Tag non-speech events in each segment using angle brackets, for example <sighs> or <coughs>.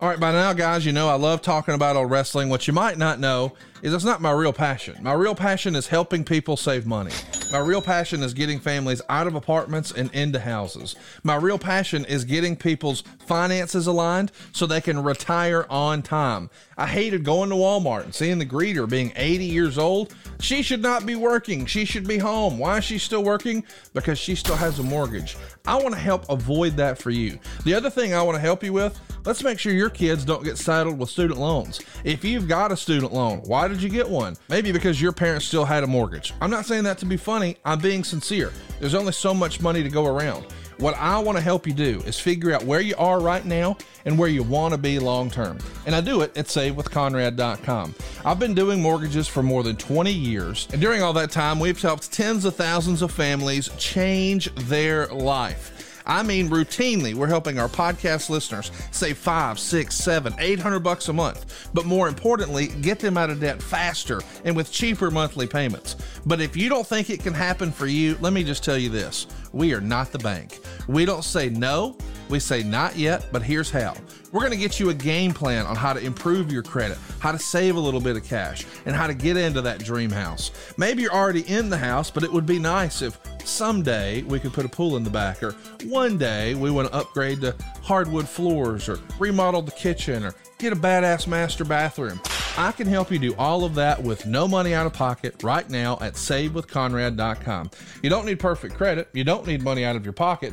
All right, by now, guys, you know I love talking about old wrestling. What you might not know is it's not my real passion. My real passion is helping people save money. My real passion is getting families out of apartments and into houses. My real passion is getting people's finances aligned so they can retire on time. I hated going to Walmart and seeing the greeter being 80 years old. She should not be working. She should be home. Why is she still working? Because she still has a mortgage. I want to help avoid that for you. The other thing I want to help you with, let's make sure your kids don't get saddled with student loans. If you've got a student loan, why did you get one? Maybe because your parents still had a mortgage. I'm not saying that to be funny, I'm being sincere. There's only so much money to go around. What I want to help you do is figure out where you are right now and where you want to be long term. And I do it at savewithconrad.com. I've been doing mortgages for more than 20 years, and during all that time, we've helped tens of thousands of families change their life. I mean, routinely, we're helping our podcast listeners save five, six, seven, eight hundred bucks a month. But more importantly, get them out of debt faster and with cheaper monthly payments. But if you don't think it can happen for you, let me just tell you this we are not the bank. We don't say no, we say not yet, but here's how. We're going to get you a game plan on how to improve your credit, how to save a little bit of cash, and how to get into that dream house. Maybe you're already in the house, but it would be nice if someday we could put a pool in the back, or one day we want to upgrade to hardwood floors, or remodel the kitchen, or get a badass master bathroom. I can help you do all of that with no money out of pocket right now at savewithconrad.com. You don't need perfect credit, you don't need money out of your pocket.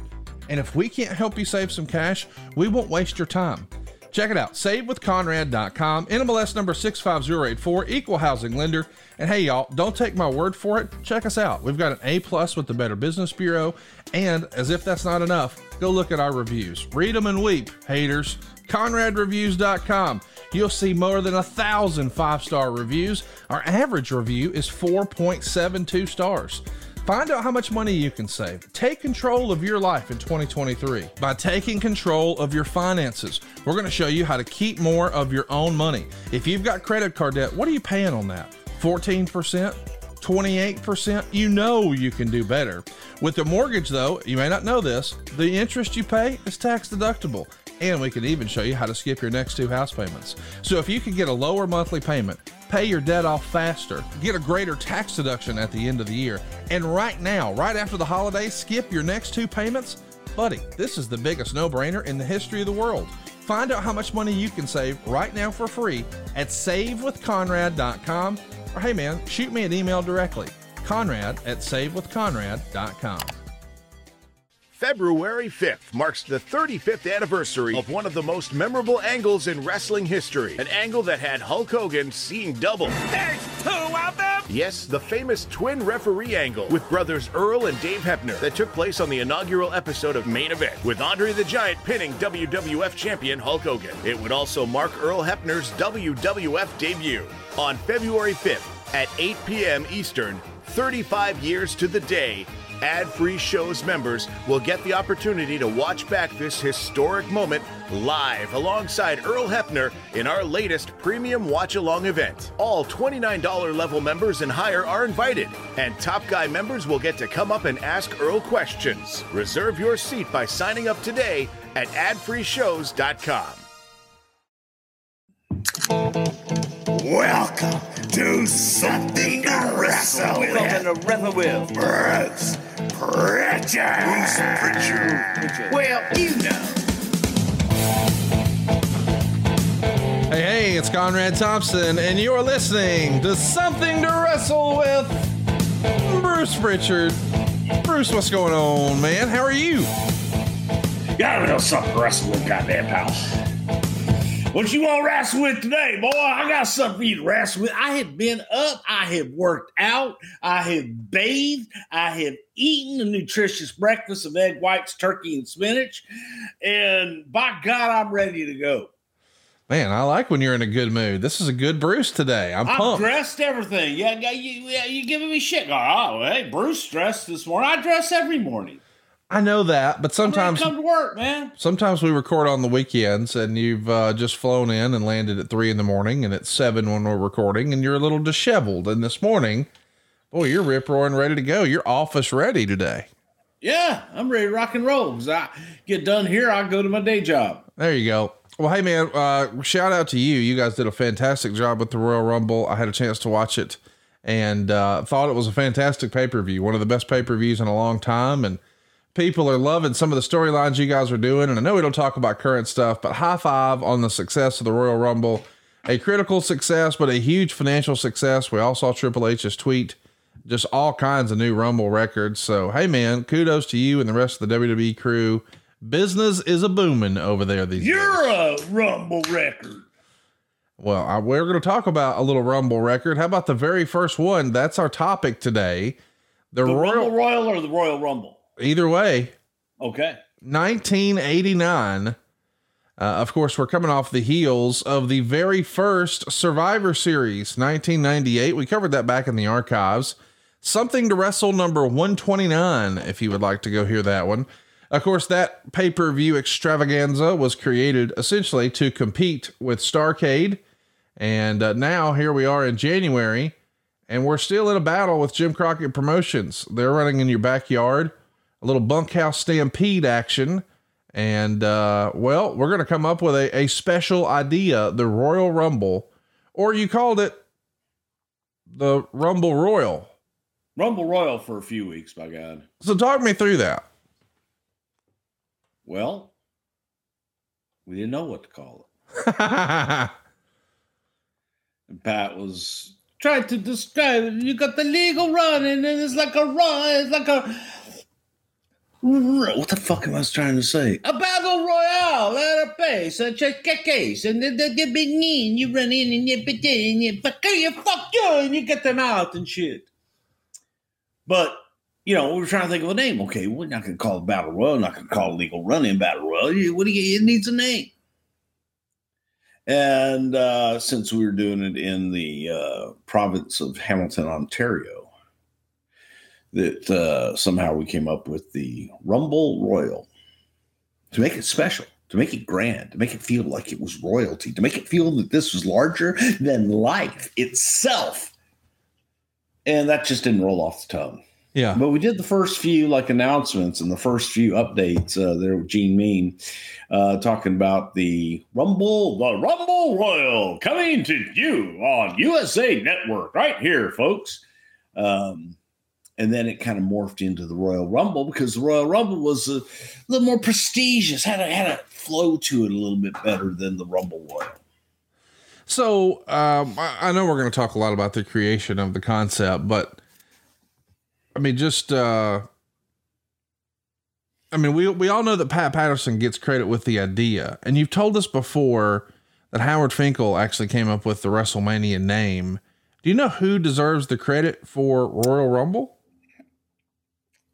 And if we can't help you save some cash, we won't waste your time. Check it out, savewithconrad.com, NMLS number 65084, equal housing lender. And hey, y'all, don't take my word for it. Check us out. We've got an A plus with the Better Business Bureau. And as if that's not enough, go look at our reviews. Read them and weep, haters. ConradReviews.com. You'll see more than a thousand five star reviews. Our average review is 4.72 stars. Find out how much money you can save. Take control of your life in 2023 by taking control of your finances. We're going to show you how to keep more of your own money. If you've got credit card debt, what are you paying on that? 14%? 28%, you know you can do better. With the mortgage, though, you may not know this, the interest you pay is tax deductible. And we can even show you how to skip your next two house payments. So if you can get a lower monthly payment, pay your debt off faster, get a greater tax deduction at the end of the year, and right now, right after the holidays, skip your next two payments, buddy, this is the biggest no brainer in the history of the world. Find out how much money you can save right now for free at savewithconrad.com or hey man, shoot me an email directly. Conrad at savewithconrad.com. February 5th marks the 35th anniversary of one of the most memorable angles in wrestling history. An angle that had Hulk Hogan seeing double. There's two of them! Yes, the famous twin referee angle with brothers Earl and Dave Hebner that took place on the inaugural episode of Main Event, with Andre the Giant pinning WWF champion Hulk Hogan. It would also mark Earl Hebner's WWF debut. On February 5th at 8 p.m. Eastern, 35 years to the day, ad free shows members will get the opportunity to watch back this historic moment live alongside Earl Hebner in our latest premium watch along event. All $29 level members and higher are invited, and Top Guy members will get to come up and ask Earl questions. Reserve your seat by signing up today at adfreeshows.com. Welcome to Something to Wrestle With. Something to wrestle with. Bruce Prichard. Bruce Prichard. Well, you know. Hey, hey, it's Conrad Thompson, and you're listening to Something to Wrestle with Bruce Prichard. Bruce, what's going on, man? How are you? Gotta know something to wrestle with, goddamn pal. What you want to wrestle with today, boy? I got something for you to wrestle with. I have been up. I have worked out. I have bathed. I have eaten a nutritious breakfast of egg whites, turkey, and spinach. And by God, I'm ready to go. Man, I like when you're in a good mood. This is a good Bruce today. I'm I'm pumped. dressed everything. Yeah, yeah, you, yeah, you giving me shit. Oh, hey, Bruce dressed this morning. I dress every morning. I know that, but I'm ready sometimes come to work, man. sometimes we record on the weekends and you've uh, just flown in and landed at three in the morning and it's seven when we're recording and you're a little disheveled. And this morning, boy, you're rip roaring ready to go. You're office ready today. Yeah, I'm ready to rock and roll. 'Cause I get done here, I go to my day job. There you go. Well, hey man, uh, shout out to you. You guys did a fantastic job with the Royal Rumble. I had a chance to watch it and uh, thought it was a fantastic pay per view, one of the best pay per views in a long time. And people are loving some of the storylines you guys are doing. And I know we don't talk about current stuff, but high five on the success of the Royal Rumble. A critical success, but a huge financial success. We all saw Triple H's tweet, just all kinds of new Rumble records. So, hey man, kudos to you and the rest of the WWE crew Business is a booming over there these You're days. a Rumble record. Well, I, we're going to talk about a little Rumble record. How about the very first one? That's our topic today. The, The Royal, Rumble Royal or the Royal Rumble? Either way, Okay. 1989. Uh, of course, we're coming off the heels of the very first Survivor Series, 1998. We covered that back in the archives. Something to Wrestle number 129, if you would like to go hear that one. Of course, that pay per view extravaganza was created essentially to compete with Starcade. And uh, now here we are in January, and we're still in a battle with Jim Crockett Promotions. They're running in your backyard, a little bunkhouse stampede action. And uh, well, we're going to come up with a, a special idea the Royal Rumble, or you called it the Rumble Royal. Rumble Royal for a few weeks, by God. So, talk me through that. Well, we didn't know what to call it. <laughs> And Pat was trying to describe it. You got the legal run, and it's like a run. It's like a. What the fuck am I trying to say? A battle royale at a pace, a check case, and then they big in. You run in and you begin, you fuck you, fuck you, and you get them out and shit. But you know, we were trying to think of a name. Okay, we're not going to call it battle royal. Not going to call it legal run-in battle royal. What do you? It needs a name. And uh, since we were doing it in the uh, province of Hamilton, Ontario, that uh, somehow we came up with the Rumble Royal to make it special, to make it grand, to make it feel like it was royalty, to make it feel that this was larger than life itself. And that just didn't roll off the tongue. yeah. But we did the first few like announcements and the first few updates uh, there with Gene Mean uh, talking about the Rumble, the Rumble Royal coming to you on USA Network right here, folks. Um, and then it kind of morphed into the Royal Rumble because the Royal Rumble was a little more prestigious, had a had a flow to it a little bit better than the Rumble Royal. So um, I, I know we're going to talk a lot about the creation of the concept, but I mean, just uh, I mean, we we all know that Pat Patterson gets credit with the idea, and you've told us before that Howard Finkel actually came up with the WrestleMania name. Do you know who deserves the credit for Royal Rumble?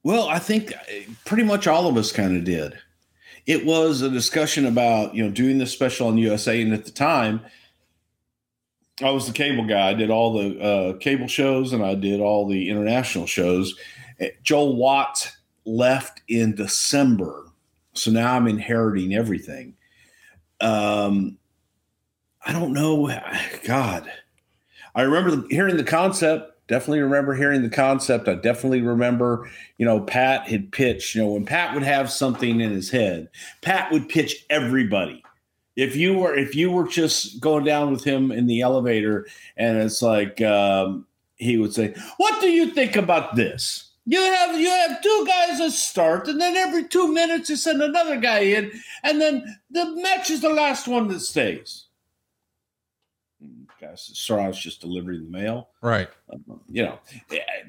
Well, I think uh, pretty much all of us kind of did. It was a discussion about you know doing this special on USA, and at the time, I was the cable guy. I did all the uh, cable shows, and I did all the international shows. Uh, Joel Watts left in December, so now I'm inheriting everything. Um, I don't know. <sighs> God, I remember hearing the concept. Definitely remember hearing the concept. I definitely remember, you know, Pat had pitched, you know, when Pat would have something in his head, Pat would pitch everybody. If you were if you were just going down with him in the elevator and it's like um, he would say, "What do you think about this?" You have you have two guys that start, and then every two minutes you send another guy in, and then the match is the last one that stays. Sarah's just delivering the mail Right. you know,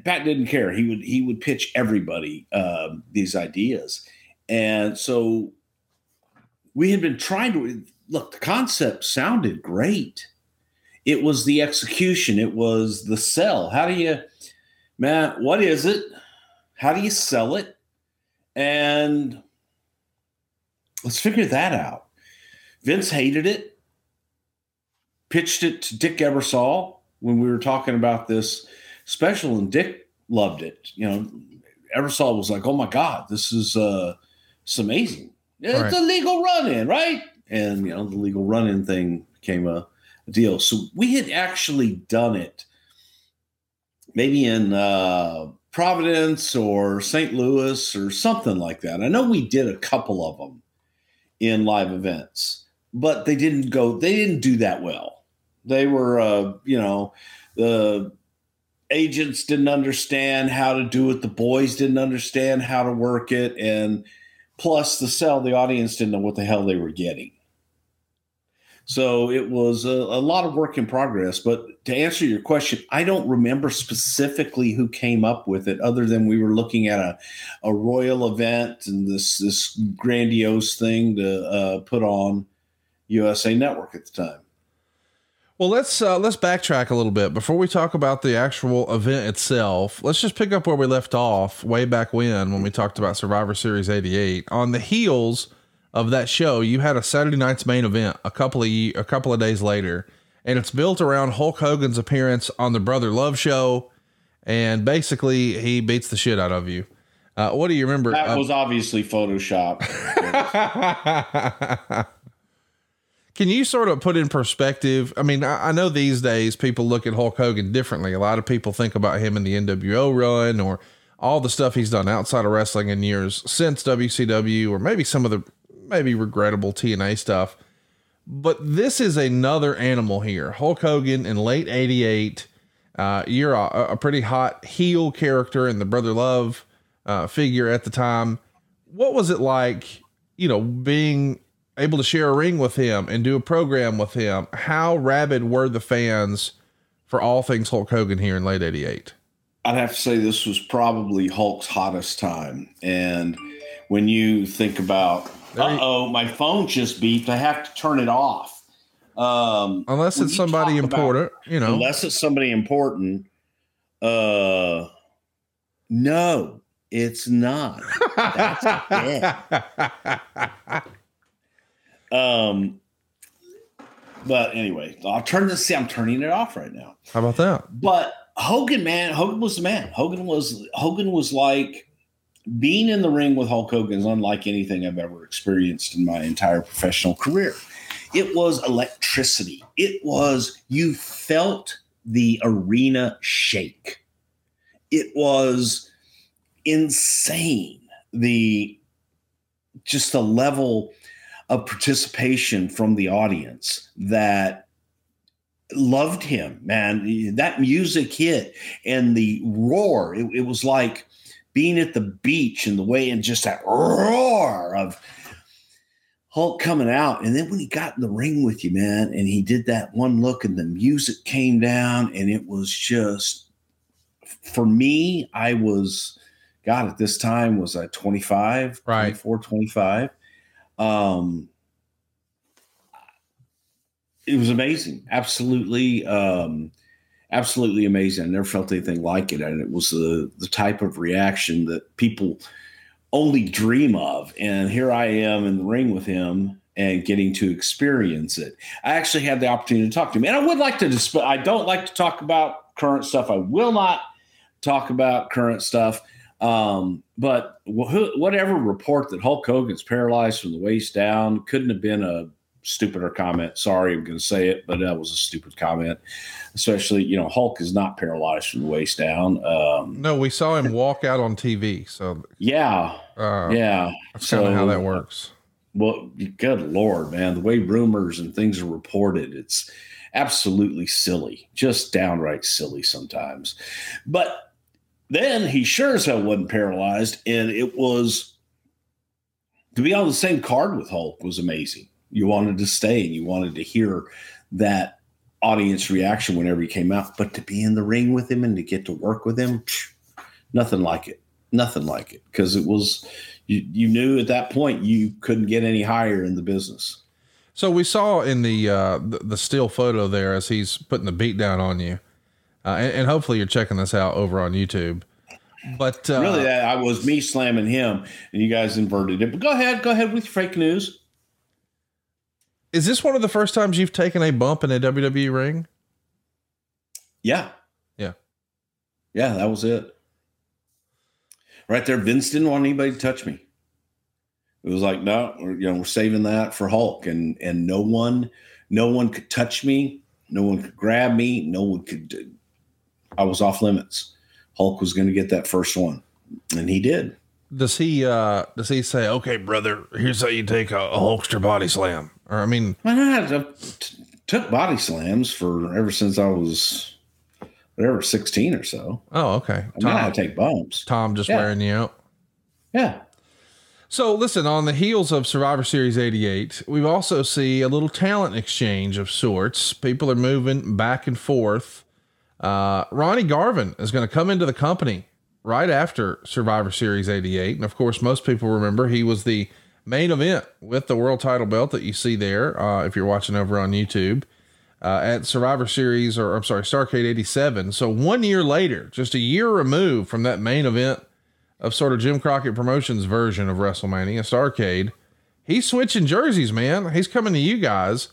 Pat didn't care. He would he would pitch everybody um, these ideas, and so we had been trying to look. The concept sounded great. It was the execution. It was the sell. How do you, man? What is it? How do you sell it? And let's figure that out. Vince hated it pitched it to Dick Ebersol when we were talking about this special, and Dick loved it. You know, Ebersol was like, "Oh my God, this is uh, it's amazing. It's Right. a legal run-in, right?" And you know, the legal run-in thing became a, a deal. So we had actually done it, maybe in uh, Providence or St. Louis or something like that. I know we did a couple of them in live events but they didn't go. They didn't do that well. They were, uh, you know, the agents didn't understand how to do it. The boys didn't understand how to work it, and plus the sell, the audience didn't know what the hell they were getting. So it was a, a, lot of work in progress. But to answer your question, I don't remember specifically who came up with it, other than we were looking at a, a royal event and this this grandiose thing to uh, put on USA Network at the time. Well, let's uh, let's backtrack a little bit before we talk about the actual event itself. Let's just pick up where we left off way back when when we talked about Survivor Series '88. On the heels of that show, you had a Saturday night's main event a couple of a couple of days later, and it's built around Hulk Hogan's appearance on the Brother Love show, and basically he beats the shit out of you. Uh, what do you remember? That uh, was obviously Photoshop. <laughs> <laughs> Can you sort of put in perspective? I mean, I, I, know these days people look at Hulk Hogan differently. A lot of people think about him in the NWO run or all the stuff he's done outside of wrestling in years since WCW, or maybe some of the maybe regrettable TNA stuff. But this is another animal here. Hulk Hogan in late 88. Uh, you're a, a, pretty hot heel character in the Brother Love uh, figure at the time. What was it like, you know, being able to share a ring with him and do a program with him? How rabid were the fans for all things Hulk Hogan here in late 88? I'd have to say this was probably Hulk's hottest time. And when you think about uh oh, my phone just beeped. I have to turn it off. Um, unless it's somebody important, about, you know. Unless it's somebody important. Uh, no, it's not. That's it. <laughs> um, but anyway, I'll turn this. See, I'm turning it off right now. How about that? But Hogan, man, Hogan was the man. Hogan was Hogan was like being in the ring with Hulk Hogan is unlike anything I've ever experienced in my entire professional career. It was electricity. It was, you felt the arena shake. It was insane. The just the level of participation from the audience that loved him, man. That music hit and the roar, it, it was like, being at the beach and the way and just that roar of Hulk coming out. And then when he got in the ring with you, man, and he did that one look and the music came down and it was just for me, I was God at this time was I 25, right. 24, 25. Um it was amazing. Absolutely um absolutely amazing. I never felt anything like it, and it was the the type of reaction that people only dream of. And here I am in the ring with him and getting to experience it. I actually had the opportunity to talk to him, and I would like to. Disp- I don't like to talk about current stuff. I will not talk about current stuff. Um, but wh- whatever report that Hulk Hogan's paralyzed from the waist down couldn't have been a stupider comment. Sorry, I'm going to say it, but that was a stupid comment. Especially, you know, Hulk is not paralyzed from the waist down. Um, no, we saw him walk out on TV. So yeah, uh, yeah, that's so, kind of how that works. Well, good lord, man, the way rumors and things are reported, it's absolutely silly, just downright silly sometimes. But then he sure as hell wasn't paralyzed, and it was to be on the same card with Hulk was amazing you wanted to stay and you wanted to hear that audience reaction whenever he came out. But to be in the ring with him and to get to work with him, nothing like it. Nothing like it. Because it was you, you knew at that point you couldn't get any higher in the business. So we saw in the uh, the, the still photo there as he's putting the beat down on you, uh, and, and, hopefully you're checking this out over on YouTube. But uh, really, that I was me slamming him, and you guys inverted it. But go ahead, go ahead with your fake news. Is this one of the first times you've taken a bump in a WWE ring? Yeah. Yeah. Yeah, that was it. Right there, Vince didn't want anybody to touch me. It was like, no, we're, you know, we're saving that for Hulk, and and no one, no one could touch me, no one could grab me, no one could. I was off limits. Hulk was going to get that first one, and he did. Does he? uh Does he say, "Okay, brother, here's how you take a, a Hulkster body slam"? Or I mean, I t- took body slams for ever since I was whatever sixteen or so. oh, okay. I mean, I take bumps. Tom just Yeah. wearing you out. Yeah. So listen, on the heels of Survivor Series 88, we also see a little talent exchange of sorts. People are moving back and forth. Uh, Ronnie Garvin is going to come into the company right after Survivor Series 88. And of course, most people remember he was the main event with the world title belt that you see there. Uh, if you're watching over on YouTube uh, at Survivor Series, or I'm sorry, Starcade 87. So one year later, just a year removed from that main event of sort of Jim Crockett Promotions version of WrestleMania, Starcade, he's switching jerseys, man. He's coming to you guys.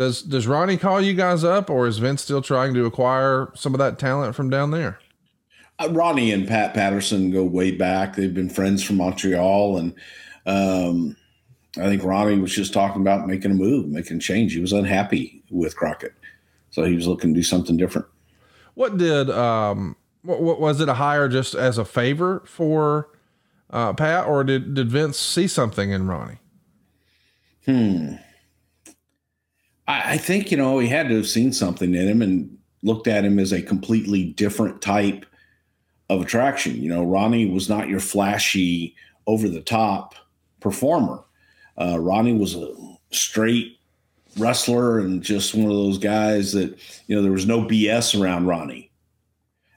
Does does Ronnie call you guys up, or is Vince still trying to acquire some of that talent from down there? Uh, Ronnie and Pat Patterson go way back. They've been friends from Montreal, and um, I think Ronnie was just talking about making a move, making a change. He was unhappy with Crockett, so he was looking to do something different. What did um what, what was it a hire just as a favor for uh, Pat, or did did Vince see something in Ronnie? Hmm. I, I think you know he had to have seen something in him and looked at him as a completely different type of attraction. You know, Ronnie was not your flashy, over the top performer. Uh, Ronnie was a straight wrestler and just one of those guys that you know there was no BS around Ronnie.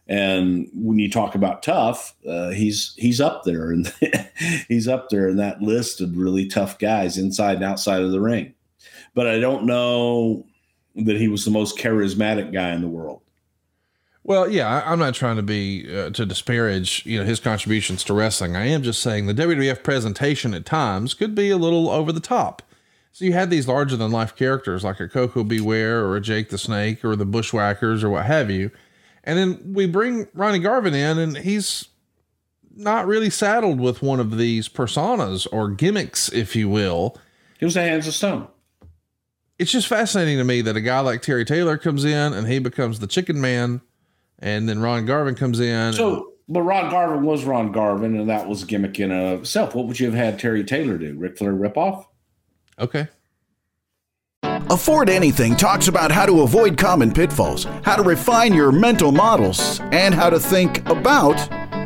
And when you talk about tough, uh, he's he's up there and <laughs> he's up there in that list of really tough guys inside and outside of the ring. But I don't know that he was the most charismatic guy in the world. Well, yeah, I, I'm not trying to be uh, to disparage you know his contributions to wrestling. I am just saying the WWF presentation at times could be a little over the top. So you had these larger than life characters like a Koko B. Ware or a Jake the Snake or the Bushwhackers or what have you, and then we bring Ronnie Garvin in, and he's not really saddled with one of these personas or gimmicks, if you will. He was the hands of stone. It's just fascinating to me that a guy like Terry Taylor comes in and he becomes the Chicken Man, and then Ron Garvin comes in. So, but Ron Garvin was Ron Garvin, and that was a gimmick in and of itself. What would you have had Terry Taylor do? Ric Flair ripoff? okay. Afford Anything talks about how to avoid common pitfalls, how to refine your mental models, and how to think about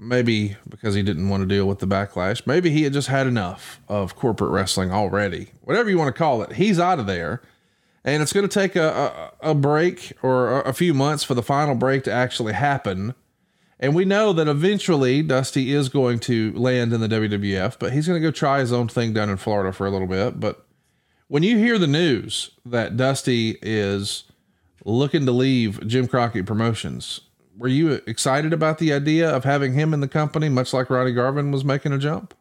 maybe because he didn't want to deal with the backlash. Maybe he had just had enough of corporate wrestling already. Whatever you want to call it, he's out of there. And it's going to take a, a, a break or a, a few months for the final break to actually happen. And we know that eventually Dusty is going to land in the WWF, but he's going to go try his own thing down in Florida for a little bit. But when you hear the news that Dusty is looking to leave Jim Crockett Promotions, were you excited about the idea of having him in the company, much like Ronnie Garvin was making a jump?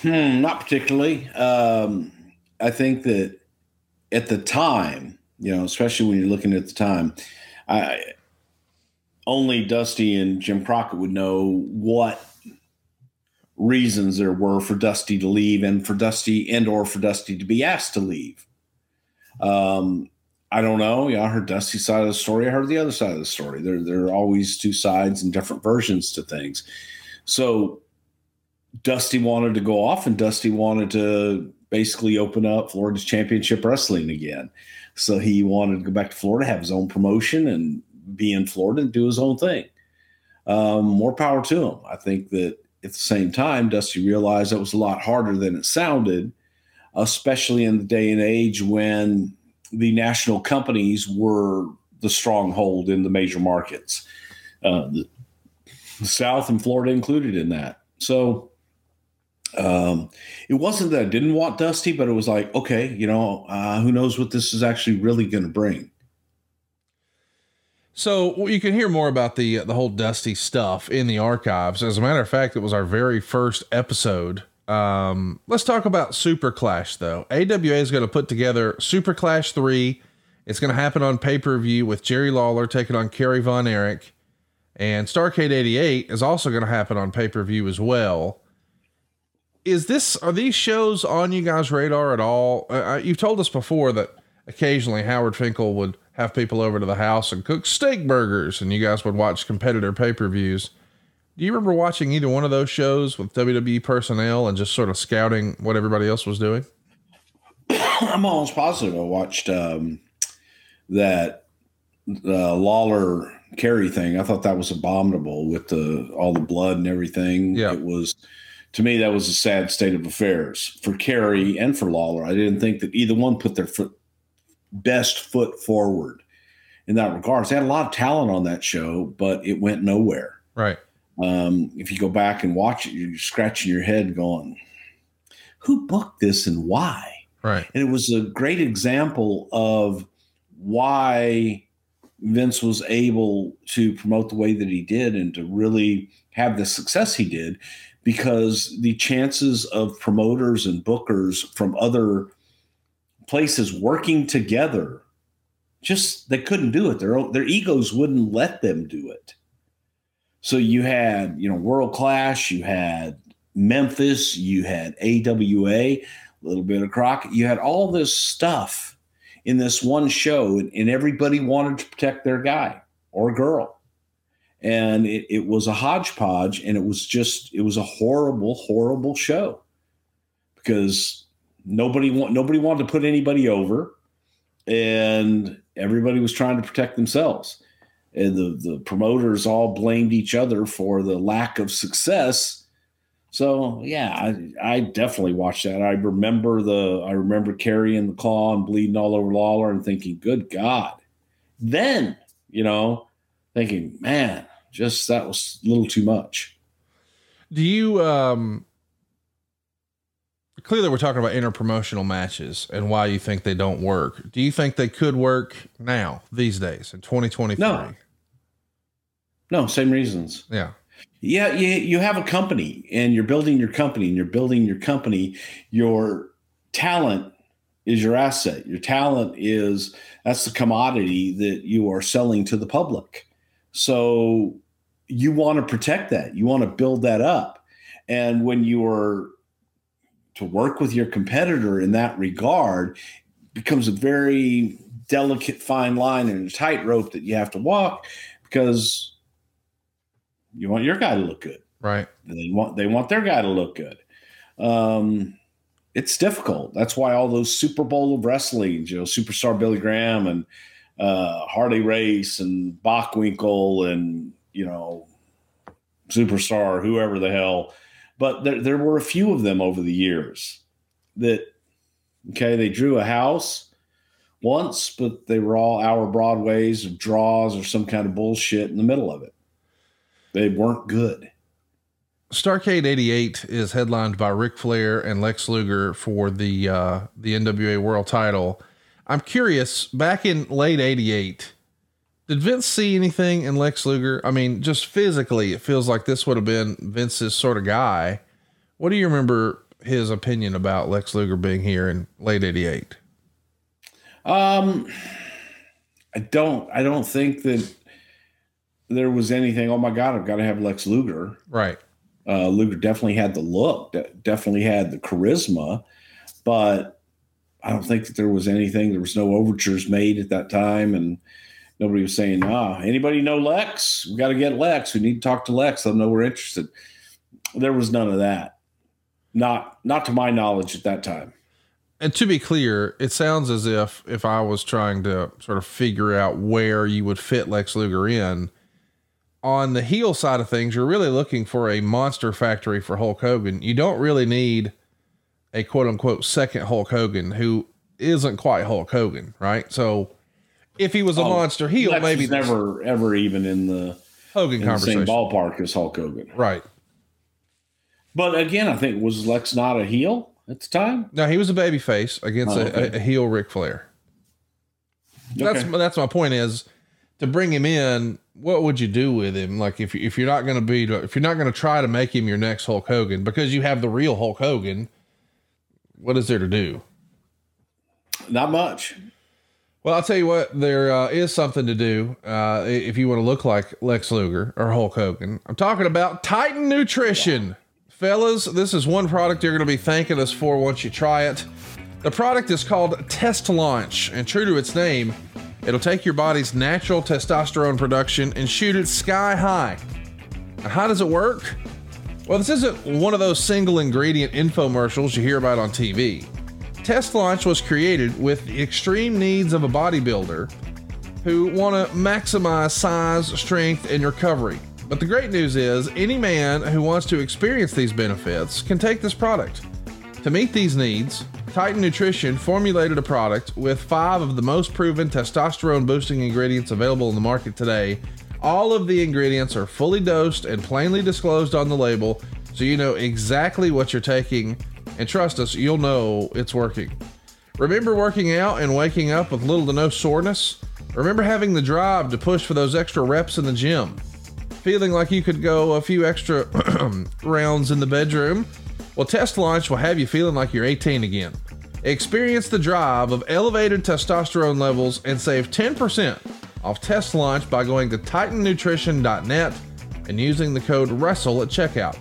Hmm, not particularly. Um, I think that at the time, you know, especially when you're looking at the time, I only Dusty and Jim Crockett would know what reasons there were for Dusty to leave and for Dusty and or for Dusty to be asked to leave. Um, I don't know. Yeah, I heard Dusty's side of the story. I heard the other side of the story. There, there are always two sides and different versions to things. So Dusty wanted to go off, and Dusty wanted to basically open up Florida's championship wrestling again. So he wanted to go back to Florida, have his own promotion, and be in Florida and do his own thing. Um, more power to him. I think that at the same time, Dusty realized that was a lot harder than it sounded, especially in the day and age when the national companies were the stronghold in the major markets, uh, the, South and Florida included in that. So um, it wasn't that I didn't want Dusty, but it was like, okay, you know, uh, who knows what this is actually really going to bring. So you can hear more about the the whole Dusty stuff in the archives. As a matter of fact, it was our very first episode Um, let's talk about Super Clash though. AWA is going to put together Super Clash 3. It's going to happen on pay per view with Jerry Lawler taking on Kerry Von Erich. And Starcade 88 is also going to happen on pay per view as well. Is this, are these shows on you guys' radar at all? Uh, you've told us before that occasionally Howard Finkel would have people over to the house and cook steak burgers and you guys would watch competitor pay per views. Do you remember watching either one of those shows with WWE personnel and just sort of scouting what everybody else was doing? <coughs> I'm almost positive I watched um, that uh, Lawler Kerry thing. I thought that was abominable with the all the blood and everything. Yeah. It was to me that was a sad state of affairs for Kerry and for Lawler. I didn't think that either one put their foot best foot forward in that regards. They had a lot of talent on that show, but it went nowhere. Right. Um, if you go back and watch it, you're scratching your head going, who booked this and why? Right. And it was a great example of why Vince was able to promote the way that he did and to really have the success he did because the chances of promoters and bookers from other places working together just they couldn't do it their own, their egos wouldn't let them do it so you had you know World Class you had memphis you had awa a little bit of crockett you had all this stuff in this one show and, and everybody wanted to protect their guy or girl. And it, it was a hodgepodge and it was just it was a horrible horrible show because nobody want nobody wanted to put anybody over and everybody was trying to protect themselves and the the promoters all blamed each other for the lack of success so yeah i i definitely watched that i remember the i remember carrying the claw and bleeding all over lawler and thinking good god then you know thinking man just that was a little too much Do you um clearly we're talking about interpromotional matches and why you think they don't work. Do you think they could work now these days in 2023? No. No same reasons Yeah. Yeah, you, you have a company and you're building your company and you're building your company. Your talent is your asset. Your talent is that's the commodity that you are selling to the public. So you want to protect that. You want to build that up. And when you are to work with your competitor in that regard becomes a very delicate fine line and a tightrope that you have to walk because you want your guy to look good. Right. They want they want their guy to look good. Um, it's difficult. That's why all those Super Bowl of wrestling, you know, Superstar Billy Graham and uh, Harley Race and Bockwinkel and you know Superstar, whoever the hell. But there, there were a few of them over the years that okay, they drew a house once, but they were all hour broadways or draws or some kind of bullshit in the middle of it. They weren't good. Starcade 88 is headlined by Ric Flair and Lex Luger for the uh, the NWA World Title. I'm curious, back in late 88, did Vince see anything in Lex Luger? I mean, just physically, it feels like this would have been Vince's sort of guy. What do you remember his opinion about Lex Luger being here in late 88? Um, I don't. I don't think that there was anything. Oh my God, I've got to have Lex Luger. Right. Uh, Luger definitely had the look, de- definitely had the charisma, but I don't think that there was anything. There was no overtures made at that time, and nobody was saying, "Ah, anybody know Lex? We got to get Lex. We need to talk to Lex. Let them know we're interested." There was none of that. Not, not to my knowledge at that time. And to be clear, it sounds as if if I was trying to sort of figure out where you would fit Lex Luger in, on the heel side of things, you're really looking for a monster factory for Hulk Hogan. You don't really need a quote unquote second Hulk Hogan who isn't quite Hulk Hogan, right? So if he was a Oh, monster heel, Lex maybe never ever even in the Hogan in the same conversation. ballpark as Hulk Hogan. Right. But again, I think was Lex not a heel at the time? No, he was a baby face against Oh, a, okay. a, a heel Ric Flair. That's that's my point is to bring him in, what would you do with him? Like if if you're not going to be if you're not going to try to make him your next Hulk Hogan because you have the real Hulk Hogan, what is there to do? Not much. Well, I'll tell you what, there uh, is something to do uh, if you want to look like Lex Luger or Hulk Hogan. I'm talking about Titan Nutrition. Fellas, this is one product you're going to be thanking us for once you try it. The product is called Test Launch, and true to its name, it'll take your body's natural testosterone production and shoot it sky high. How does it work? Well, this isn't one of those single ingredient infomercials you hear about on TV. Test Launch was created with the extreme needs of a bodybuilder who want to maximize size, strength, and recovery. But the great news is, any man who wants to experience these benefits can take this product. To meet these needs, Titan Nutrition formulated a product with five of the most proven testosterone boosting ingredients available in the market today. All of the ingredients are fully dosed and plainly disclosed on the label, so you know exactly what you're taking and trust us, you'll know it's working. Remember working out and waking up with little to no soreness? Remember having the drive to push for those extra reps in the gym? Feeling like you could go a few extra <clears throat> rounds in the bedroom? Well, Test Launch will have you feeling like you're 18 again. Experience the drive of elevated testosterone levels and save 10% off Test Launch by going to titannutrition.net and using the code WRESTLE at checkout.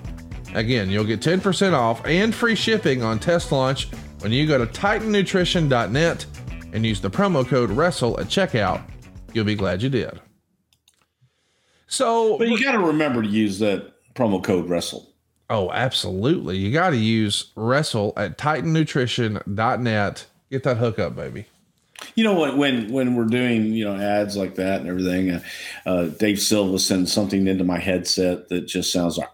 Again, you'll get 10% off and free shipping on test launch when you go to titannutrition.net and use the promo code WRESTLE at checkout. You'll be glad you did. So, but you got to remember to use that promo code WRESTLE. Oh, absolutely. You got to use WRESTLE at titannutrition.net. Get that hookup, baby. You know what? When when we're doing you know ads like that and everything, uh, uh, Dave Silva sends something into my headset that just sounds like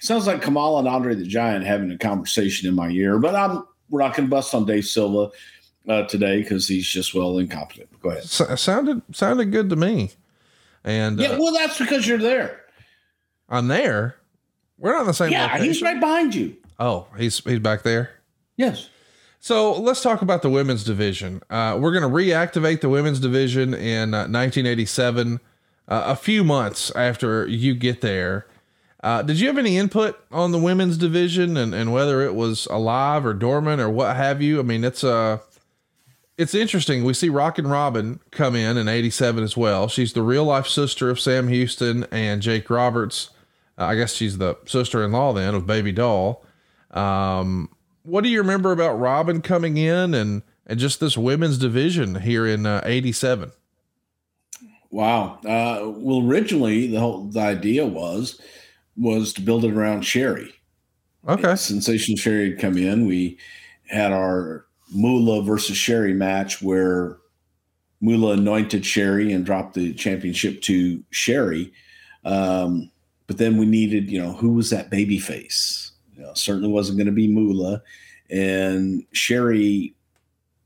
sounds like Kamala and Andre the Giant having a conversation in my ear. But I'm we're not going to bust on Dave Silva uh, today because he's just well incompetent. Go ahead. Sounded sounded good to me. And yeah, uh, well, that's because you're there. I'm there. We're not in the same. Yeah, location. he's right behind you. Oh, he's he's back there. Yes. So let's talk about the women's division. Uh, we're going to reactivate the women's division in uh, 1987, uh, a few months after you get there. Uh, did you have any input on the women's division and, and whether it was alive or dormant or what have you? I mean, it's uh, it's interesting. We see Rockin' Robin come in in 87 as well. She's the real life sister of Sam Houston and Jake Roberts. Uh, I guess she's the sister in law then of Baby Doll. Um, what do you remember about Robin coming in and and just this women's division here in uh, 87 wow uh, well originally the whole the idea was was to build it around sherri okay sensation sherri had come in we had our moolah versus sherri match where moolah anointed sherri and dropped the championship to sherri um, but then we needed you know who was that baby face you know, certainly wasn't going to be Moolah. And Sherri,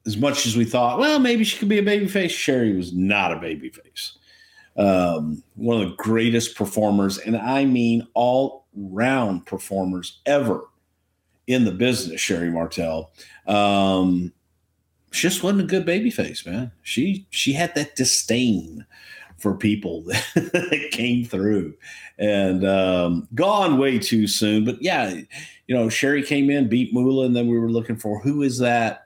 as much as we thought, well, maybe she could be a babyface, Sherri was not a babyface. Um, one of the greatest performers, and I mean all round performers ever in the business, Sherri Martel. Um, she just wasn't a good babyface, man. She she had that disdain for people <laughs> that came through and um, gone way too soon. But yeah, you know, Sherri came in, beat Moolah, and then we were looking for who is that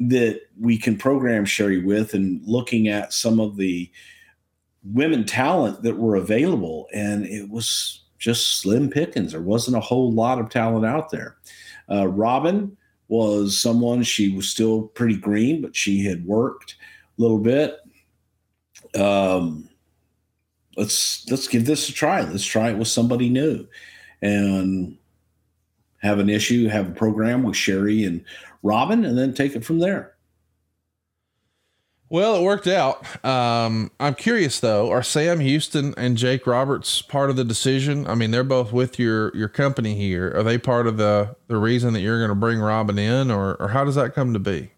that we can program Sherri with, and looking at some of the women talent that were available, and it was just slim pickings. There wasn't a whole lot of talent out there. Uh, Robin was someone she was still pretty green, but she had worked a little bit um, let's let's give this a try. Let's try it with somebody new, and have an issue, have a program with Sherri and Robin, and then take it from there. Well, it worked out. Um, I'm curious though, are Sam Houston and Jake Roberts part of the decision? I mean, they're both with your your company here. Are they part of the the reason that you're going to bring Robin in, or or how does that come to be?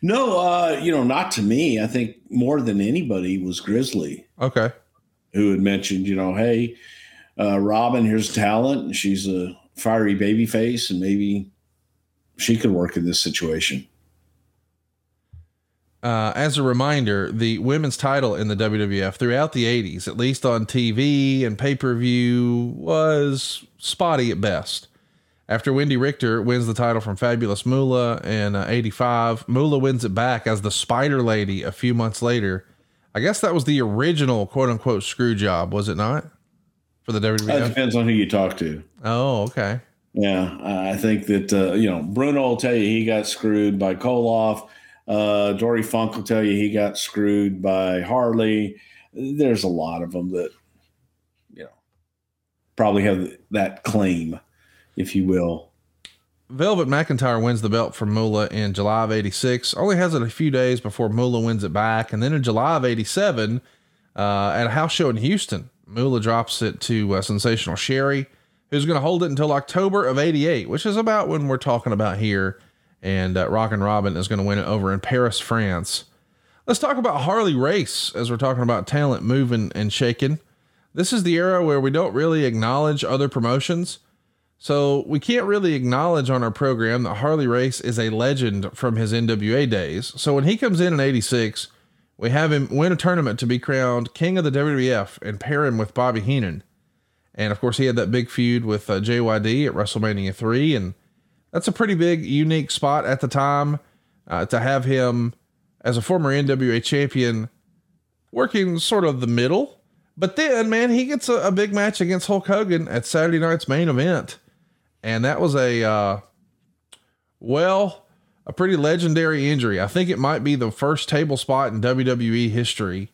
No, uh, you know, not to me. I think more than anybody was Grizzly. Okay. Who had mentioned, you know, hey, uh, Robin, here's talent, and she's a fiery baby face, and maybe she could work in this situation. Uh, as a reminder, the women's title in the WWF throughout the 80s, at least on TV and pay per view, was spotty at best. After Wendi Richter wins the title from Fabulous Moolah in uh, 85, Moolah wins it back as the Spider Lady a few months later. I guess that was the original quote unquote screw job, was it not? For the That WWF? depends on who you talk to. Oh, okay. Yeah, I think that uh, you know Bruno will tell you he got screwed by Koloff. Uh, Dory Funk will tell you he got screwed by Harley. There's a lot of them that you know probably have that claim, if you will. Velvet McIntyre wins the belt from Moolah in July of 86. Only has it a few days before Moolah wins it back. And then in July of 87, uh, at a house show in Houston, Moolah drops it to uh, Sensational Sherri, who's going to hold it until October of 88, which is about when we're talking about here. And uh, Rockin' Robin is going to win it over in Paris, France. Let's talk about Harley Race as we're talking about talent moving and shaking. This is the era where we don't really acknowledge other promotions. So we can't really acknowledge on our program that Harley Race is a legend from his NWA days. So when he comes in in 86, we have him win a tournament to be crowned king of the WWF and pair him with Bobby Heenan. And of course, he had that big feud with uh, JYD at WrestleMania 3. And that's a pretty big, unique spot at the time uh, to have him as a former NWA champion working sort of the middle. But then, man, he gets a, a big match against Hulk Hogan at Saturday night's main event. And that was a, uh, well, a pretty legendary injury. I think it might be the first table spot in WWE history.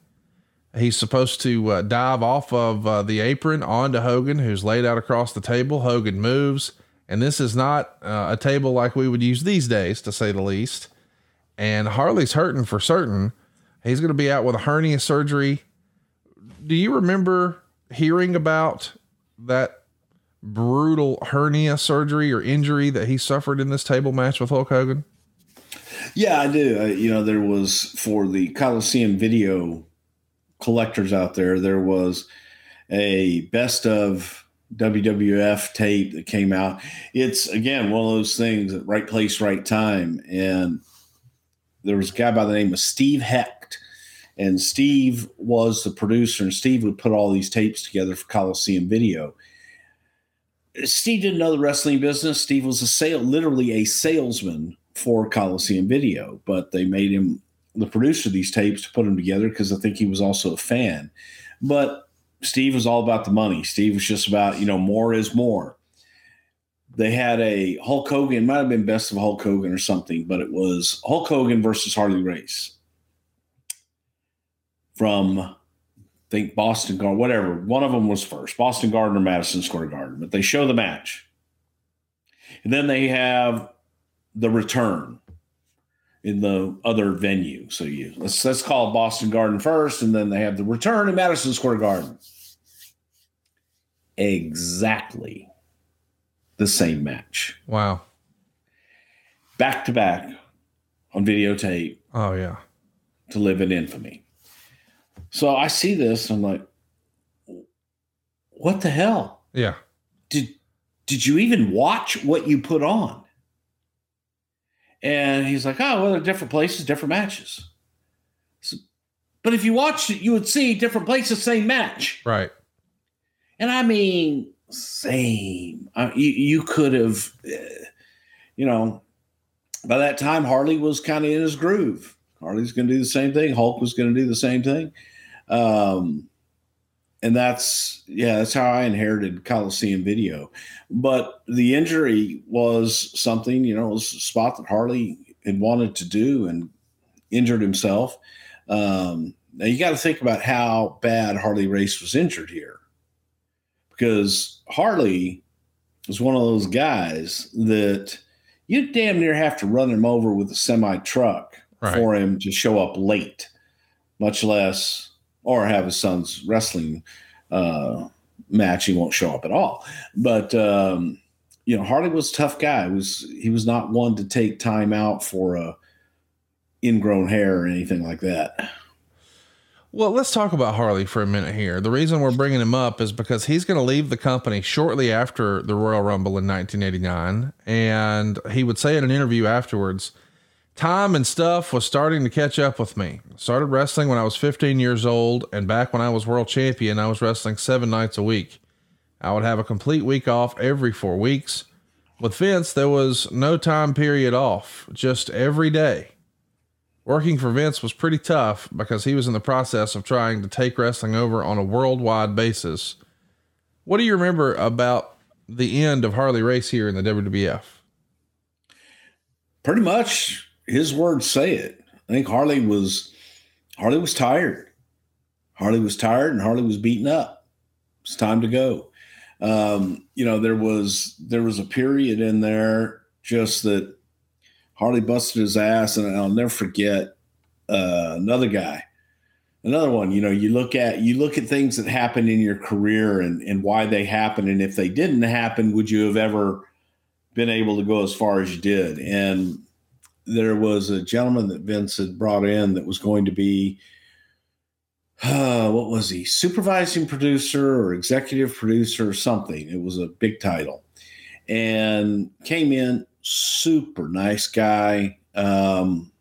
He's supposed to uh, dive off of uh, the apron onto Hogan, who's laid out across the table. Hogan moves, and this is not uh, a table like we would use these days, to say the least. And Harley's hurting for certain. He's going to be out with a hernia surgery. Do you remember hearing about that brutal hernia surgery or injury that he suffered in this table match with Hulk Hogan? Yeah, I do. Uh, you know, there was for the Coliseum video collectors out there, there was a best of WWF tape that came out. It's again one of those things at right place, right time. And there was a guy by the name of Steve Hecht, and Steve was the producer, and Steve would put all these tapes together for Coliseum video. Steve didn't know the wrestling business. Steve was a sale, literally a salesman for Coliseum Video, but they made him the producer of these tapes to put them together because I think he was also a fan. But Steve was all about the money. Steve was just about, you know, more is more. They had a Hulk Hogan, might have been best of Hulk Hogan or something, but it was Hulk Hogan versus Harley Race from I think Boston Garden, whatever. One of them was first, Boston Garden or Madison Square Garden, but they show the match. And then they have the return in the other venue. So you let's let's call Boston Garden first, and then they have the return in Madison Square Garden. Exactly the same match. Wow. Back to back on videotape Oh yeah. to live in infamy. So I see this, I'm like, what the hell? Yeah. Did did you even watch what you put on? And he's like, oh, well, they're different places, different matches. So- but if you watched it, you would see different places, same match. Right. And I mean, same. Uh, you, you could have, uh, you know, by that time, Harley was kind of in his groove. Harley's going to do the same thing. Hulk was going to do the same thing. Um, and that's, yeah, that's how I inherited Coliseum video. But the injury was something, you know, it was a spot that Harley had wanted to do and injured himself. Um, now you got to think about how bad Harley Race was injured here because Harley was one of those guys that you damn near have to run him over with a semi truck Right. for him to show up late, much less or have his son's wrestling uh, match. He won't show up at all. But um, you know, Harley was a tough guy. He was he was not one to take time out for a ingrown hair or anything like that. Well, let's talk about Harley for a minute here. The reason we're bringing him up is because he's going to leave the company shortly after the Royal Rumble in 1989. And he would say in an interview afterwards Time and stuff was starting to catch up with me. Started wrestling when I was 15 years old, and back when I was world champion, I was wrestling seven nights a week. I would have a complete week off every four weeks. With Vince, there was no time period off, just every day. Working for Vince was pretty tough because he was in the process of trying to take wrestling over on a worldwide basis. What do you remember about the end of Harley Race here in the WWF? Pretty much his words say it. I think Harley was Harley was tired. Harley was tired and Harley was beaten up. It's time to go. Um, you know, there was there was a period in there just that Harley busted his ass, and I'll never forget uh, another guy, another one. You know, you look at you look at things that happen in your career and and why they happen, and if they didn't happen, would you have ever been able to go as far as you did? And there was a gentleman that Vince had brought in that was going to be uh, what was he supervising producer or executive producer or something. It was a big title. And came in super nice guy um,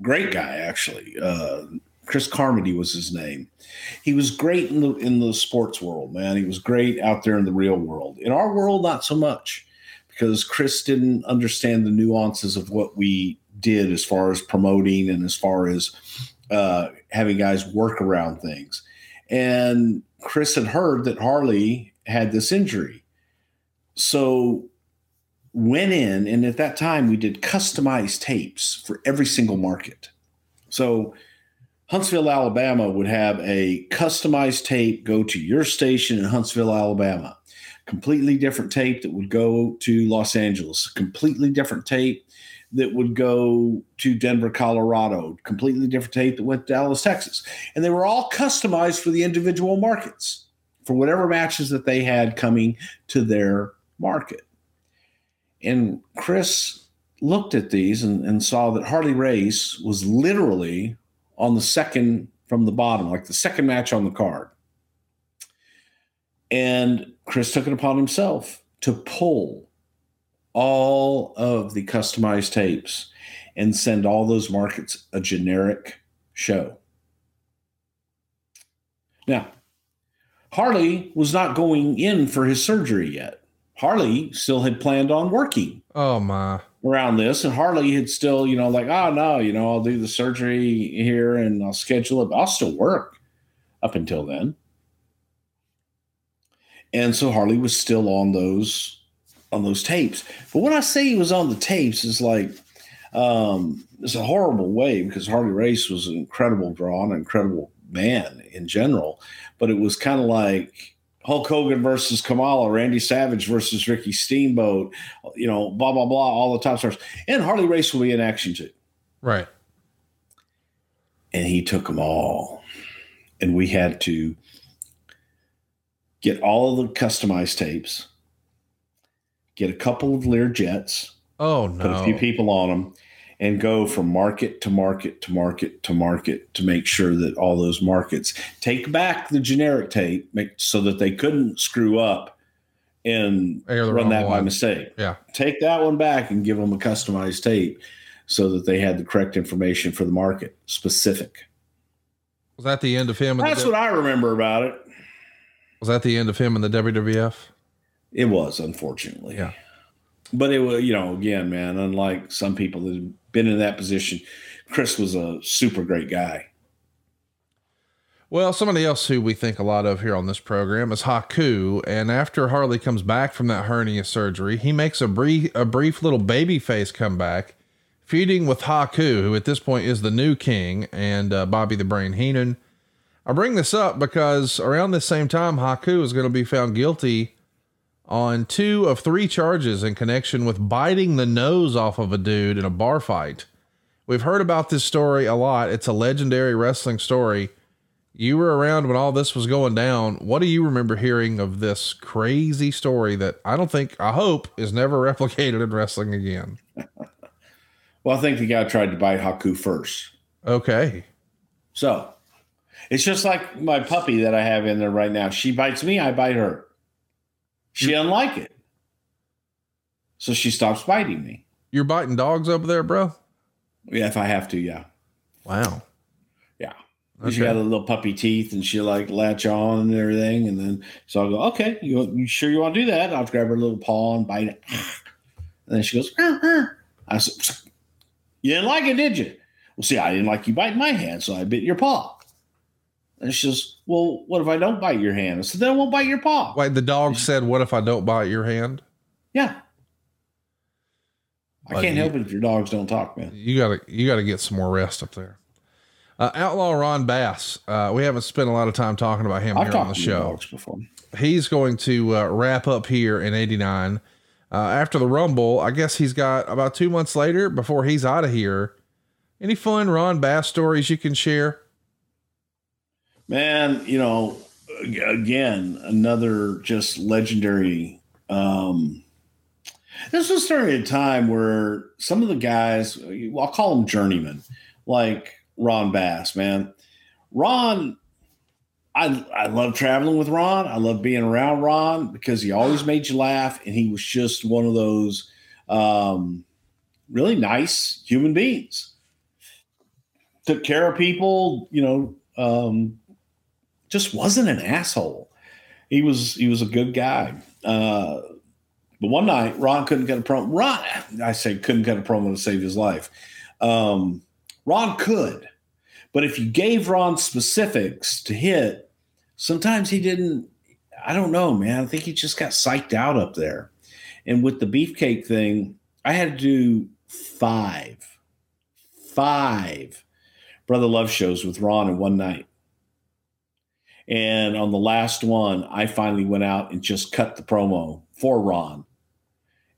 great guy actually. Uh, chris carmody was his name. He was great in the in the sports world man. He was great out there in the real world. In our world not so much because chris didn't understand the nuances of what we did as far as promoting and as far as uh, having guys work around things. And Chris had heard that Harley had this injury. So went in, and at that time we did customized tapes for every single market. So Huntsville, Alabama would have a customized tape go to your station in Huntsville, Alabama. Completely different tape that would go to Los Angeles. Completely different tape that would go to Denver, Colorado, completely different tape that went to Dallas, Texas. And they were all customized for the individual markets for whatever matches that they had coming to their market. And Chris looked at these and, and saw that Harley Race was literally on the second from the bottom, like the second match on the card. And Chris took it upon himself to pull all of the customized tapes and send all those markets a generic show. Now, Harley was not going in for his surgery yet. Harley still had planned on working. Oh my. Around this, and Harley had still, you know, like, oh no, you know, I'll do the surgery here and I'll schedule it. But I'll still work up until then. And so Harley was still on those on those tapes. But when I say he was on the tapes, it's like um, it's a horrible way because Harley Race was an incredible draw an incredible man in general. But it was kind of like Hulk Hogan versus Kamala, Randy Savage versus Ricky Steamboat, you know, blah blah blah, all the top stars, and Harley Race will be in action too. Right. And he took them all, and we had to get all of the customized tapes get a couple of Lear jets, Oh no. put a few people on them, and go from market to market to market to market to make sure that all those markets take back the generic tape make, so that they couldn't screw up and run that by mistake. Yeah. Take that one back and give them a customized tape so that they had the correct information for the market specific. Was that the end of him? That's what I remember about it. Was that the end of him in the WWF? It was, unfortunately. Yeah. But it was, you know, again, man, unlike some people that have been in that position, Chris was a super great guy. Well, somebody else who we think a lot of here on this program is Haku. And after Harley comes back from that hernia surgery, he makes a brief, a brief little baby face comeback, feuding with Haku, who at this point is the new king, and uh, Bobby the Brain Heenan. I bring this up because around this same time, Haku is going to be found guilty on two of three charges in connection with biting the nose off of a dude in a bar fight. We've heard about this story a lot. It's a legendary wrestling story. You were around when all this was going down. What do you remember hearing of this crazy story that I don't think, I hope, is never <laughs> replicated in wrestling again? Well, I think the guy tried to bite Haku first. Okay. So it's just like my puppy that I have in there right now. She bites me, I bite her. She doesn't like it. So she stops biting me. You're biting dogs over there, bro? Yeah, if I have to, yeah. Wow. Yeah. She Okay. had a little puppy teeth and she like latch on and everything. And then so I'll go, okay, you, you sure you want to do that? I'll grab her little paw and bite it. And then she goes, ah, ah. I said, You didn't like it, did you? Well, see, I didn't like you biting my hand, so I bit your paw. And she says, Well, what if I don't bite your hand? I said, Then I won't bite your paw. Wait, the dog said, "What if I don't bite your hand?" Yeah. I can't you- help it if your dogs don't talk, man. You gotta, you gotta get some more rest up there. Uh, Outlaw Ron Bass. Uh, we haven't spent a lot of time talking about him I've here on the show. He's going to uh, wrap up here in '89. Uh, after the Rumble, I guess he's got about two months later before he's out of here. Any fun Ron Bass stories you can share? Man, you know, again, another just legendary. Um, this was during a time where some of the guys, I'll call them journeymen, like Ron Bass, man. Ron, I I love traveling with Ron. I love being around Ron because he always made you laugh, and he was just one of those um, really nice human beings. Took care of people, you know. Um, just wasn't an asshole. He was he was a good guy. Uh, but one night, Ron couldn't get a promo. Ron, I say couldn't get a promo to save his life. Um, Ron could, but if you gave Ron specifics to hit, sometimes he didn't. I don't know, man. I think he just got psyched out up there. And with the beefcake thing, I had to do five, five Brother Love shows with Ron in one night. And on the last one, I finally went out and just cut the promo for Ron.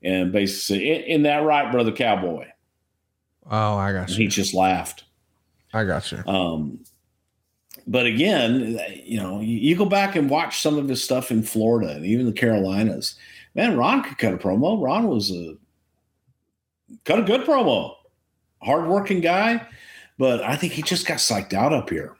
And basically, in, in that right, Brother Cowboy. Oh, I got And you. he just laughed. I got you. Um, but again, you know, you, you go back and watch some of his stuff in Florida and even the Carolinas. Man, Ron could cut a promo. Ron was a cut a good promo, hardworking guy. But I think he just got psyched out up here.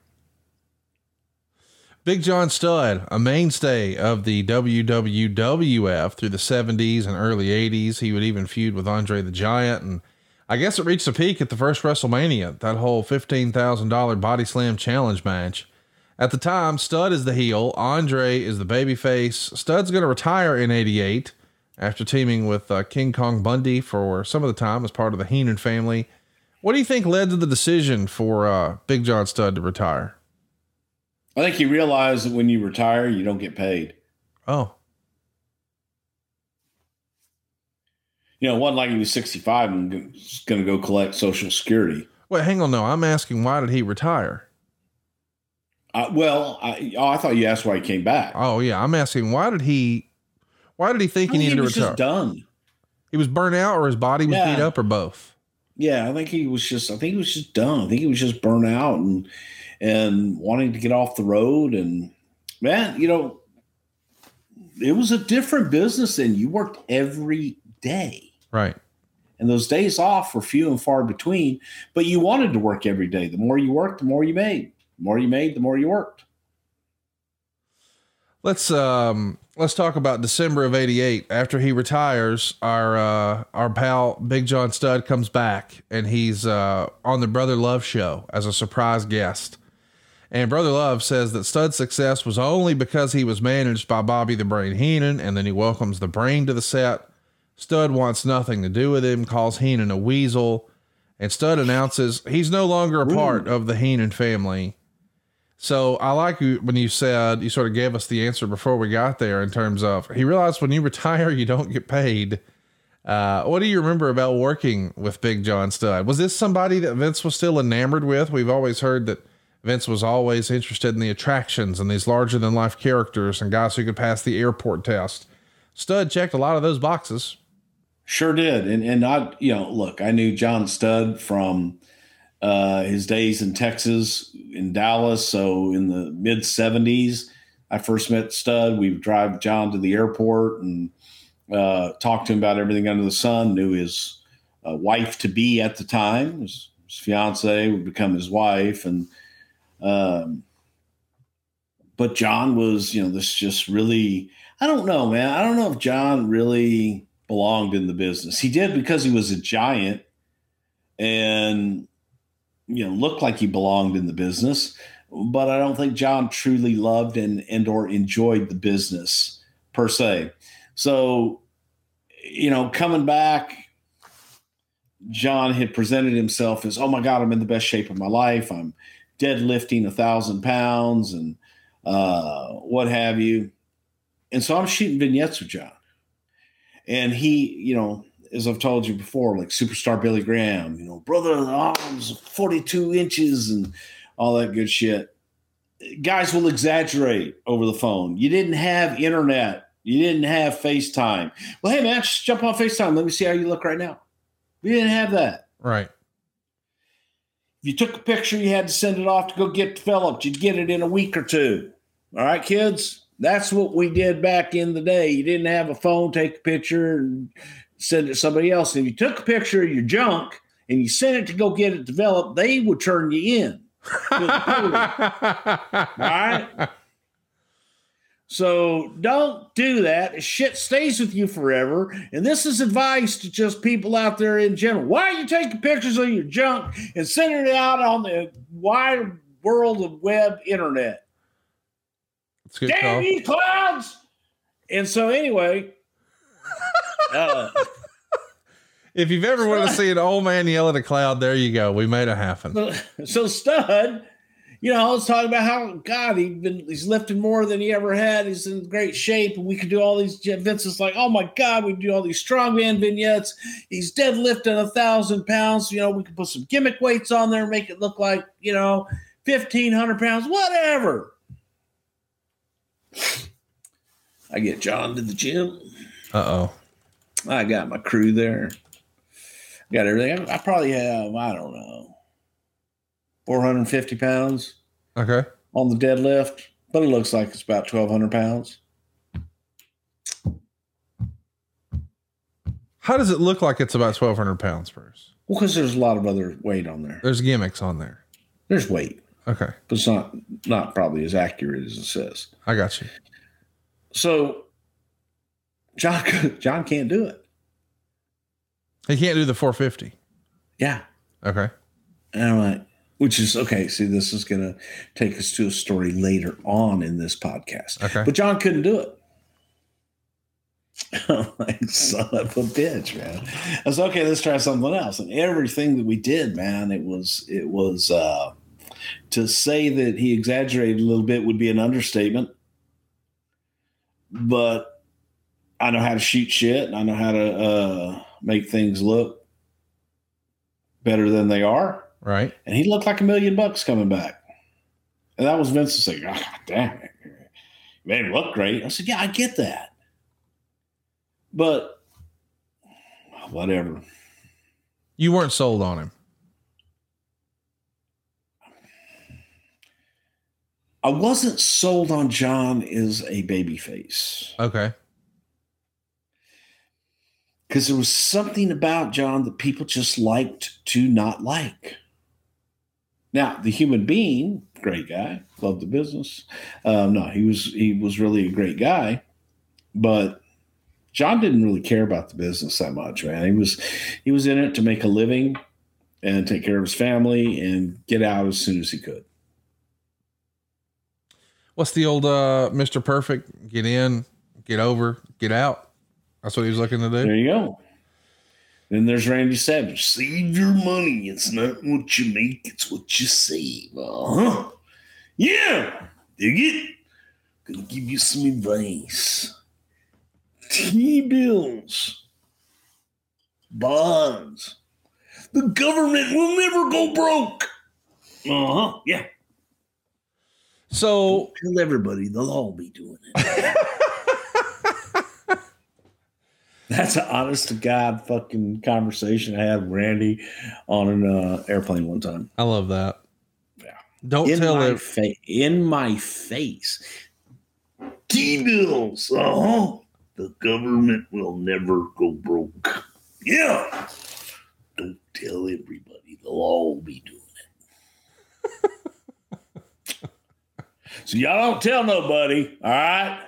Big John Studd, a mainstay of the WWWF through the 70s and early 80s. He would even feud with Andre the Giant. And I guess it reached a peak at the first WrestleMania, that whole $15,000 body slam challenge match. At the time, Studd is the heel, Andre is the babyface. Studd's going to retire in 88 after teaming with uh, King Kong Bundy for some of the time as part of the Heenan family. What do you think led to the decision for uh, Big John Studd to retire? I think he realized that when you retire, you don't get paid. Oh, You know, it wasn't like he was 65 and going to go collect Social Security. Wait, hang on. No, I'm asking why did he retire? Uh, well, I, oh, I thought you asked why he came back. Oh yeah, I'm asking why did he? Why did he think he needed he was to retire? just done. He was burnt out, or his body was Yeah. beat up, or both. Yeah, I think he was just. I think he was just done. I think he was just burnt out and and wanting to get off the road. And man, you know, it was a different business. And you worked every day, Right. and those days off were few and far between. But you wanted to work every day. The more you worked, the more you made. The more you made, the more you worked. Let's um let's talk about December of '88. After he retires, our uh, our pal Big John Studd comes back, and he's uh, on the Brother Love show as a surprise guest. And Brother Love says that Studd's success was only because he was managed by Bobby the Brain Heenan, and then he welcomes the Brain to the set. Studd wants nothing to do with him, calls Heenan a weasel, and Studd announces he's no longer a part of the Heenan family. So I like you when you said you sort of gave us the answer before we got there in terms of he realized when you retire you don't get paid. Uh, what do you remember about working with Big John Studd? Was this somebody that Vince was still enamored with? We've always heard that Vince was always interested in the attractions and these larger than life characters and guys who could pass the airport test. Studd checked a lot of those boxes. Sure did. And and I, you know, look, I knew John Studd from uh, his days in Texas, in Dallas. So in the mid 70s, I first met Studd. We would drive John to the airport and uh, talk to him about everything under the sun. Knew his uh, wife to be at the time, his, his fiance would become his wife. And, um, but John was, you know, this just really, I don't know, man. I don't know if John really belonged in the business. He did because he was a giant. and you know looked like he belonged in the business but i don't think john truly loved and and or enjoyed the business per se so you know coming back john had presented himself as oh my god i'm in the best shape of my life i'm deadlifting a thousand pounds and uh what have you and so i'm shooting vignettes with john and he you know as I've told you before, like superstar Billy Graham, you know, brother of the arms, 42 inches and all that good shit. Guys will exaggerate over the phone. You didn't have internet. You didn't have FaceTime. Well, hey man, just jump on FaceTime. Let me see how you look right now. We didn't have that. Right. If you took a picture, you had to send it off to go get developed. You'd get it in a week or two. All right, kids? That's what we did back in the day. You didn't have a phone, take a picture, and send it to somebody else. And if you took a picture of your junk and you sent it to go get it developed, they would turn you in. <laughs> All right. So don't do that. Shit stays with you forever. And this is advice to just people out there in general. Why are you taking pictures of your junk and sending it out on the wide world of web internet? It's a good Damn you clouds! And so anyway, <laughs> uh, If you've ever wanted to see an old man yell at a cloud, there you go. We made it happen. so, so Studd, you know, I was talking about how God he been he's lifting more than he ever had. He's in great shape, and we could do all these. Vince is like, oh my God, we do all these strongman vignettes. He's deadlifting a thousand pounds. You know, we could put some gimmick weights on there, make it look like you know fifteen hundred pounds, whatever. I get John to the gym. Uh oh. I got my crew there. Got everything. I, I probably have, I don't know, 450 pounds Okay. on the deadlift, but it looks like it's about 1,200 pounds. How does it look like it's about 1,200 pounds, Bruce? Well, because there's a lot of other weight on there. There's gimmicks on there. There's weight, Okay. but it's not not probably as accurate as it says. I got you. So John <laughs> John can't do it. He can't do the 450. Yeah. Okay. And I'm like, which is okay. See, this is going to take us to a story later on in this podcast. Okay. But John couldn't do it. <laughs> I'm like, son of a bitch, man. I was okay, let's try something else. And everything that we did, man, it was, it was, uh, to say that he exaggerated a little bit would be an understatement. But I know how to shoot shit and I know how to uh, make things look better than they are Right. and he looked like a million bucks coming back. And that was Vince saying, "God damn it, man, look great." I said, "Yeah, I get that, but whatever." You weren't sold on him. I wasn't sold on John as a baby face Okay. because there was something about John that people just liked to not like. Now, the human being, great guy, loved the business. Um, no, he was he was really a great guy, but John didn't really care about the business that much, man. He was he was in it to make a living and take care of his family and get out as soon as he could. What's the old uh Mr. Perfect? Get in, get over, get out. That's what he was looking to do. There you go. Then there's Randy Savage. Save your money. It's not what you make, it's what you save. Uh-huh. Yeah. Dig it. Gonna give you some advice. T bills. Bonds. The government will never go broke. Uh-huh. Yeah. So Tell everybody they'll all be doing it. <laughs> That's an honest to God fucking conversation I had with Randy on an uh, airplane one time. I love that. Yeah. Don't in tell it. fa- in my face. T bills. Uh huh. The government will never go broke. Yeah. Don't tell everybody. They'll all be doing it. <laughs> so y'all don't tell nobody. All right.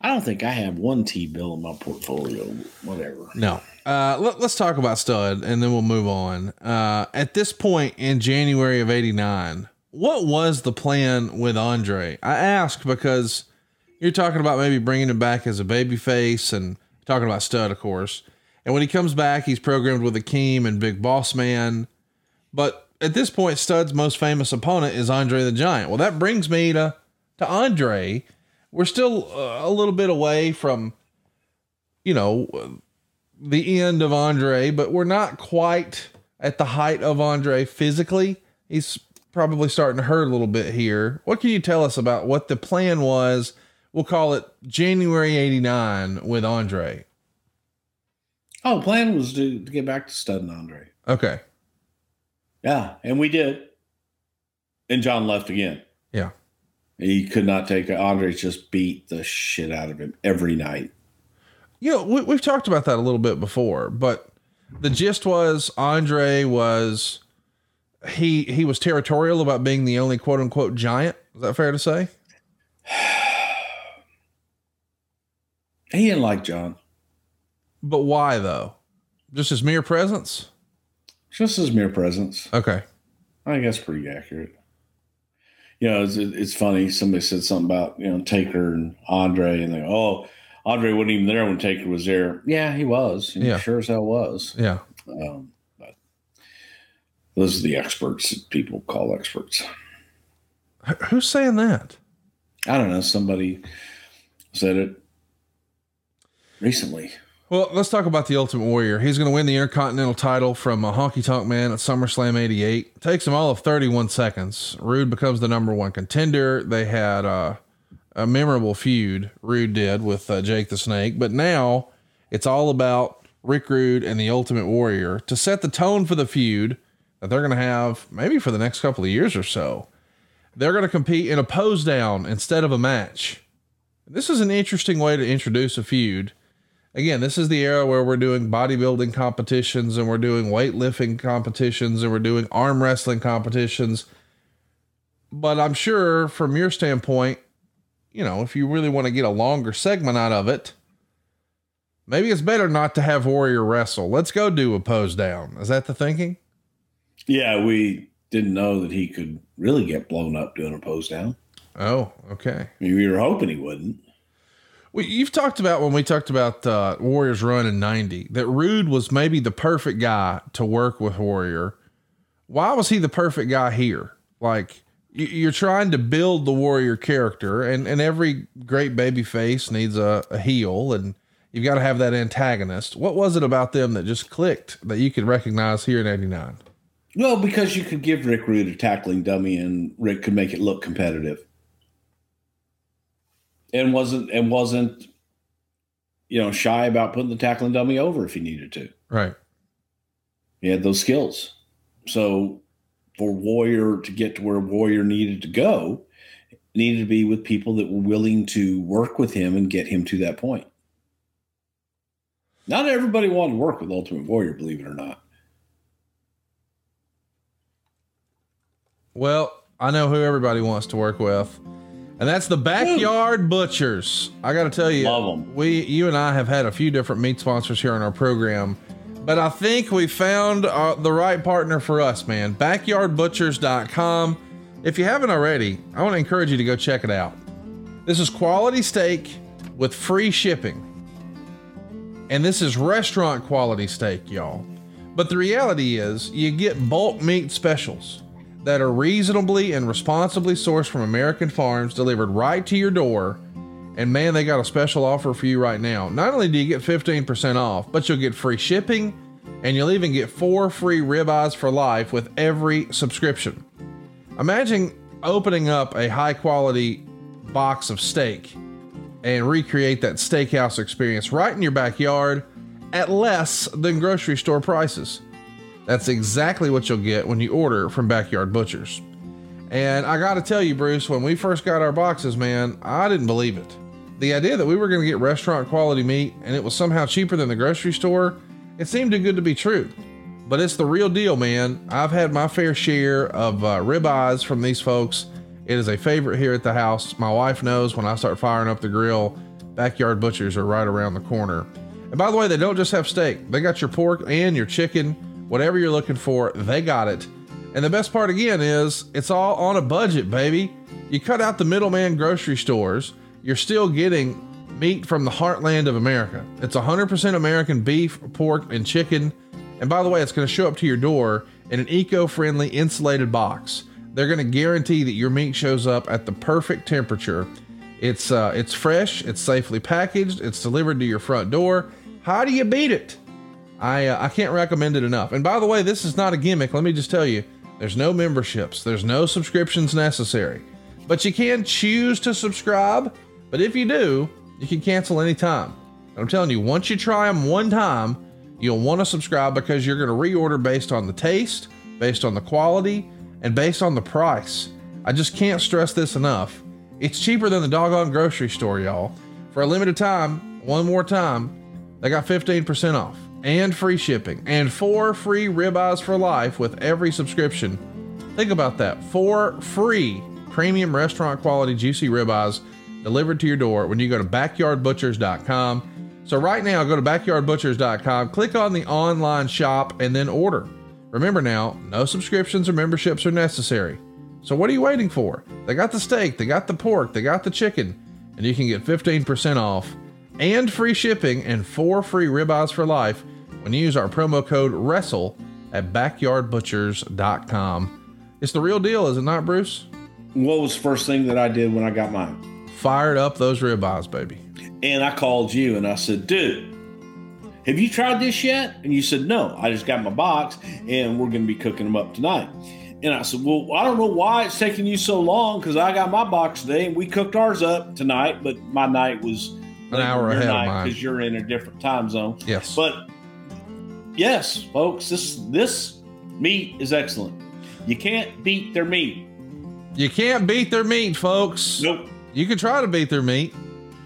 I don't think I have one T bill in my portfolio. Whatever. No. Uh, let, us talk about Studd and then we'll move on. Uh, at this point in January of 89, what was the plan with Andre? I ask because you're talking about maybe bringing him back as a baby face and talking about Studd, of course. And when he comes back, he's programmed with Akeem and Big Boss Man. But at this point, Studd's most famous opponent is Andre the Giant. Well, that brings me to, to Andre. We're still uh, a little bit away from, you know, the end of Andre, but we're not quite at the height of Andre physically. He's probably starting to hurt a little bit here. What can you tell us about what the plan was? We'll call it January 89 with Andre. Oh, the plan was to, to get back to Studd and Andre. Okay. Yeah, and we did. And John left again. He could not take it. Andre just beat the shit out of him every night. You know, we, we've talked about that a little bit before, but the gist was Andre was he he was territorial about being the only quote unquote giant. Is that fair to say? <sighs> he didn't like John. But why though? Just his mere presence? Just his mere presence. Okay. I think that's pretty accurate. You know, it's, it's funny. Somebody said something about, you know, Taker and Andre, and they oh, Andre wasn't even there when Taker was there. Yeah, he was. He Yeah. Sure as hell was. Yeah. Um, but those are the experts that people call experts. Who's saying that? I don't know. Somebody said it recently. Well, let's talk about the Ultimate Warrior. He's going to win the Intercontinental title from a Honky Tonk Man at SummerSlam 88. Takes him all of 31 seconds. Rude becomes the number one contender. They had uh, a memorable feud, Rude did with uh, Jake the Snake, but now it's all about Rick Rude and the Ultimate Warrior to set the tone for the feud that they're going to have maybe for the next couple of years or so. They're going to compete in a pose down instead of a match. This is an interesting way to introduce a feud again, this is the era where we're doing bodybuilding competitions and we're doing weightlifting competitions and we're doing arm wrestling competitions. But I'm sure from your standpoint, you know, if you really want to get a longer segment out of it, maybe it's better not to have Warrior wrestle. Let's go do a pose down. Is that the thinking? Yeah, we didn't know that he could really get blown up doing a pose down. Oh, okay. I mean, we were hoping he wouldn't. You've talked about when we talked about uh, Warriors run in 90 that Rude was maybe the perfect guy to work with Warrior. Why was he the perfect guy here? Like, you- you're trying to build the Warrior character, and, and every great baby face needs a, a heel, and you've got to have that antagonist. What was it about them that just clicked that you could recognize here in 89? Well, because you could give Rick Rude a tackling dummy and Rick could make it look competitive. And wasn't and wasn't you know shy about putting the tackling dummy over if he needed to. Right. He had those skills. So for Warrior to get to where Warrior needed to go, needed to be with people that were willing to work with him and get him to that point. Not everybody wanted to work with Ultimate Warrior, believe it or not. Well, I know who everybody wants to work with, and that's the Backyard Butchers. I got to tell you, Love 'em. we, you and I have had a few different meat sponsors here on our program, but I think we found uh, the right partner for us, man. Backyardbutchers.com. If you haven't already, I want to encourage you to go check it out. This is quality steak with free shipping. And this is restaurant quality steak, y'all. But the reality is, you get bulk meat specials that are reasonably and responsibly sourced from American farms delivered right to your door. And man, they got a special offer for you right now. Not only do you get 15% off, but you'll get free shipping and you'll even get four free ribeyes for life with every subscription. Imagine opening up a high quality box of steak and recreate that steakhouse experience right in your backyard at less than grocery store prices. That's exactly what you'll get when you order from Backyard Butchers. And I got to tell you, Bruce, when we first got our boxes, man, I didn't believe it. The idea that we were to get restaurant quality meat and it was somehow cheaper than the grocery store, it seemed too good to be true. But it's the real deal, man. I've had my fair share of uh, ribeyes from these folks. It is a favorite here at the house. My wife knows when I start firing up the grill, Backyard Butchers are right around the corner. And by the way, they don't just have steak, they got your pork and your chicken, whatever you're looking for, they got it. And the best part again is it's all on a budget, baby. You cut out the middleman grocery stores, you're still getting meat from the heartland of America. It's 100% American beef, pork, and chicken. And by the way, it's going to show up to your door in an eco friendly insulated box. They're going to guarantee that your meat shows up at the perfect temperature. It's uh, it's fresh, it's safely packaged, it's delivered to your front door. How do you beat it? I uh, I can't recommend it enough. And by the way, this is not a gimmick. Let me just tell you, there's no memberships, there's no subscriptions necessary. But you can choose to subscribe. But if you do, you can cancel anytime. And I'm telling you, once you try them one time, you'll want to subscribe because you're going to reorder based on the taste, based on the quality, and based on the price. I just can't stress this enough. It's cheaper than the doggone grocery store, y'all. For a limited time, one more time, they got 15% off and free shipping and four free ribeyes for life with every subscription. Think about that. Four free premium restaurant quality juicy ribeyes delivered to your door when you go to backyardbutchers.com. So right now, go to backyardbutchers.com, click on the online shop, and then order. Remember now, no subscriptions or memberships are necessary. So what are you waiting for? They got the steak, they got the pork, they got the chicken, and you can get 15% off and free shipping and four free ribeyes for life when you use our promo code WRESTLE at backyardbutchers.com. It's the real deal, is it not, Bruce? What was the first thing that I did when I got mine? Fired up those ribeyes, baby. And I called you and I said, dude, have you tried this yet? And you said, no, I just got my box and we're going to be cooking them up tonight. And I said, well, I don't know why it's taking you so long because I got my box today and we cooked ours up tonight, but my night was An hour ahead of mine. because you're in a different time zone. Yes. But yes, folks, this this meat is excellent. You can't beat their meat. You can't beat their meat, folks. Nope. You can try to beat their meat,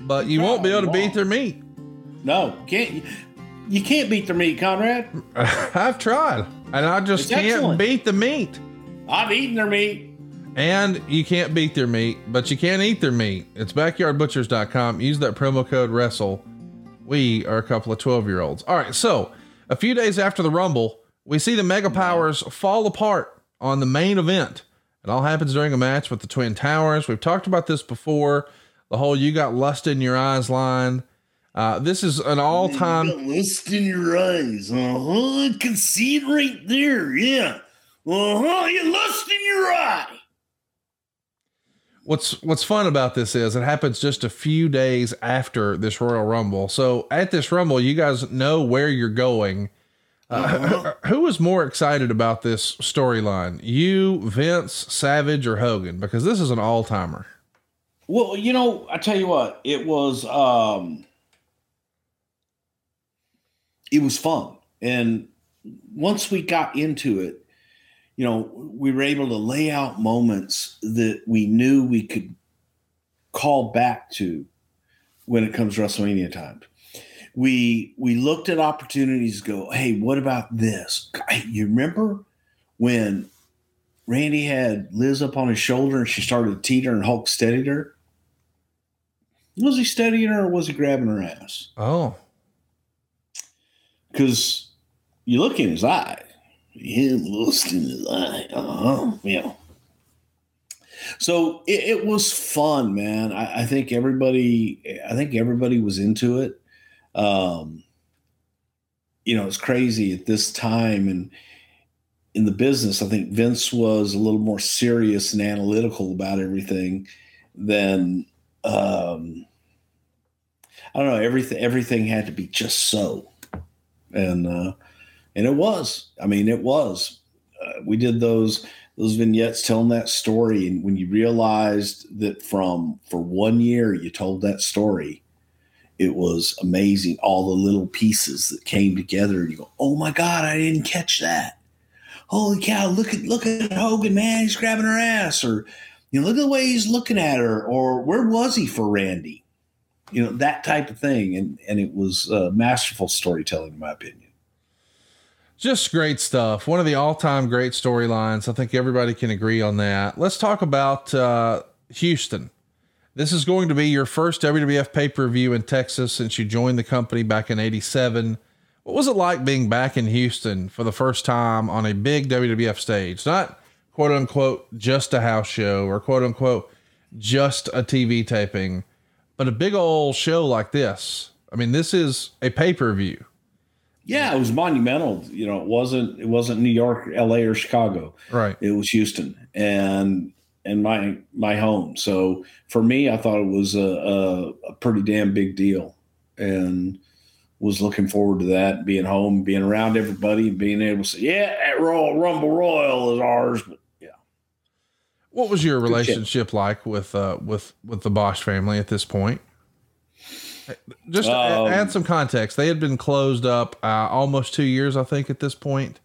but you won't be able to beat won't. their meat. No, can't. You can't beat their meat, Conrad. <laughs> I've tried, and I just It's can't excellent. beat the meat. I've eaten their meat. And you can't beat their meat, but you can eat their meat. It's backyardbutchers.com. Use that promo code WRESTLE. We are a couple of 12 year olds. All right, so a few days after the Rumble, we see the Mega Powers fall apart on the main event. It all happens during a match with the Twin Towers. We've talked about this before. The whole "you got lust in your eyes" line. Uh, this is an all-time. lust in your eyes. Uh huh. I can see it right there. Yeah. Uh huh. You lust in your eye. What's What's fun about this is it happens just a few days after this Royal Rumble. So at this Rumble, you guys know where you're going. Uh, who was more excited about this storyline? You, Vince, Savage, or Hogan? Because this is an all timer. Well, you know, I tell you what, it was um it was fun. And once we got into it, you know, we were able to lay out moments that we knew we could call back to when it comes to WrestleMania time. We we looked at opportunities to go, hey, what about this? You remember when Randy had Liz up on his shoulder and she started to teeter and Hulk steadied her? Was he steadying her or was he grabbing her ass? Oh, Because you look in his him lust in his eye. Uh-huh. Yeah. So it, it was fun, man. I, I think everybody, I think everybody was into it. Um, you know, it's crazy at this time and in the business. I think Vince was a little more serious and analytical about everything than um, I don't know. Everything everything had to be just so, and uh, and it was. I mean, it was. Uh, we did those those vignettes telling that story, and when you realized that from for one year you told that story, it was amazing. All the little pieces that came together, and you go, "Oh my God, I didn't catch that." Holy cow! Look at look at Hogan, man. He's grabbing her ass, or you know, look at the way he's looking at her, or where was he for Randy? You know, that type of thing, and and it was uh, masterful storytelling, in my opinion. Just great stuff. One of the all time great storylines. I think everybody can agree on that. Let's talk about uh, Houston. This is going to be your first WWF pay per view in Texas since you joined the company back in 87. What was it like being back in Houston for the first time on a big WWF stage? Not quote unquote just a house show or quote unquote just a TV taping, but a big old show like this. I mean, this is a pay per view. Yeah, it was monumental. You know, it wasn't it wasn't New York, L.A., or Chicago. Right. It was Houston, and and my my home. So for me, I thought it was a, a, a pretty damn big deal, and was looking forward to that, being home, being around everybody, and being able to say, "Yeah, that Royal Rumble Royal is ours." But yeah, What was your relationship like with uh with with the Boesch family at this point? Just Um, add some context. They had been closed up uh, almost two years, I think, at this point,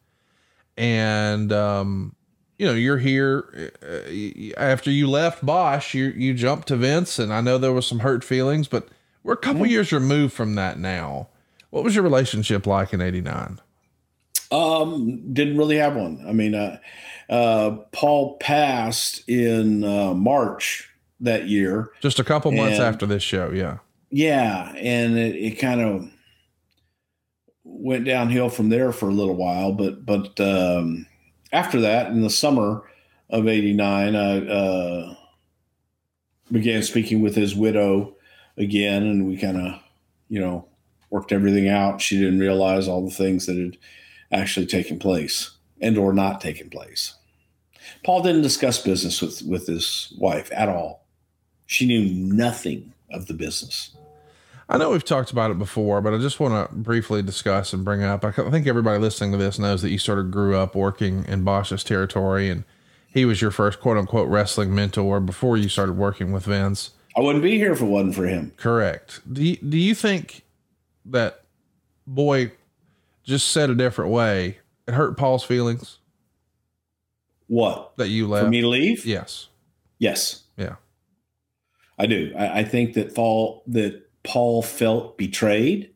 and um, you know you're here uh, after you left Boesch. You you jumped to Vince, and I know there was some hurt feelings, but we're a couple years removed from that now. What was your relationship like in '89? Um, didn't really have one. I mean, uh, uh, Paul passed in uh, March that year. Just a couple months after this show, yeah. Yeah, and it, it kind of went downhill from there for a little while. But but um, after that, in the summer of '89, I uh, began speaking with his widow again, and we kind of, you know, worked everything out. She didn't realize all the things that had actually taken place and or not taken place. Paul didn't discuss business with with his wife at all. She knew nothing of the business. I know we've talked about it before, but I just want to briefly discuss and bring up. I think everybody listening to this knows that you sort of grew up working in Boesch's territory, and he was your first quote unquote wrestling mentor before you started working with Vince. I wouldn't be here if it wasn't for him. Correct. Do you, do you think that boy just said a different way? It hurt Paul's feelings What? that you For left. me to leave? yes. Yes, Yeah. I do. I, I think that Paul that Paul felt betrayed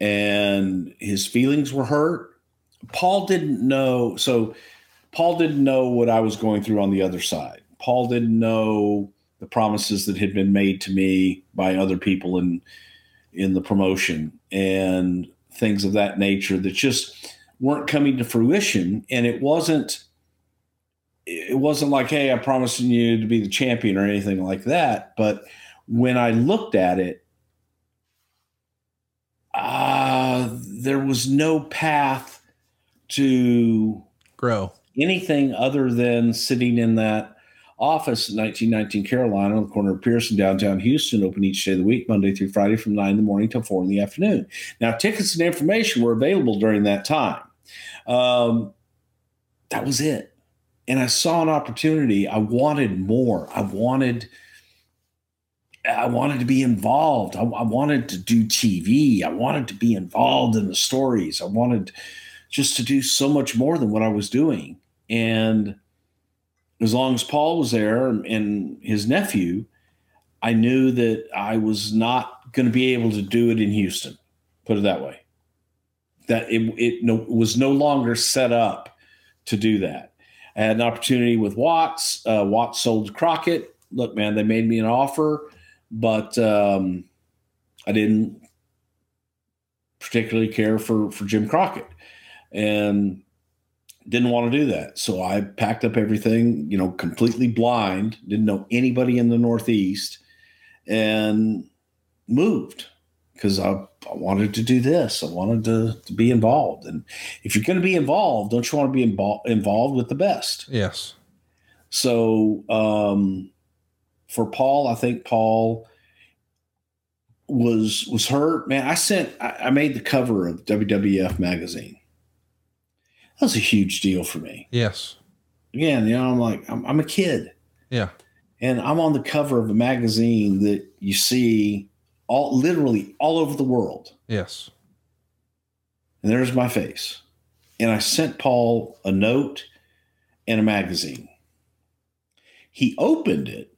and his feelings were hurt. Paul didn't know so Paul didn't know what I was going through on the other side. Paul didn't know the promises that had been made to me by other people in in the promotion and things of that nature that just weren't coming to fruition and it wasn't it wasn't like hey i'm promising you to be the champion or anything like that but when i looked at it uh, there was no path to Grow. anything other than sitting in that office in 1919 Carolina on the corner of Pierce and downtown Houston, open each day of the week, Monday through Friday from 9 in the morning till 4 in the afternoon. Now, tickets and information were available during that time. Um, that was it. And I saw an opportunity. I wanted more. I wanted. I wanted to be involved. I, I wanted to do TV. I wanted to be involved in the stories. I wanted just to do so much more than what I was doing. And as long as Paul was there and his nephew, I knew that I was not going to be able to do it in Houston. Put it that way. That it, it no, was no longer set up to do that. I had an opportunity with Watts. Uh, Watts sold Crockett. Look, man, they made me an offer, but um, I didn't particularly care for for Jim Crockett, and didn't want to do that. So I packed up everything, you know, completely blind, didn't know anybody in the Northeast, and moved because I, I wanted to do this. I wanted to, to be involved. And if you're going to be involved, don't you want to be involved involved with the best? Yes. So um, for Paul, I think Paul was was hurt. Man, I sent I, I made the cover of WWF magazine. That was a huge deal for me. Yes. Again, you know, I'm like I'm, I'm a kid, Yeah. and I'm on the cover of a magazine that you see all literally all over the world. Yes. And there's my face. And I sent Paul a note and a magazine. He opened it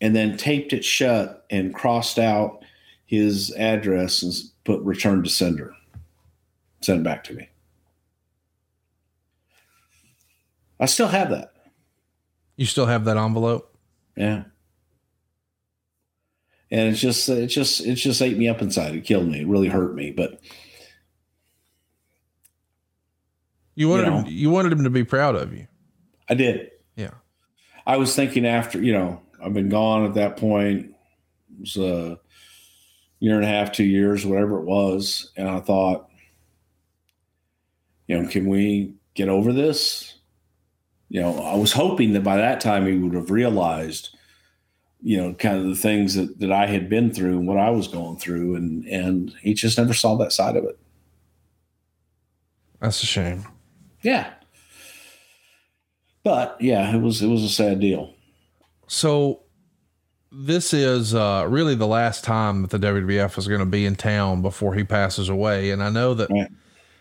and then taped it shut and crossed out his address and put return to sender. Sent it back to me. I still have that. You still have that envelope? Yeah. and it's just it just it just ate me up inside. It killed me. It really hurt me. But You wanted You know. him, you wanted him to be proud of you. I did. Yeah. I was thinking after you know I've been gone at that point. It was a year and a half, two years, whatever it was, and I thought, you know, can we get over this? You know, I was hoping that by that time he would have realized, you know, kind of the things that, that I had been through and what I was going through, and and he just never saw that side of it. That's a shame. Yeah. But yeah, it was it was a sad deal. So this is uh, really the last time that the WWF is going to be in town before he passes away. And I know that Right.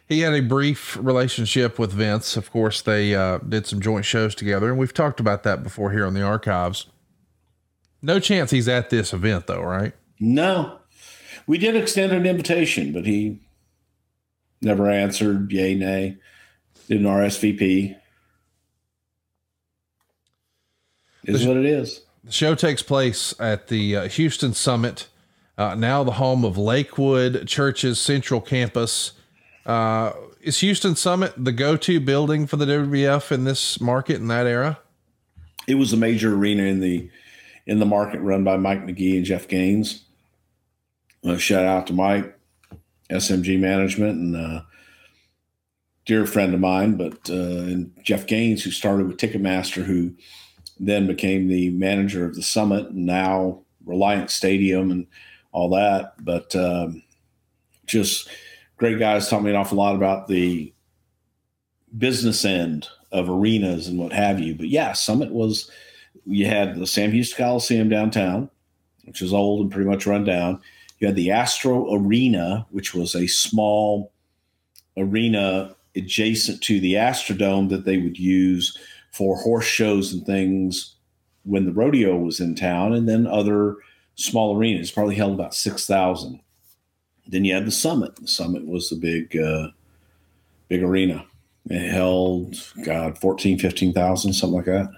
he had a brief relationship with Vince. Of course, they uh, did some joint shows together, and we've talked about that before here on the archives. No chance he's at this event, though, right? No, we did extend an invitation, but he never answered. Yay, nay. Did an RSVP. Is what it is. The show takes place at the uh, Houston Summit, uh, now the home of Lakewood Church's Central Campus. Uh, is Houston Summit the go to building for the WWF in this market in that era? It was a major arena in the in the market run by Mike McGee and Jeff Gaines. Uh, shout out to Mike, SMG Management, and uh, dear friend of mine, but uh, and Jeff Gaines, who started with Ticketmaster, who then became the manager of the Summit, and now Reliant Stadium and all that. But um, just great guys taught me an awful lot about the business end of arenas and what have you. But yeah, Summit was you had the Sam Houston Coliseum downtown, which is old and pretty much run down. You had the Astro Arena, which was a small arena adjacent to the Astrodome that they would use for horse shows and things when the rodeo was in town, and then other small arenas. Probably held about six thousand. Then you had the Summit. The Summit was the big, uh, big arena. It held, God, 14, 15,000, something like that.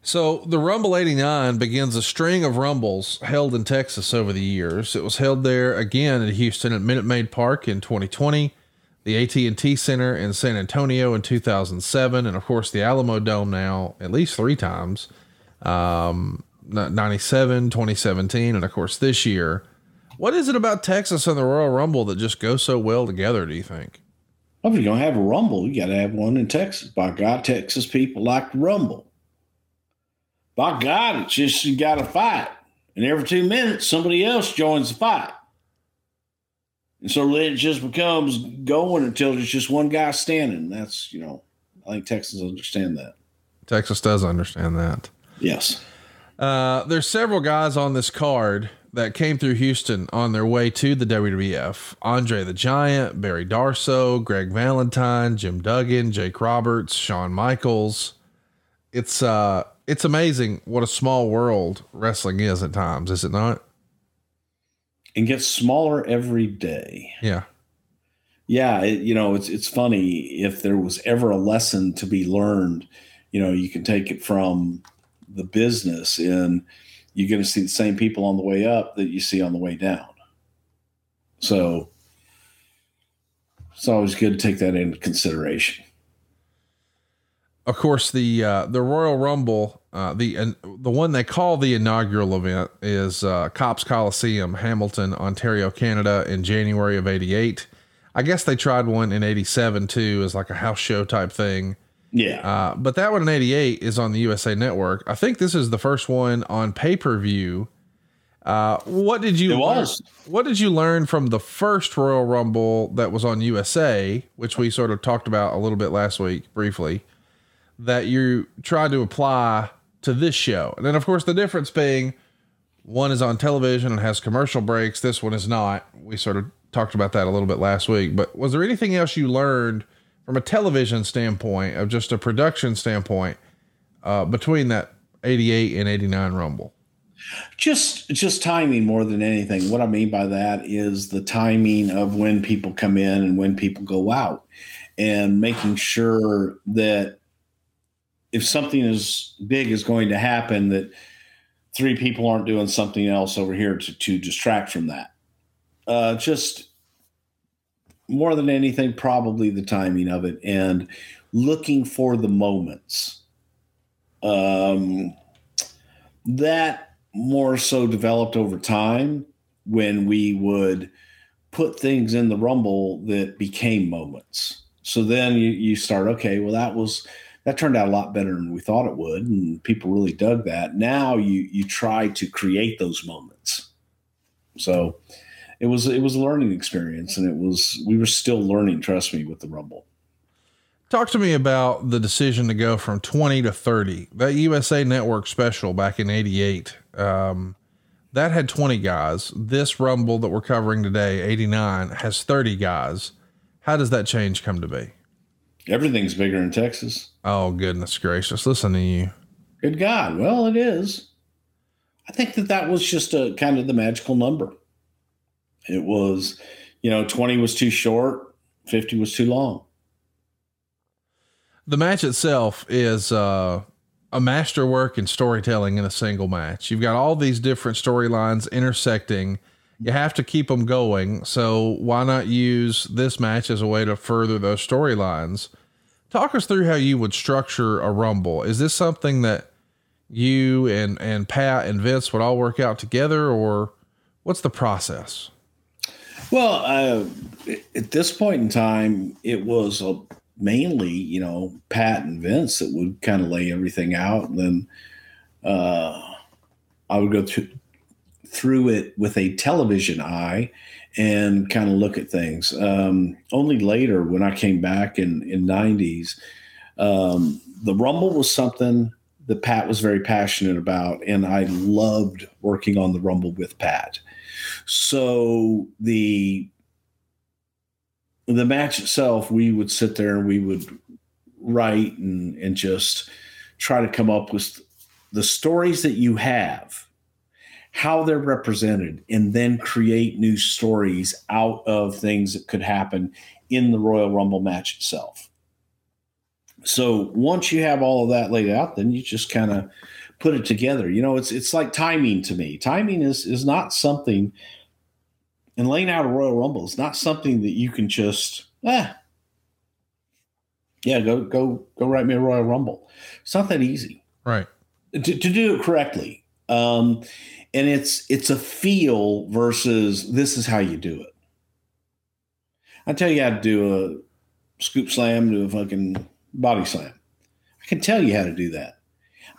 So the Rumble 89 begins a string of Rumbles held in Texas over the years. It was held there again in Houston at Minute Maid Park in 2020, the AT&T Center in San Antonio in 2007, and of course the Alamo Dome now at least three times, um, 97, 2017, and of course this year. What is it about Texas and the Royal Rumble that just goes so well together, do you think? Well, if you're to have a rumble, you got to have one in Texas. By God, Texas people like to rumble. By God, it's just you got to fight. And every two minutes, somebody else joins the fight. And so then it just becomes going until there's just one guy standing. That's, you know, I think Texans understand that. Texas does understand that. Yes. Uh, there's several guys on this card that came through Houston on their way to the WWF. Andre the Giant, Barry Darsow, Greg Valentine, Jim Duggan, Jake Roberts, Shawn Michaels. It's uh it's amazing what a small world wrestling is at times, is it not? And gets smaller every day. Yeah. yeah it, you know it's it's funny if there was ever a lesson to be learned you know you can take it from the business and you're going to see the same people on the way up that you see on the way down so it's always good to take that into consideration Of course, the uh, the Royal Rumble, uh, the uh, the one they call the inaugural event is uh, Copps Coliseum, Hamilton, Ontario, Canada, in January of '88. I guess they tried one in '87 too, as like a house show type thing. yeah Uh, but that one in '88 is on the USA Network. I think this is the first one on pay per view. Uh, what did you learn- was. What did you learn from the first Royal Rumble that was on USA, which we sort of talked about a little bit last week briefly, that you tried to apply to this show? And then, of course, the difference being one is on television and has commercial breaks. This one is not. We sort of talked about that a little bit last week. But was there anything else you learned from a television standpoint, of just a production standpoint, uh, between that 88 and 89 Rumble? just just timing more than anything what i mean by that is the timing of when people come in and when people go out and making sure that if something as big is going to happen that three people aren't doing something else over here to, to distract from that. Uh, just more than anything, probably the timing of it and looking for the moments. Um, that more so developed over time when we would put things in the rumble that became moments. So then you, you start, okay, well, that was that turned out a lot better than we thought it would, and people really dug that. Now you you try to create those moments. So it was it was a learning experience, and it was we were still learning. Trust me, with the Rumble. Talk to me about the decision to go from 20 to 30. That USA Network special back in 88, um, that had 20 guys. This Rumble that we're covering today, 89, has 30 guys. How does that change come to be? Everything's bigger in Texas. Oh, goodness gracious. Listen to you. Good God. Well, it is. I think that that was just a kind of the magical number. It was, you know, 20 was too short, 50 was too long. The match itself is uh, a masterwork in storytelling in a single match. You've got all these different storylines intersecting. You have to keep them going. So, why not use this match as a way to further those storylines? Talk us through how you would structure a rumble. Is this something that you and and Pat and Vince would all work out together, or what's the process? Well, uh, at this point in time, it was a, mainly you know Pat and Vince that would kind of lay everything out, and then uh, I would go through through it with a television eye and kind of look at things. Um, only later, when I came back in in '90s, um, the Rumble was something that Pat was very passionate about, and I loved working on the Rumble with Pat. So the the match itself, we would sit there and we would write and and just try to come up with the stories that you have how they're represented and then create new stories out of things that could happen in the Royal Rumble match itself. So once you have all of that laid out, then you just kind of put it together. You know, it's it's like timing to me. Timing is is not something and laying out a Royal Rumble is not something that you can just ah yeah, go go go write me a Royal Rumble. It's not that easy. Right. To, to do it correctly. Um, and it's it's a feel versus this is how you do it. I tell you how to do a scoop slam do a fucking body slam. I can tell you how to do that.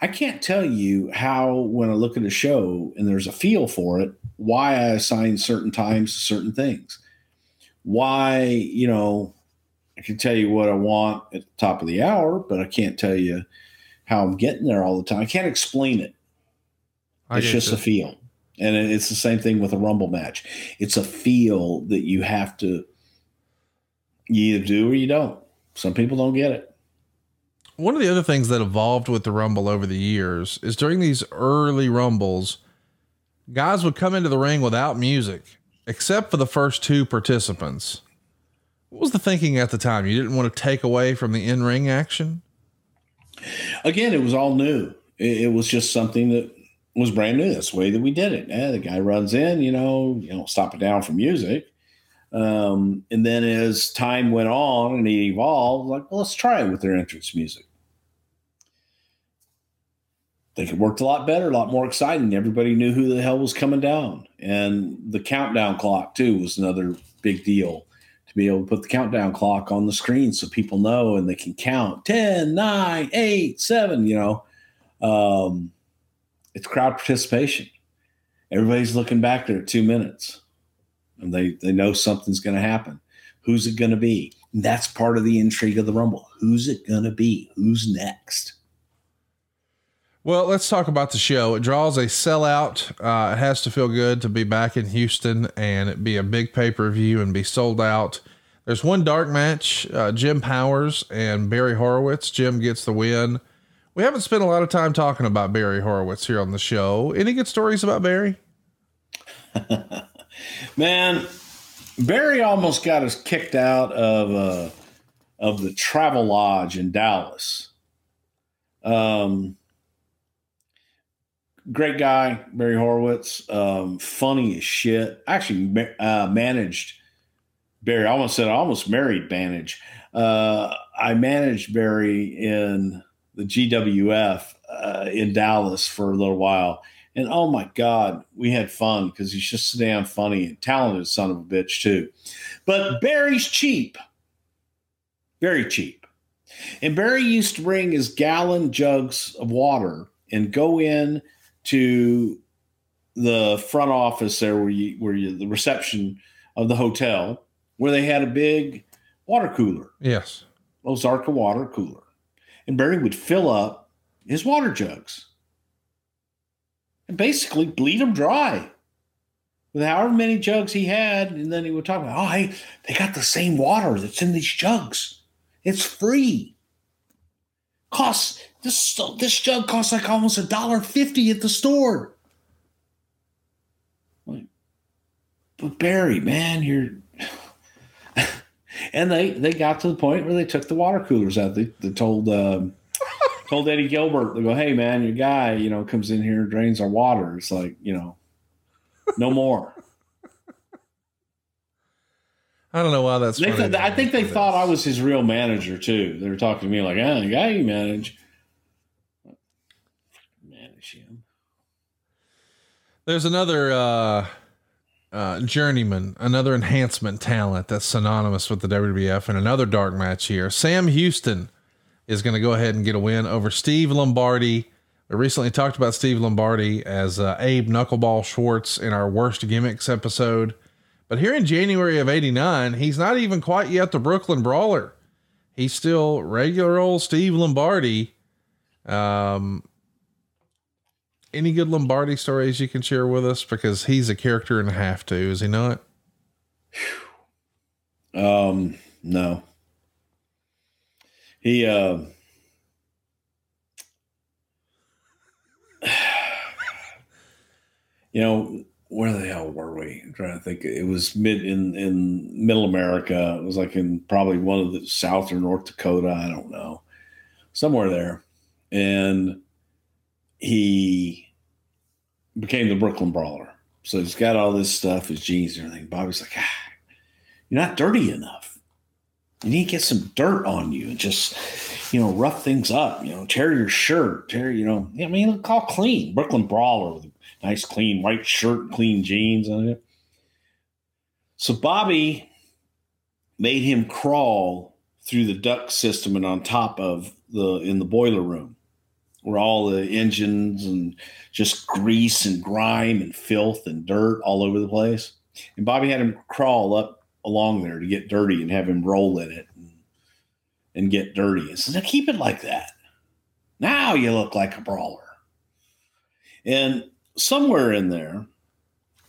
I can't tell you how when I look at a show and there's a feel for it, why I assign certain times to certain things. Why, you know, I can tell you what I want at the top of the hour, but I can't tell you how I'm getting there all the time. I can't explain it. I it's just you. a feel. And it's the same thing with a rumble match. It's a feel that you have to you either do or you don't. Some people don't get it. One of the other things that evolved with the Rumble over the years is during these early Rumbles, guys would come into the ring without music, except for the first two participants. What was the thinking at the time? You didn't want to take away from the in ring action? Again, it was all new. It, it was just something that was brand new. That's the way that we did it. Yeah, the guy runs in, you know, you don't stop it down for music. Um, and then as time went on and it evolved, like, well, let's try it with their entrance music. I think it worked a lot better, a lot more exciting. Everybody knew who the hell was coming down. And the countdown clock, too, was another big deal to be able to put the countdown clock on the screen so people know and they can count 10, 9, 8, 7, you know. Um, it's crowd participation. Everybody's looking back there two minutes and they, they know something's going to happen. Who's it going to be? And that's part of the intrigue of the Rumble. Who's it going to be? Who's next? Well, let's talk about the show. It draws a sellout. Uh, it has to feel good to be back in Houston and it be a big pay per view and be sold out. There's one dark match uh, Jim Powers and Barry Horowitz. Jim gets the win. We haven't spent a lot of time talking about Barry Horowitz here on the show. Any good stories about Barry? <laughs> Man, Barry almost got us kicked out of uh, of the Travel Lodge in Dallas. Um, great guy, Barry Horowitz. Um, funny as shit. Actually, uh, managed Barry. I almost said I almost married Manage. Uh, I managed Barry in the GWF uh, in Dallas for a little while. And oh my God, we had fun because he's just so damn funny and talented son of a bitch, too. But Barry's cheap. Very cheap. And Barry used to bring his gallon jugs of water and go in to the front office there where you where you the reception of the hotel where they had a big water cooler, Yes. Ozarka water cooler. And Barry would fill up his water jugs and basically bleed them dry with however many jugs he had. And then he would talk about, oh, hey, they got the same water that's in these jugs. It's free. Costs this this jug costs like almost a dollar fifty at the store. But Barry, man, you're and they they got to the point where they took the water coolers out. They, they told um, <laughs> told Eddie Gilbert, they go, "Hey man, your guy, you know, comes in here and drains our water. It's like, you know, no more." <laughs> I don't know why that's. Th- I think they thought I was his real manager too. They were talking to me like, "Ah, the guy you manage, manage him." There's another uh, uh, journeyman, another enhancement talent that's synonymous with the WWF, and another dark match here. Sam Houston is going to go ahead and get a win over Steve Lombardi. We recently talked about Steve Lombardi as uh, Abe Knuckleball Schwartz in our worst gimmicks episode. But here in January of 89, he's not even quite yet the Brooklyn Brawler. He's still regular old Steve Lombardi. Um, any good Lombardi stories you can share with us? Because he's a character and a half too, is he not? Um, no. He uh <sighs> you know, where the hell were we? I'm trying to think. It was mid in in middle America. It was like in probably one of the South or North Dakota. I don't know. Somewhere there. And he became the Brooklyn Brawler. So he's got all this stuff, his jeans and everything. Bobby's like, ah, you're not dirty enough. You need to get some dirt on you and just, you know, rough things up. You know, tear your shirt, tear, you know, I mean, look all clean. Brooklyn Brawler with a nice, clean white shirt, clean jeans on it. So Bobby made him crawl through the duct system and on top of the in the boiler room where all the engines and just grease and grime and filth and dirt all over the place. And Bobby had him crawl up along there to get dirty and have him roll in it and, and get dirty. And so now keep it like that. Now you look like a brawler. And somewhere in there,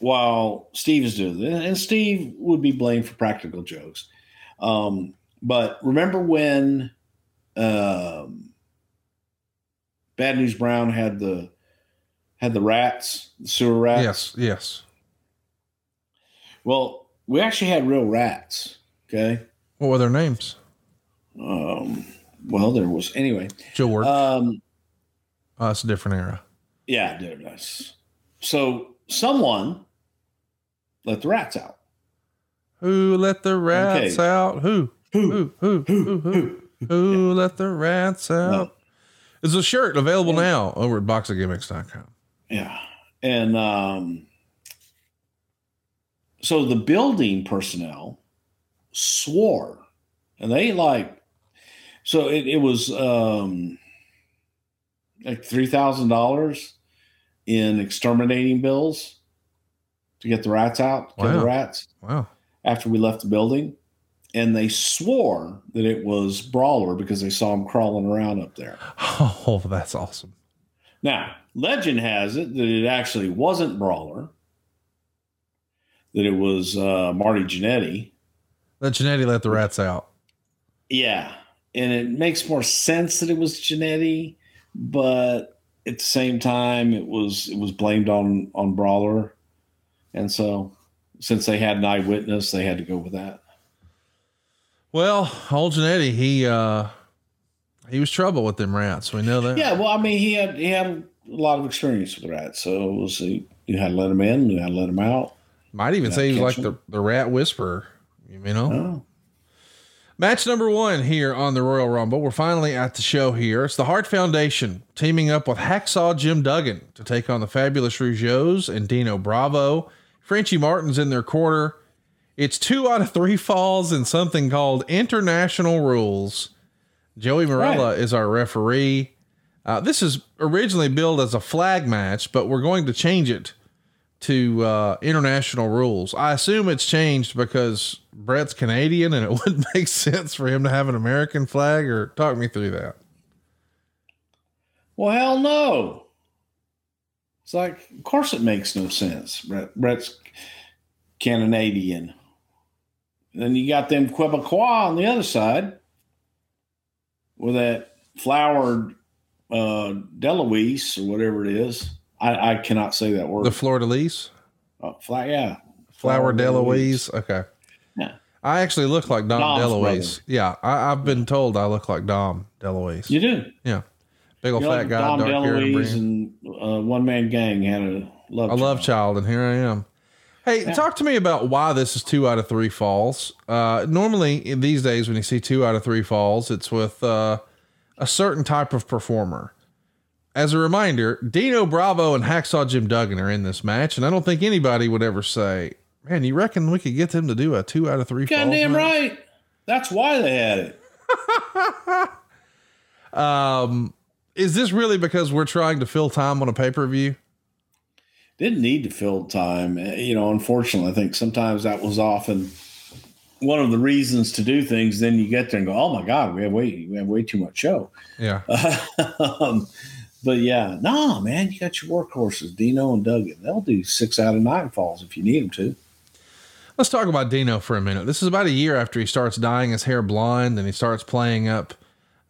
while Steve is doing this, and Steve would be blamed for practical jokes. Um, but remember when um, Bad News Brown had the had the rats, the sewer rats? Yes, yes. Well, we actually had real rats. Okay. What were their names? Um, well, there was anyway. George. Um, oh, that's a different era. yeah, is. So someone let the rats out. Who let the rats Okay. out? Who? Who? Who? Who? Who? Who let the rats out? No. There's a shirt available now over at boxofgimmicks.com. Yeah. And um, so the building personnel swore, and they like, so it, it was um, like $3,000 in exterminating bills to get the rats out, kill Wow. the rats Wow. after we left the building. And they swore that it was Brawler because they saw him crawling around up there. <laughs> Oh, that's awesome. Now, legend has it that it actually wasn't Brawler, that it was uh, Marty Jannetty. That Jannetty let the rats out. Yeah. And it makes more sense that it was Jannetty, but at the same time, it was it was blamed on on Brawler, and so since they had an eyewitness, they had to go with that. Well, old Jannetty, he uh he was trouble with them rats. We know that. Yeah, well, I mean, he had he had a lot of experience with rats, so we'll see. You had to let them in, you had to let them out. Might even say he's like the, the rat whisperer. You know? Oh, Match number one here on the Royal Rumble. We're finally at the show here. It's the Hart Foundation teaming up with Hacksaw Jim Duggan to take on the Fabulous Rougeaus and Dino Bravo. Frenchie Martin's in their corner. It's two out of three falls in something called international rules. Joey Marella Right. is our referee. Uh, this is originally billed as a flag match, but we're going to change it to uh, international rules. I assume it's changed because Bret's Canadian and it <laughs> wouldn't make sense for him to have an American flag. Or talk me through that. well, hell no. It's like, of course, it makes no sense. Bret, Bret's Canadian. Then you got them Quebecois on the other side with that flowered uh, Deloise or whatever it is. I, I cannot say that word. The Florida Lease, uh, fla- yeah. Flower Deloise. Okay. Yeah. I actually look like Dom Dom's DeLuise. brother. Yeah, I, I've been told I look like Dom DeLuise. You do. yeah, big old You're fat like guy, Dom dark hair and and uh, One Man Gang had a love. A love child. child, and here I am. Hey, talk to me about why this is two out of three falls. Uh, normally, in these days, when you see two out of three falls, it's with uh, a certain type of performer. As a reminder, Dino Bravo and Hacksaw Jim Duggan are in this match, and I don't think anybody would ever say, "Man, you reckon we could get them to do a two out of three?" falls Goddamn match?" right. That's why they had it. <laughs> Um, is this really because we're trying to fill time on a pay per view? Didn't need to fill time. Uh, You know, unfortunately, I think sometimes that was often one of the reasons to do things. Then you get there and go, "Oh my God, we have way we have way too much show." Yeah. <laughs> um, but yeah, no, man, you got your workhorses, Dino and Duggan. They'll do six out of nine falls if you need them to. Let's talk about Dino for a minute. This is about a year after he starts dyeing his hair blonde and he starts playing up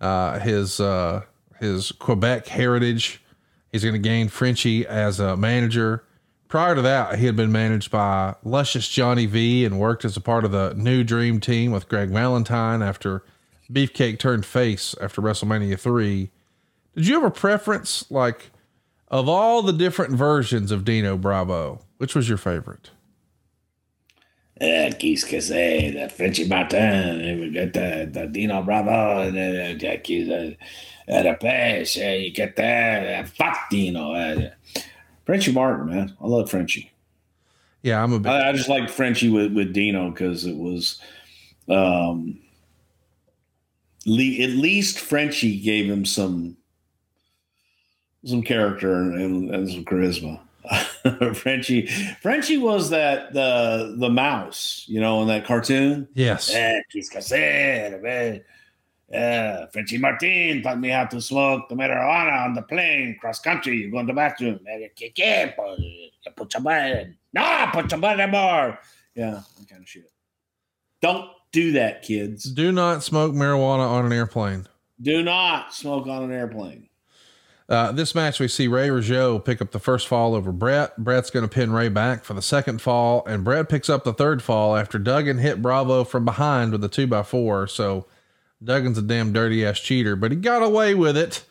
uh, his uh, his Quebec heritage. He's going to gain Frenchie as a manager. Prior to that, he had been managed by luscious Johnny V and worked as a part of the New Dream team with Greg Valentine after Beefcake turned face after WrestleMania 3. Did you have a preference, like, of all the different versions of Dino Bravo, which was your favorite? Uh, Keith Cassay, the Frenchy Martin, we got the, the Dino Bravo, and then uh, Jackie's uh, uh, the Pesh, uh, you get that uh, fuck Dino. Uh, Frenchy Martin, man. I love Frenchy. Yeah, I'm a big I, I just like Frenchy with, with Dino because it was, um, le- at least Frenchy gave him some some character and, and some charisma. <laughs> Frenchie, Frenchie was that the the mouse, you know, in that cartoon. yes. Eh. Yeah, Frenchie Martin taught me how to smoke the marijuana on the plane, cross country. You go in the bathroom. Eh, ¿qué, qué? Pues, you Put your button. No, put your button more. Yeah, that kind of shit. Don't do that, kids. Do not smoke marijuana on an airplane. Do not smoke on an airplane. Uh, this match, we see Ray Rougeau pick up the first fall over Bret. Bret's going to pin Ray back for the second fall, and Bret picks up the third fall after Duggan hit Bravo from behind with a two by four. So Duggan's a damn dirty ass cheater, but he got away with it.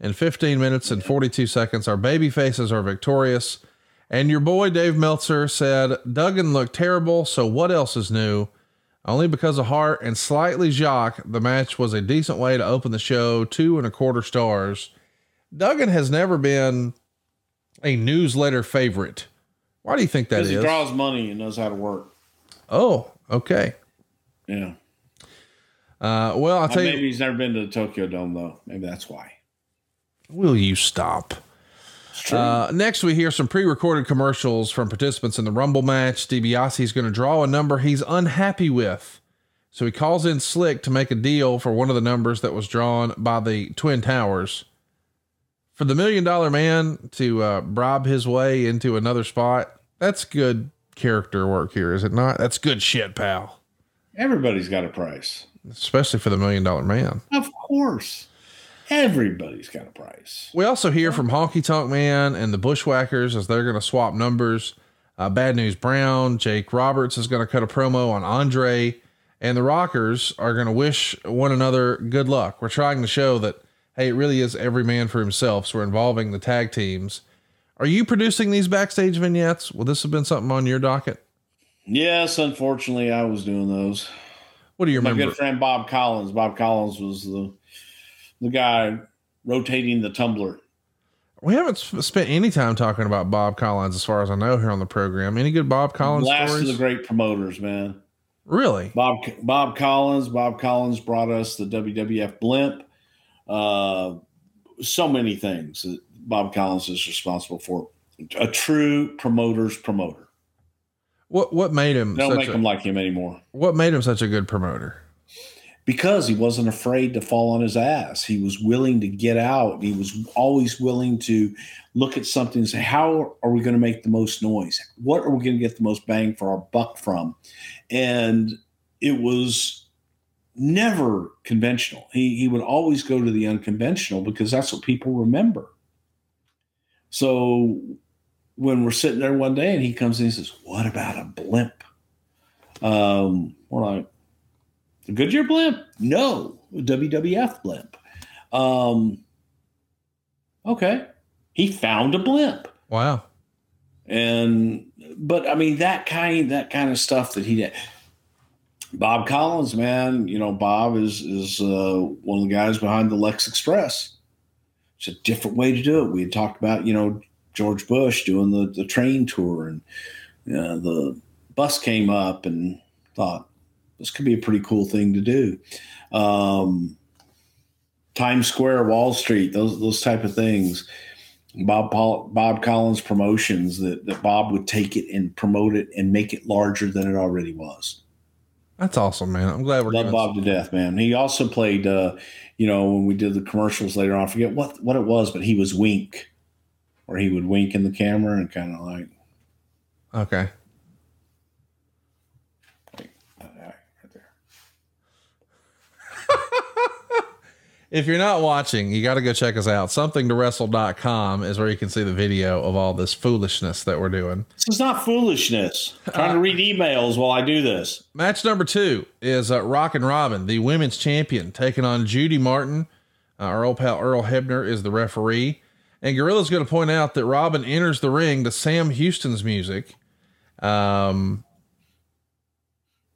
In 15 minutes and 42 seconds, our baby faces are victorious. And your boy Dave Meltzer said Duggan looked terrible, so what else is new? Only because of Hart and slightly Jacques, the match was a decent way to open the show, two and a quarter stars. Duggan has never been a newsletter favorite. Why do you think that Because he is? draws money and knows how to work. oh, okay. Yeah. Uh, well, I'll Uh, tell maybe you, he's never been to the Tokyo Dome, though. Maybe that's why. will you stop? Uh, next, we hear some pre-recorded commercials from participants in the Rumble match. DiBiase is going to draw a number he's unhappy with, so he calls in Slick to make a deal for one of the numbers that was drawn by the Twin Towers. For the Million Dollar Man to uh, bribe his way into another spot, that's good character work here, is it not? That's good shit, pal. Everybody's got a price. Especially for the Million Dollar Man. Of course. Everybody's got a price. We also hear from Honky Tonk Man and the Bushwhackers as they're going to swap numbers. Uh, Bad News Brown, Jake Roberts is going to cut a promo on Andre, and the Rockers are going to wish one another good luck. We're trying to show that, hey, it really is every man for himself. So we're involving the tag teams. Are you producing these backstage vignettes? Will this have been something on your docket? Yes, unfortunately, I was doing those. What do you My remember? good friend Bob Collins. Bob Collins was the the guy rotating the tumbler. We haven't spent any time talking about Bob Collins, as far as I know, here on the program. Any good Bob Collins Last stories? of the great promoters, man. really? Bob Bob Collins. Bob Collins brought us the WWF blimp. Uh, so many things that Bob Collins is responsible for. A true promoter's promoter. What What made him? They don't make a, him like him anymore what made him such a good promoter? because he wasn't afraid to fall on his ass. He was willing to get out. He was always willing to look at something and say, "How are we going to make the most noise? What are we going to get the most bang for our buck from?" And it was never conventional. He he would always go to the unconventional because that's what people remember. So when we're sitting there one day and he comes in and says, "What about a blimp?" Um, we're like, "The Goodyear blimp? No, WWF blimp." Um, okay, he found a blimp Wow. and but I mean that kind that kind of stuff that he did. Bob Collins, man, you know Bob is is uh, one of the guys behind the Lex Express. It's a different way to do it. We had talked about you know George Bush doing the the train tour, and uh, the bus came up, and thought this could be a pretty cool thing to do. Um, Times Square, Wall Street, those those type of things. Bob Bob Collins promotions that, that Bob would take it and promote it and make it larger than it already was. That's awesome, man. I'm glad we're Love Bob to death, man. He also played, uh, you know, when we did the commercials later on, I forget what what it was, but he was Wink, where he would wink in the camera and kind of like, Okay. all right, right there. If you're not watching, you got to go check us out. Somethingtowrestle.com is where you can see the video of all this foolishness that we're doing. This is not foolishness. I'm trying to read emails while I do this. Match number two is uh, Rockin' Robin, the women's champion, taking on Judy Martin. Uh, our old pal Earl Hebner is the referee. And Gorilla's going to point out that Robin enters the ring to Sam Houston's music. Um,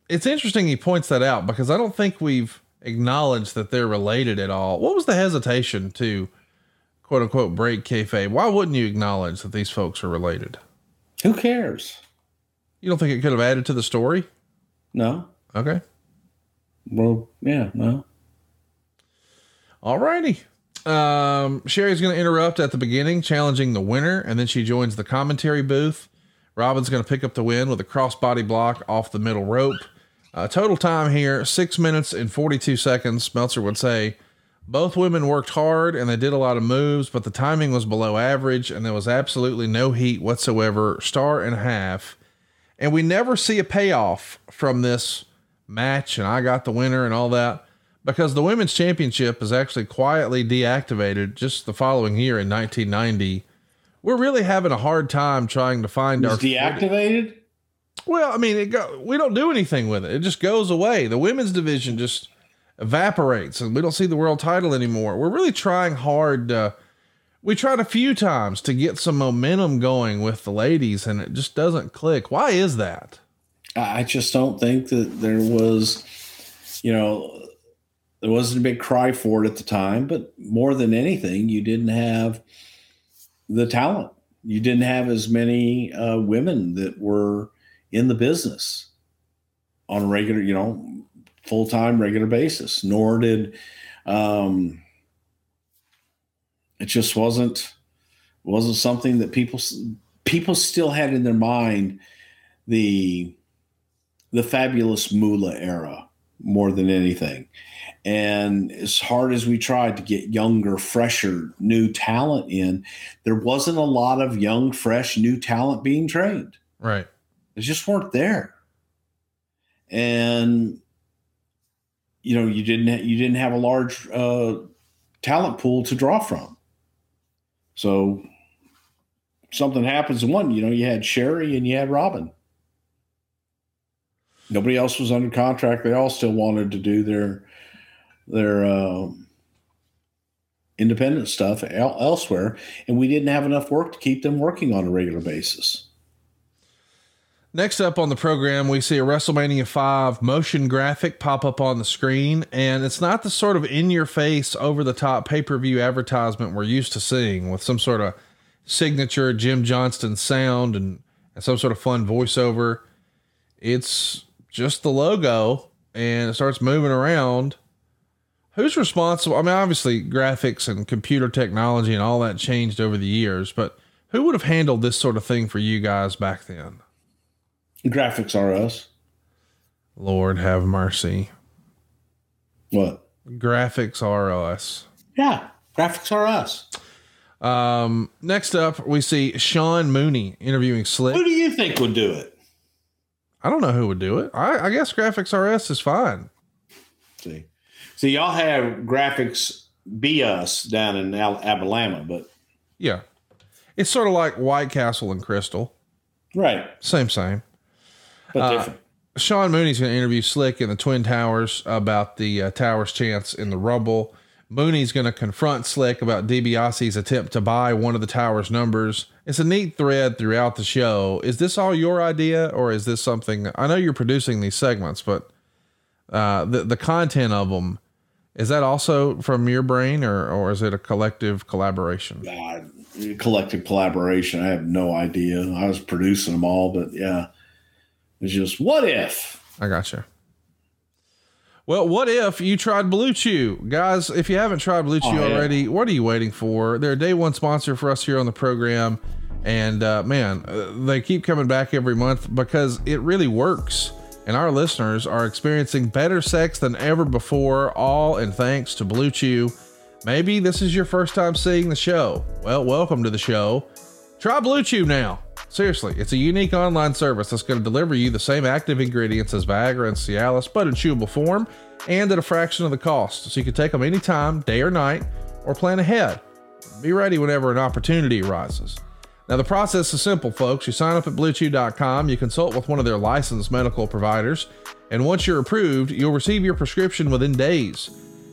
it's interesting he points that out because I don't think we've acknowledged that they're related at all. What was the hesitation to quote unquote break kayfabe? Why wouldn't you acknowledge that these folks are related? Who cares? You don't think it could have added to the story? No. Okay. Well, yeah, no. Alrighty. Um, Sherri's going to interrupt at the beginning, challenging the winner, and then she joins the commentary booth. Robin's going to pick up the win with a crossbody block off the middle rope. Uh, total time here six minutes and 42 seconds. Meltzer would say both women worked hard and they did a lot of moves, but the timing was below average and there was absolutely no heat whatsoever. Star and a half. And we never see a payoff from this match, and I got the winner and all that because the women's championship is actually quietly deactivated just the following year in 1990. We're really having a hard time trying to find our deactivated? Well, I mean, it go, we don't do anything with it. It just goes away. The women's division just evaporates and we don't see the world title anymore. We're really trying hard. To, we tried a few times to get some momentum going with the ladies and it just doesn't click. Why is that? I just don't think that there was, you know, there wasn't a big cry for it at the time, but more than anything, you didn't have the talent. You didn't have as many uh, women that were in the business on a regular, you know, full time, regular basis. Nor did um, it just wasn't wasn't something that people people still had in their mind the the fabulous Moolah era more than anything. And as hard as we tried to get younger, fresher, new talent in, there wasn't a lot of young, fresh, new talent being trained. Right. They just weren't there. And you know, you didn't you didn't have a large uh, talent pool to draw from. So something happens one, you know, you had Sherri and you had Robin. Nobody else was under contract. They all still wanted to do their their um, independent stuff el- elsewhere, and we didn't have enough work to keep them working on a regular basis. Next up on the program, we see a WrestleMania 5 motion graphic pop up on the screen, and it's not the sort of in your face, over the top pay per view advertisement we're used to seeing with some sort of signature Jim Johnston sound and, and some sort of fun voiceover. It's just the logo and it starts moving around. Who's responsible? I mean, obviously, graphics and computer technology and all that changed over the years, but who would have handled this sort of thing for you guys back then? Graphics are us. Lord have mercy. What? Graphics are us. Yeah, graphics are us. Um, next up, we see Sean Mooney interviewing Slick. Who do you think would do it? I don't know who would do it. I, I guess Graphics RS is fine. See, see, y'all have graphics be us down in Al- Alabama, but Yeah. It's sort of like White Castle and Krystal. right, Same, same. But different. Sean Mooney's going to interview Slick in the Twin Towers about the uh, Towers' chance in the Rumble. Mooney's going to confront Slick about DiBiase's attempt to buy one of the Towers' numbers. It's a neat thread throughout the show. Is this all your idea, or is this something? I know you're producing these segments, but uh, the the content of them is that also from your brain, or or is it a collective collaboration? Uh, collective collaboration. I have no idea. I was producing them all, but yeah, it's just what if? I got you. Well, what if you tried Blue Chew? Guys, if you haven't tried Blue Chew Oh, yeah. already, what are you waiting for? They're a day one sponsor for us here on the program. And uh, man, uh, they keep coming back every month because it really works. And our listeners are experiencing better sex than ever before, all in thanks to Blue Chew. Maybe this is your first time seeing the show. Well, welcome to the show. Try Blue Chew now. Seriously, it's a unique online service that's going to deliver you the same active ingredients as Viagra and Cialis, but in chewable form and at a fraction of the cost. So you can take them anytime, day or night, or plan ahead. Be ready whenever an opportunity arises. Now, the process is simple, folks. You sign up at bluechew.com, you consult with one of their licensed medical providers, and once you're approved, you'll receive your prescription within days.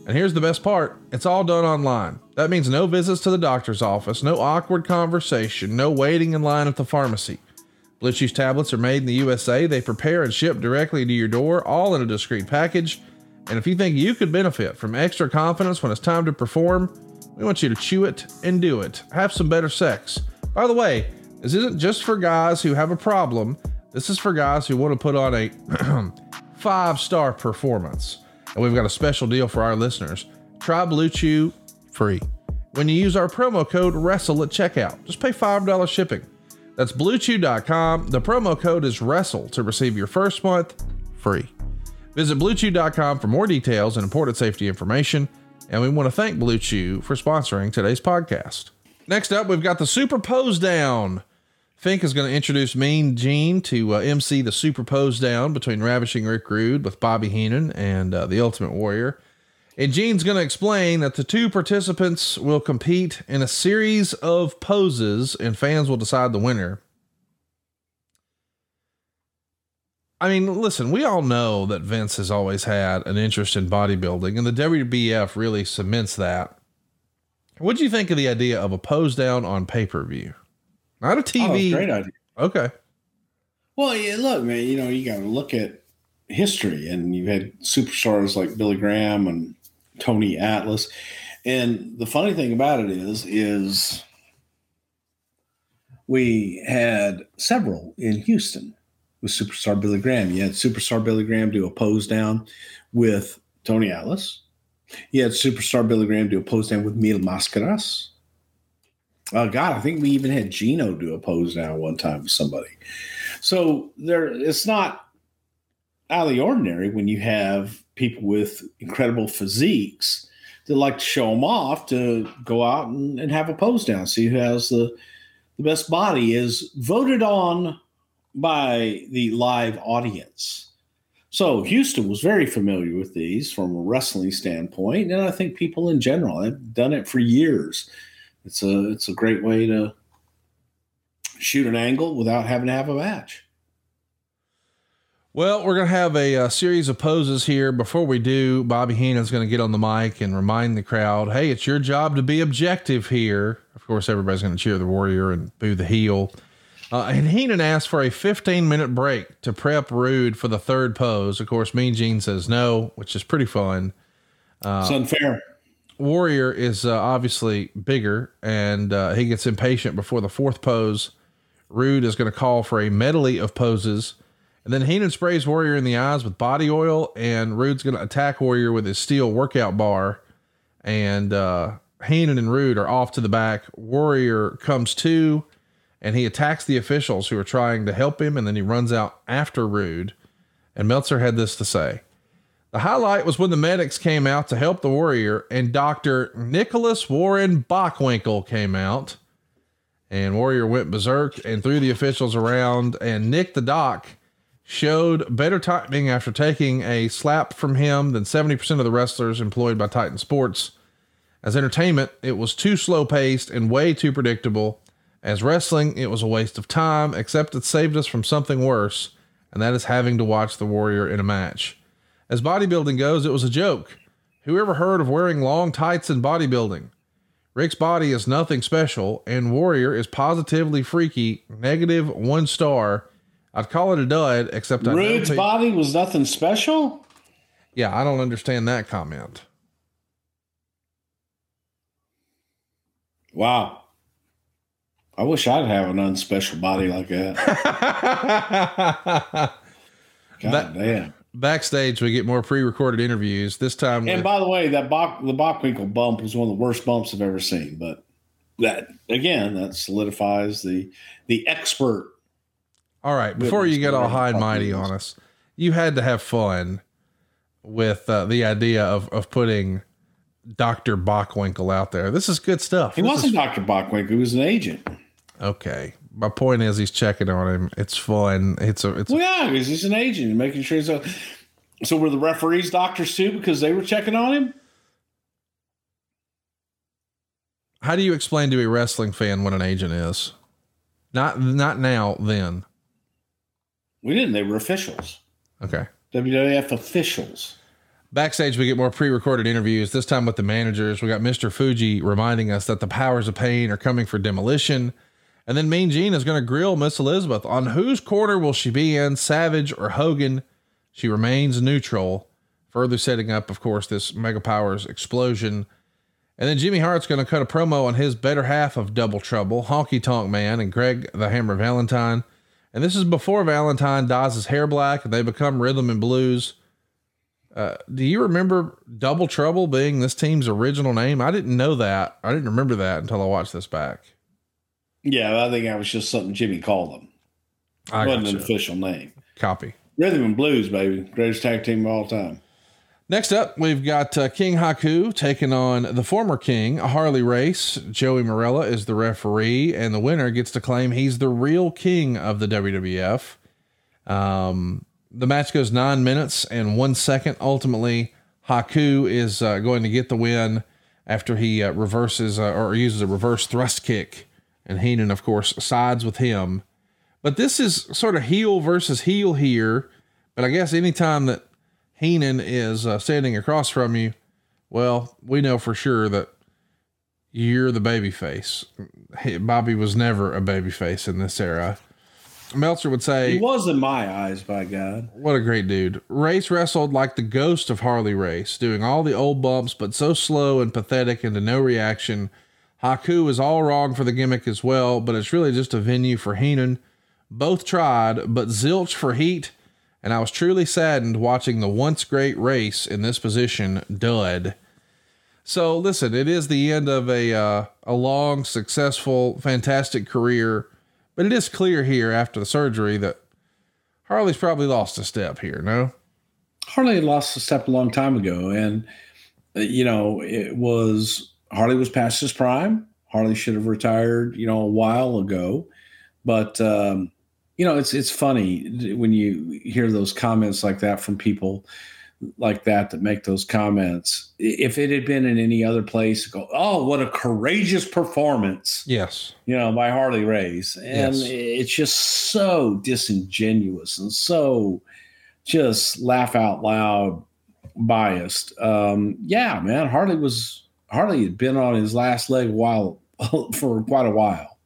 And here's the best part it's all done online. That means no visits to the doctor's office, no awkward conversation, no waiting in line at the pharmacy. Blue Chew's tablets are made in the USA. They prepare and ship directly to your door, all in a discreet package. And if you think you could benefit from extra confidence when it's time to perform, we want you to chew it and do it. Have some better sex. By the way, this isn't just for guys who have a problem. This is for guys who want to put on a <clears throat> five star performance. And we've got a special deal for our listeners. Try Blue Chew free when you use our promo code WRESTLE at checkout. Just pay $5 shipping. That's bluechew.com. The promo code is WRESTLE to receive your first month free. Visit bluechew.com for more details and important safety information. And we want to thank Blue Chew for sponsoring today's podcast. Next up, we've got the Super Pose Down. Fink is going to introduce Mean Gene to uh, MC the Super Pose Down between Ravishing Rick Rude with Bobby Heenan and uh, the Ultimate Warrior. And Gene's going to explain that the two participants will compete in a series of poses and fans will decide the winner. I mean, listen, we all know that Vince has always had an interest in bodybuilding, and the WBF really cements that. What do you think of the idea of a pose down on pay per view? Not a Oh, TV. great idea. okay. Well, yeah, look, man, you know, you got to look at history, and you've had superstars like Billy Graham and Tony Atlas. And the funny thing about it is, is we had several in Houston with superstar Billy Graham. You had superstar Billy Graham do a pose down with Tony Atlas. You had superstar Billy Graham do a pose down with Mil Mascaras. Oh God, I think we even had Gino do a pose down one time with somebody. So there, it's not out of the ordinary when you have people with incredible physiques that like to show them off to go out and, and have a pose down. See who has the the best body is voted on by the live audience. So Houston was very familiar with these from a wrestling standpoint, and I think people in general have done it for years. It's a it's a great way to shoot an angle without having to have a match. Well, we're going to have a, a, series of poses here. Before we do, Bobby Heenan's going to get on the mic and remind the crowd hey, it's your job to be objective here. Of course, everybody's going to cheer the Warrior and boo the heel. Uh, and Heenan asked for a 15 minute break to prep Rude for the third pose. Of course, Mean Gene says no, which is pretty fun. Uh, it's unfair. Warrior is uh, obviously bigger and uh, he gets impatient before the fourth pose. Rude is going to call for a medley of poses. And then Heenan sprays Warrior in the eyes with body oil, and Rude's going to attack Warrior with his steel workout bar. And uh, Heenan and Rude are off to the back. Warrior comes to, and he attacks the officials who are trying to help him, and then he runs out after Rude. And Meltzer had this to say the highlight was when the medics came out to help the warrior, and Dr. Nicholas Warren Bockwinkel came out. And Warrior went berserk and threw the officials around. And Nick the Doc showed better timing after taking a slap from him than 70% of the wrestlers employed by Titan Sports. As entertainment, it was too slow paced and way too predictable. As wrestling, it was a waste of time, except it saved us from something worse, and that is having to watch the Warrior in a match. As bodybuilding goes, it was a joke. Who ever heard of wearing long tights in bodybuilding? Rick's body is nothing special, and Warrior is positively freaky, negative one star. I'd call it a dud, except Rude's body was nothing special? Yeah, I don't understand that comment. Wow. I wish I'd have an unspecial body like that. <laughs> God that, damn backstage we get more pre-recorded interviews. This time and with, by the way that Bach, the Bockwinkel bump was one of the worst bumps i've ever seen but that again that solidifies the the expert all right before you get all high and mighty on us you had to have fun with uh, the idea of of putting dr bockwinkel out there. This is good stuff. He this wasn't is, dr bockwinkel he was an agent. Okay my point is he's checking on him. It's fun. It's a it's well, yeah, because he's an agent making sure so. So were the referees doctors too because they were checking on him? How do you explain to a wrestling fan what an agent is? Not not now, then. We didn't. They were officials. Okay. WWF officials. Backstage, we get more pre-recorded interviews. This time with the managers. We got Mr. Fuji reminding us that the powers of pain are coming for demolition. And then Mean Gene is going to grill Miss Elizabeth on whose corner will she be in, Savage or Hogan. She remains neutral, further setting up, of course, this Mega Powers explosion. And then Jimmy Hart's going to cut a promo on his better half of Double Trouble, Honky Tonk Man and Greg the Hammer Valentine. And this is before Valentine dyes his hair black and they become rhythm and blues. Uh, do you remember Double Trouble being this team's original name? I didn't know that. I didn't remember that until I watched this back. Yeah, I think that was just something Jimmy called them. I it wasn't an official name. Copy. Rhythm and Blues, baby. Greatest tag team of all time. Next up, we've got uh, King Haku taking on the former king, Harley Race. Joey Marella is the referee, and the winner gets to claim he's the real king of the WWF. Um, the match goes nine minutes and one second. Ultimately, Haku is uh, going to get the win after he uh, reverses uh, or uses a reverse thrust kick and Heenan, of course, sides with him. But this is sort of heel versus heel here. But I guess anytime that Heenan is uh, standing across from you, well, we know for sure that you're the baby face. Bobby was never a baby face in this era. Meltzer would say he was in my eyes, by God. What a great dude. Race wrestled like the ghost of Harley Race, doing all the old bumps, but so slow and pathetic and to no reaction Haku is all wrong for the gimmick as well, but it's really just a venue for Heenan. Both tried, but zilch for heat, and I was truly saddened watching the once great race in this position dud. So listen, it is the end of a uh, a long, successful, fantastic career, but it is clear here after the surgery that Harley's probably lost a step here. No, Harley lost a step a long time ago, and uh, you know it was Harley was past his prime. Harley should have retired, you know, a while ago. But um, you know, it's it's funny when you hear those comments like that from people like that that make those comments. If it had been in any other place, go, oh, what a courageous performance! Yes, you know, by Harley Race, and yes. it's just so disingenuous and so just laugh out loud biased. Um, yeah, man, Harley was Harley had been on his last leg while <laughs> for quite a while.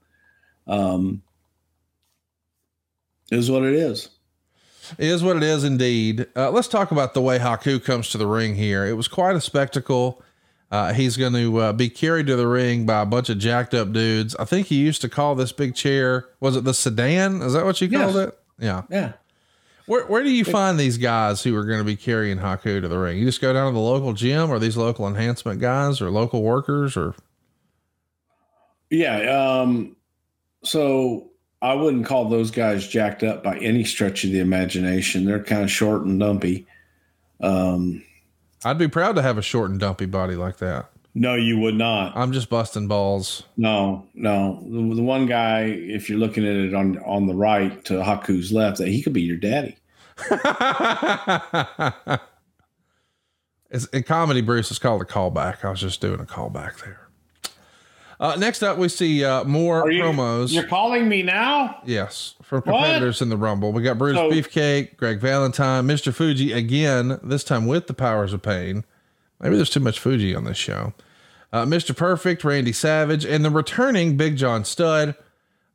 Um, is what it is. It is what it is indeed. Uh, let's talk about the way Haku comes to the ring here. It was quite a spectacle. Uh, he's going to uh, be carried to the ring by a bunch of jacked up dudes. I think he used to call this big chair, was it the sedan? Is that what you called Yes. it? Yeah. Yeah. Where, where do you find these guys who are going to be carrying Haku to the ring? You just go down to the local gym or these local enhancement guys or local workers or Yeah. Um, so I wouldn't call those guys jacked up by any stretch of the imagination. They're kind of short and dumpy. Um, I'd be proud to have a short and dumpy body like that. No, you would not. I'm just busting balls. No, no. The, the one guy, if you're looking at it on on the right to Haku's left, that he could be your daddy. <laughs> it's, in comedy, Bruce, it's called a callback. I was just doing a callback there. Uh, next up, we see uh, more promos. You're calling me now? Yes, from competitors in the Rumble. We got Bruce So- Beefcake, Greg Valentine, Mr. Fuji again, this time with the powers of pain. Maybe there's too much Fuji on this show. Uh, Mr. Perfect, Randy Savage, and the returning Big John Studd.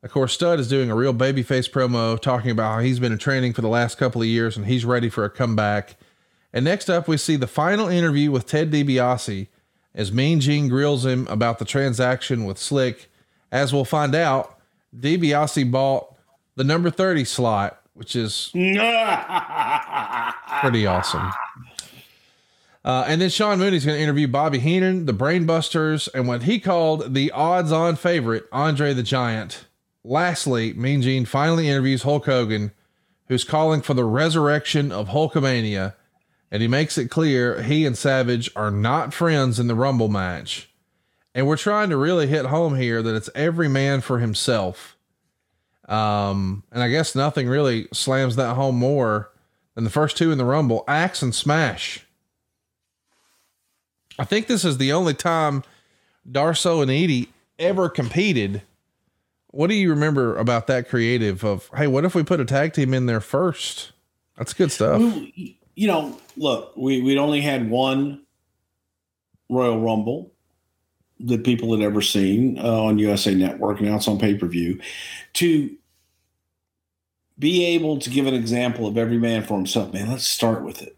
Of course, Studd is doing a real babyface promo talking about how he's been in training for the last couple of years and he's ready for a comeback. And next up, we see the final interview with Ted DiBiase as Mean Gene grills him about the transaction with Slick. As we'll find out, DiBiase bought the number 30 slot, which is <laughs> pretty awesome. Uh, and then Sean Mooney's going to interview Bobby Heenan, the Brainbusters, and what he called the odds on favorite, Andre the Giant. Lastly, Mean Gene finally interviews Hulk Hogan, who's calling for the resurrection of Hulkamania. And he makes it clear he and Savage are not friends in the Rumble match. And we're trying to really hit home here that it's every man for himself. Um, and I guess nothing really slams that home more than the first two in the Rumble, Axe and Smash. I think this is the only time Darsow and Eadie ever competed. What do you remember about that creative of, hey, what if we put a tag team in there first? That's good stuff. We- you know, look, we, we'd only had one Royal Rumble that people had ever seen uh, on USA Network. Now it's on pay per view. To be able to give an example of every man for himself, man, let's start with it.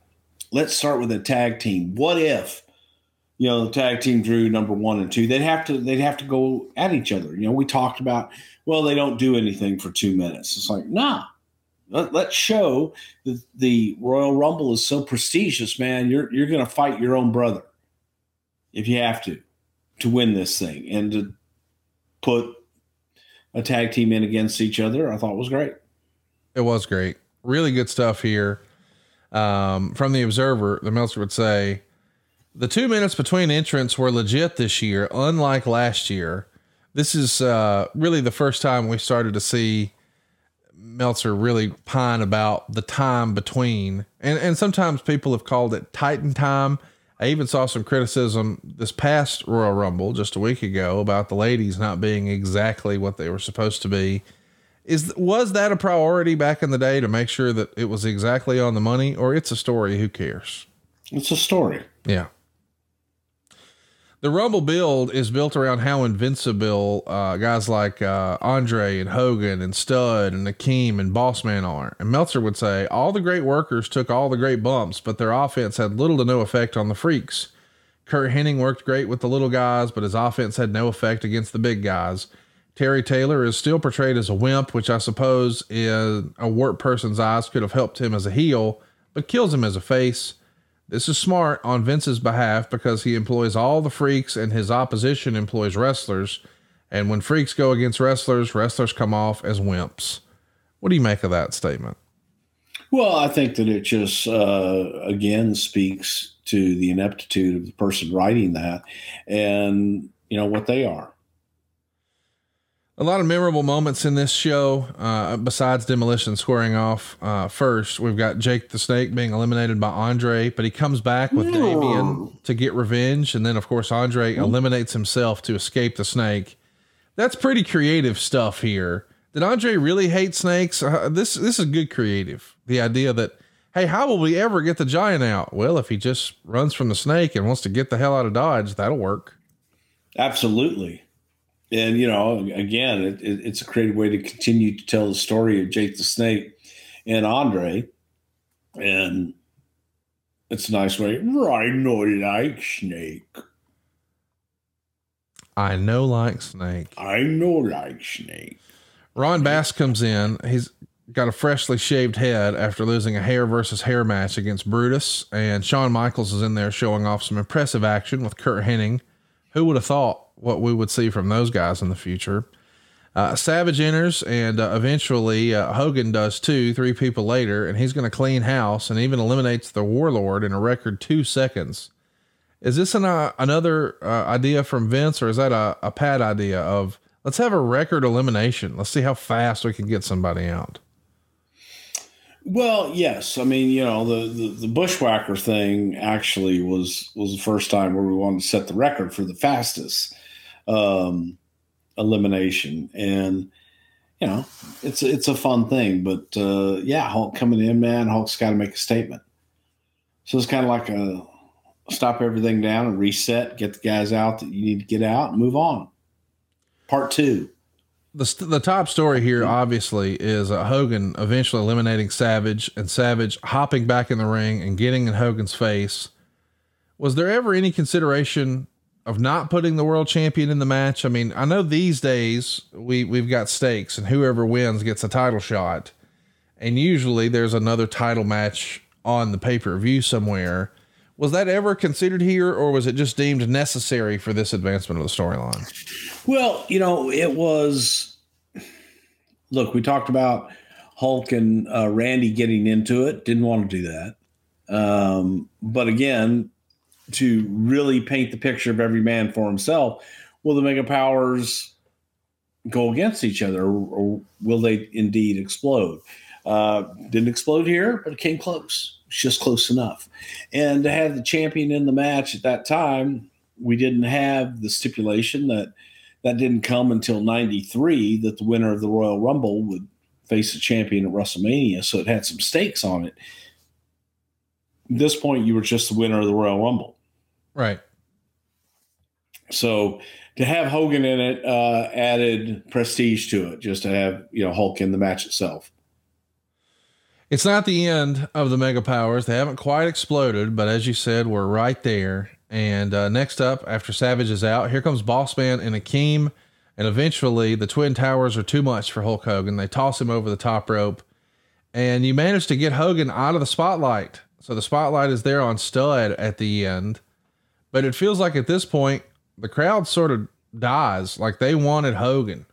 Let's start with a tag team. What if, you know, the tag team drew number one and two? They'd have to they'd have to go at each other. You know, we talked about, well, they don't do anything for two minutes. It's like, nah, let, let's show that the Royal Rumble is so prestigious, man. You're you're going to fight your own brother if you have to to win this thing and to put a tag team in against each other. I thought was great. It was great. Really good stuff here. Um, from the Observer, the Meltzer would say the two minutes between entrants were legit this year, unlike last year. This is uh, really the first time we started to see Meltzer really pine about the time between, and and sometimes people have called it Titan time. I even saw some criticism this past Royal Rumble just a week ago about the ladies not being exactly what they were supposed to be. Is was that a priority back in the day to make sure that it was exactly on the money, or it's a story? Who cares? It's a story. Yeah. The Rumble build is built around how invincible uh, guys like uh, Andre and Hogan and Studd and Akeem and Bossman are. And Meltzer would say all the great workers took all the great bumps, but their offense had little to no effect on the freaks. Curt Hennig worked great with the little guys, but his offense had no effect against the big guys. Terry Taylor is still portrayed as a wimp, which I suppose in a warped person's eyes could have helped him as a heel, but kills him as a face. This is smart on Vince's behalf because he employs all the freaks and his opposition employs wrestlers. And when freaks go against wrestlers, wrestlers come off as wimps. What do you make of that statement? Well, I think that it just uh, again speaks to the ineptitude of the person writing that, and you know what they are. A lot of memorable moments in this show, uh, besides Demolition squaring off. Uh, first, we've got Jake the Snake being eliminated by Andre, but he comes back with Damien to get revenge. And then, of course, Andre eliminates himself to escape the snake. That's pretty creative stuff here. Did Andre really hate snakes? Uh, this this is good creative. The idea that Hey, how will we ever get the giant out? Well, if he just runs from the snake and wants to get the hell out of Dodge, that'll work. Absolutely. And, you know, again, it, it, it's a creative way to continue to tell the story of Jake the Snake and Andre. And it's a nice way. I know like Snake. I know like Snake. I know like Snake. Ron Bass comes in. He's got a freshly shaved head after losing a hair versus hair match against Brutus. And Shawn Michaels is in there showing off some impressive action with Curt Hennig. Who would have thought what we would see from those guys in the future? Uh, Savage enters, and uh, eventually uh, Hogan does too. Three people later, and he's going to clean house and even eliminates the Warlord in a record two seconds. Is this an, uh, another uh, idea from Vince, or is that a, a Pat idea of let's have a record elimination? Let's see how fast we can get somebody out. Well, yes. I mean, you know, the, the, the bushwhacker thing actually was was the first time where we wanted to set the record for the fastest um, elimination, and you know, it's it's a fun thing. But uh, yeah, Hulk coming in, man, Hulk's got to make a statement. So it's kind of like a stop everything down and reset, get the guys out that you need to get out, and move on. Part two the the top story here obviously is uh, Hogan eventually eliminating Savage and Savage hopping back in the ring and getting in Hogan's face. Was there ever any consideration of not putting the world champion in the match? I mean, I know these days we we've got stakes and whoever wins gets a title shot. And usually there's another title match on the pay-per-view somewhere. Was that ever considered here or was it just deemed necessary for this advancement of the storyline? Well, you know, it was. Look, we talked about Hulk and uh, Randy getting into it. Didn't want to do that. Um, but again, to really paint the picture of every man for himself, will the mega powers go against each other or, will they indeed explode? Uh, didn't explode here, but it came close. It's just close enough. And to have the champion in the match at that time, we didn't have the stipulation that that didn't come until 93 that the winner of the Royal Rumble would face the champion at WrestleMania. So it had some stakes on it. At this point, you were just the winner of the Royal Rumble. Right. So to have Hogan in it uh, added prestige to it, just to have, you know, Hulk in the match itself. It's not the end of the mega powers. They haven't quite exploded, but as you said, we're right there. And uh, next up, after Savage is out, here comes Bossman and Akeem. And eventually, the Twin Towers are too much for Hulk Hogan. They toss him over the top rope. And you manage to get Hogan out of the spotlight. So the spotlight is there on Studd at the end. But it feels like at this point, the crowd sort of dies. Like they wanted Hogan.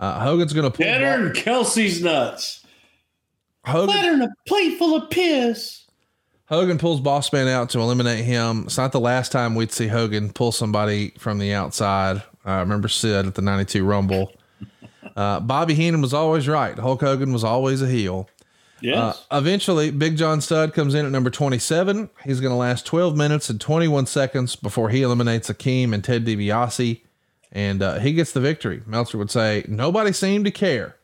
Uh, Hogan's going to pull. Get her Kelsey's nuts. Hogan, her a plate full of piss. Hogan pulls Bossman out to eliminate him. It's not the last time we'd see Hogan pull somebody from the outside. I remember Sid at the 92 Rumble. Uh, Bobby Heenan was always right. Hulk Hogan was always a heel. Yes. Uh, eventually, Big John Studd comes in at number 27. He's going to last 12 minutes and 21 seconds before he eliminates Akeem and Ted DiBiase. And uh, he gets the victory. Meltzer would say, nobody seemed to care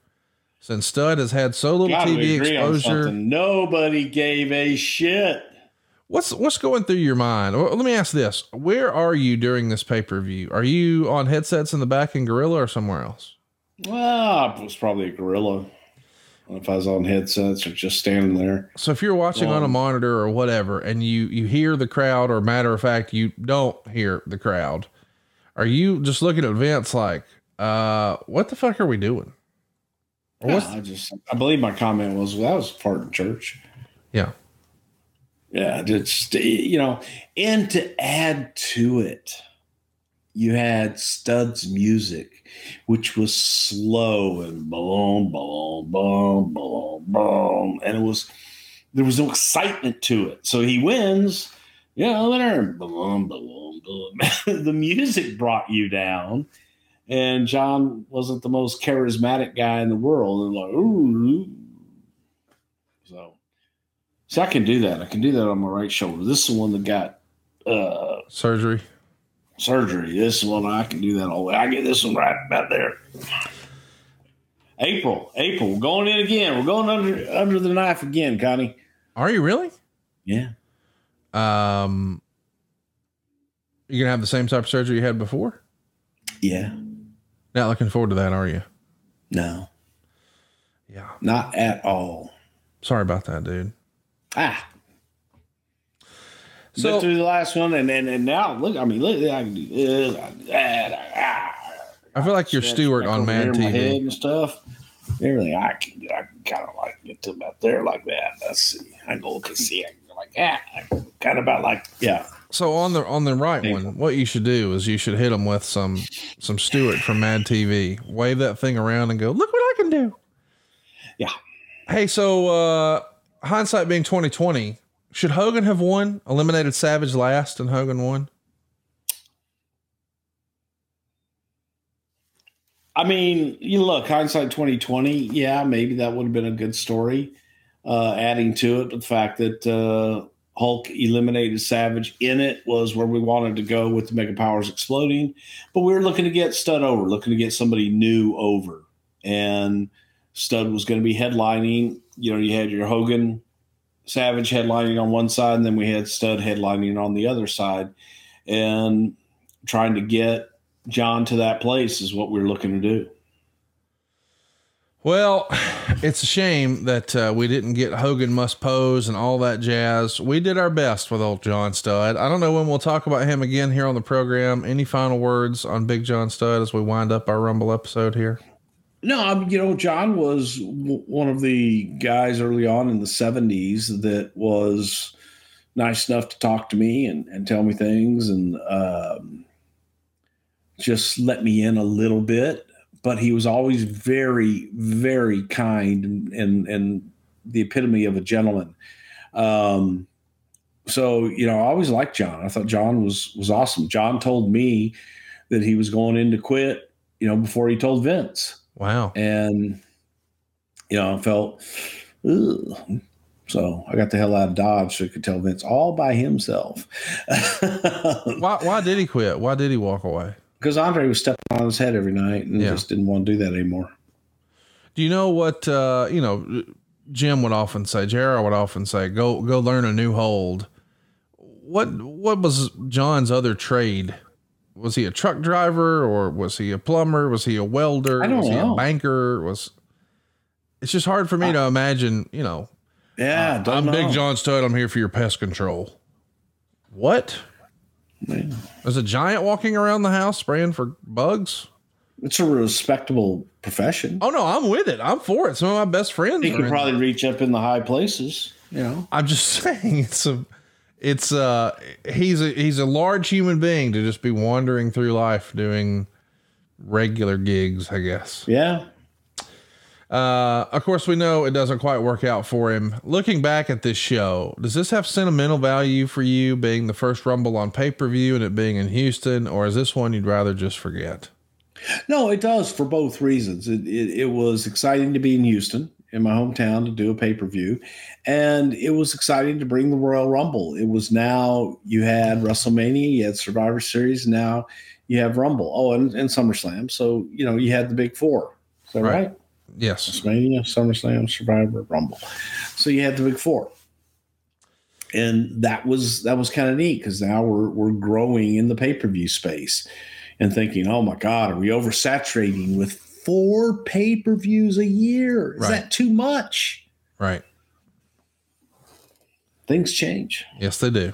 since Studd has had so little TV exposure. Nobody gave a shit. What's what's going through your mind? Well, let me ask this: Where are you during this pay per view? Are you on headsets in the back in Gorilla or somewhere else? Well, it was probably a gorilla. I don't know if I was on headsets or just standing there. So if you're watching on a Um, monitor or whatever, and you you hear the crowd, or matter of fact, you don't hear the crowd, are you just looking at Vince like, uh, what the fuck are we doing? Or Yeah, I just, I believe my comment was, well, that was part of church. yeah? Yeah, just you know, and to add to it, you had Studd's music, which was slow and boom, boom, boom, boom, boom, and it was there was no excitement to it. So he wins, and boom, boom, boom. <laughs> the music brought you down, and John wasn't the most charismatic guy in the world, and like ooh. So, so I can do that. I can do that on my right shoulder. This is the one that got uh, Surgery. Surgery. This one I can do that all the way. I get this one right about there. April, April, we're going in again. We're going under under the knife again, Connie. Are you really? Yeah. Um, you gonna have the same type of surgery you had before? Yeah. Not looking forward to that, are you? No, Yeah. not at all. Sorry about that, dude. Ah. So- So through the last one, and and, and now look. I mean, look. I can do. I feel like you're Stuart on Mad over here in my head TV. and stuff. Everything I can, I can kind of like get to about there like that. Let's see. I go look and see. I can go like ah, kind of about like yeah. So on the on the right one, what you should do is you should hit them with some some Stuart from Mad TV. Wave that thing around and go, look what I can do. Yeah. Hey, so uh hindsight being twenty twenty, should Hogan have won? Eliminated Savage last and Hogan won? I mean, you look hindsight twenty twenty. Yeah, maybe that would have been a good story. Uh, adding to it, the fact that uh, Hulk eliminated Savage in it was where we wanted to go with the Mega Powers exploding. But we were looking to get Studd over, looking to get somebody new over, and Studd was going to be headlining. You know, you had your Hogan, Savage headlining on one side, and then we had Studd headlining on the other side, and trying to get John to that place is what we're looking to do. Well, it's a shame that uh, we didn't get Hogan must pose and all that jazz. We did our best with old John Studd. I don't know when we'll talk about him again here on the program. Any final words on Big John Studd as we wind up our Rumble episode here? No, I mean, you know, John was w- one of the guys early on in the 70s that was nice enough to talk to me and, and tell me things and um, just let me in a little bit. But he was always very, very kind and, and, and the epitome of a gentleman. Um, so, you know, I always liked John. I thought John was was awesome. John told me that he was going in to quit, you know, before he told Vince Wow. and you know, I felt ugh. so I got the hell out of Dodge so I could tell Vince all by himself. <laughs> Why, why did he quit? Why did he walk away? Because Andre was stepping on his head every night and Yeah. just didn't want to do that anymore. Do you know what, uh, you know, Jim would often say, JR would often say, go, go learn a new hold. What, what was John's other trade? Was he a truck driver or was he a plumber? Was he a welder? I don't was he a banker? Was it's just hard for me to imagine, you know, Yeah, uh, don't I'm know. Big John Studd. I'm here for your pest control. What? Yeah. There's a giant walking around the house spraying for bugs. It's a respectable profession. Oh no, I'm with it. I'm for it. Some of my best friends. could in- probably reach up in the high places, you know. I'm just <laughs> saying it's a it's uh he's a he's a large human being to just be wandering through life doing regular gigs, I guess. Yeah. Uh of course we know it doesn't quite work out for him. Looking back at this show, does this have sentimental value for you being the first rumble on pay-per-view and it being in Houston or is this one you'd rather just forget? No, it does for both reasons. It, it, it was exciting to be in Houston, in my hometown, to do a pay per view. And it was exciting to bring the Royal Rumble. It was now you had WrestleMania, you had Survivor Series, now you have Rumble. Oh, and, and SummerSlam. So, you know, you had the big four. Is that Right. right? Yes. WrestleMania, SummerSlam, Survivor, Rumble. So you had the big four. And that was that was kind of neat because now we're we're growing in the pay per view space and thinking, oh my God, are we oversaturating with four pay per views a year? Is Right. that too much? Right. Things change. Yes, they do.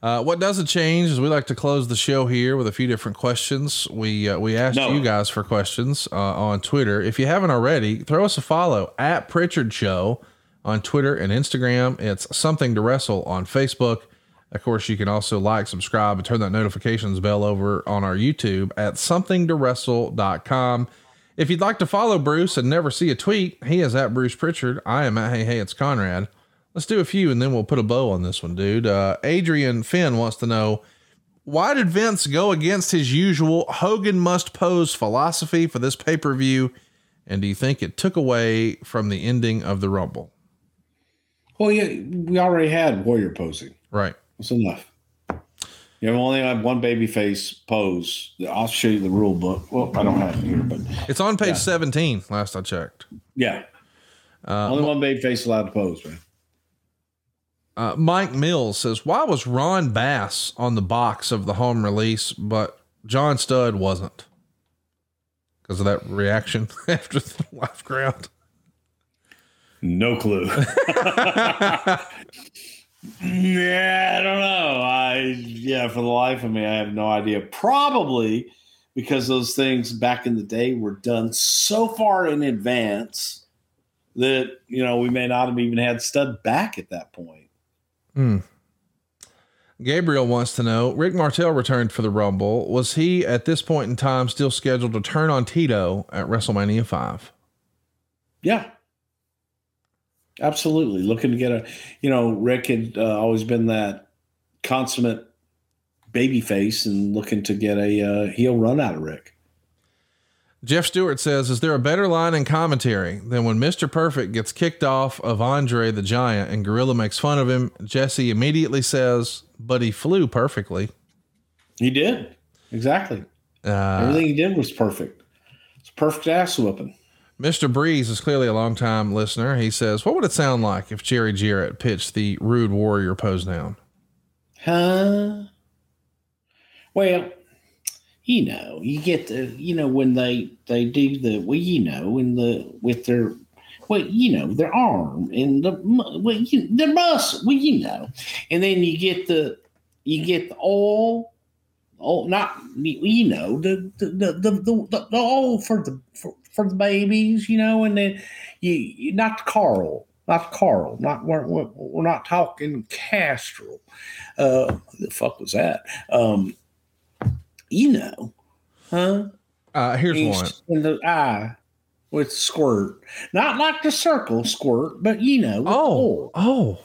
Uh, what doesn't change is we like to close the show here with a few different questions. We uh, we asked No. you guys for questions uh, on Twitter. If you haven't already, throw us a follow at Prichard Show on Twitter and Instagram. It's something to wrestle on Facebook. Of course, you can also like, subscribe, and turn that notifications bell over on our YouTube at somethingtowrestle.com. If you'd like to follow Bruce and never see a tweet, he is at Bruce Prichard. I am at Hey Hey It's Conrad. Let's do a few and then we'll put a bow on this one, dude. Uh, Adrian Finn wants to know why did Vince go against his usual Hogan must pose philosophy for this pay per view? And do you think it took away from the ending of the Rumble? Well, yeah, we already had Warrior posing. Right. That's enough. You only have one baby face pose. I'll show you the rule book. Well, I don't have it here, but It's on page 17, last I checked. yeah. only one baby face allowed to pose, man. Uh, Mike Mills says, Why was Ron Bass on the box of the home release, but John Studd wasn't? Because of that reaction <laughs> after the <laughs> live ground. No clue. <laughs> yeah, I don't know. I yeah, for the life of me, I have no idea. Probably because those things back in the day were done so far in advance that you know we may not have even had Studd back at that point. Hmm. Gabriel wants to know Rick Martel returned for the Rumble. Was he at this point in time still scheduled to turn on Tito at WrestleMania 5? Yeah. Absolutely. Looking to get a, you know, Rick had uh, always been that consummate baby face and looking to get a uh, heel run out of Rick. Jeff Stewart says, Is there a better line in commentary than when Mr. Perfect gets kicked off of Andre the Giant and Gorilla makes fun of him? Jesse immediately says, But he flew perfectly. He did. Exactly. Uh, Everything he did was perfect. It's a perfect ass whooping. Mr. Breeze is clearly a longtime listener. He says, What would it sound like if Jerry Jarrett pitched the rude warrior pose down? Huh? Well, you know, you get the, you know, when they they do the, well, you know, in the with their, well, you know, their arm and the, well, you, their muscle, well, you know, and then you get the, you get the oil, oh, not you know, the the the the, the, the oil for the for, for the babies, you know, and then you, you not Carl. Not Carl. Not we're, we're, not talking Castrol. Uh, the fuck was that? Um, you know, huh? Uh, here's one. in the eye with squirt, not like the circle squirt, but you know. Oh, oil. oh,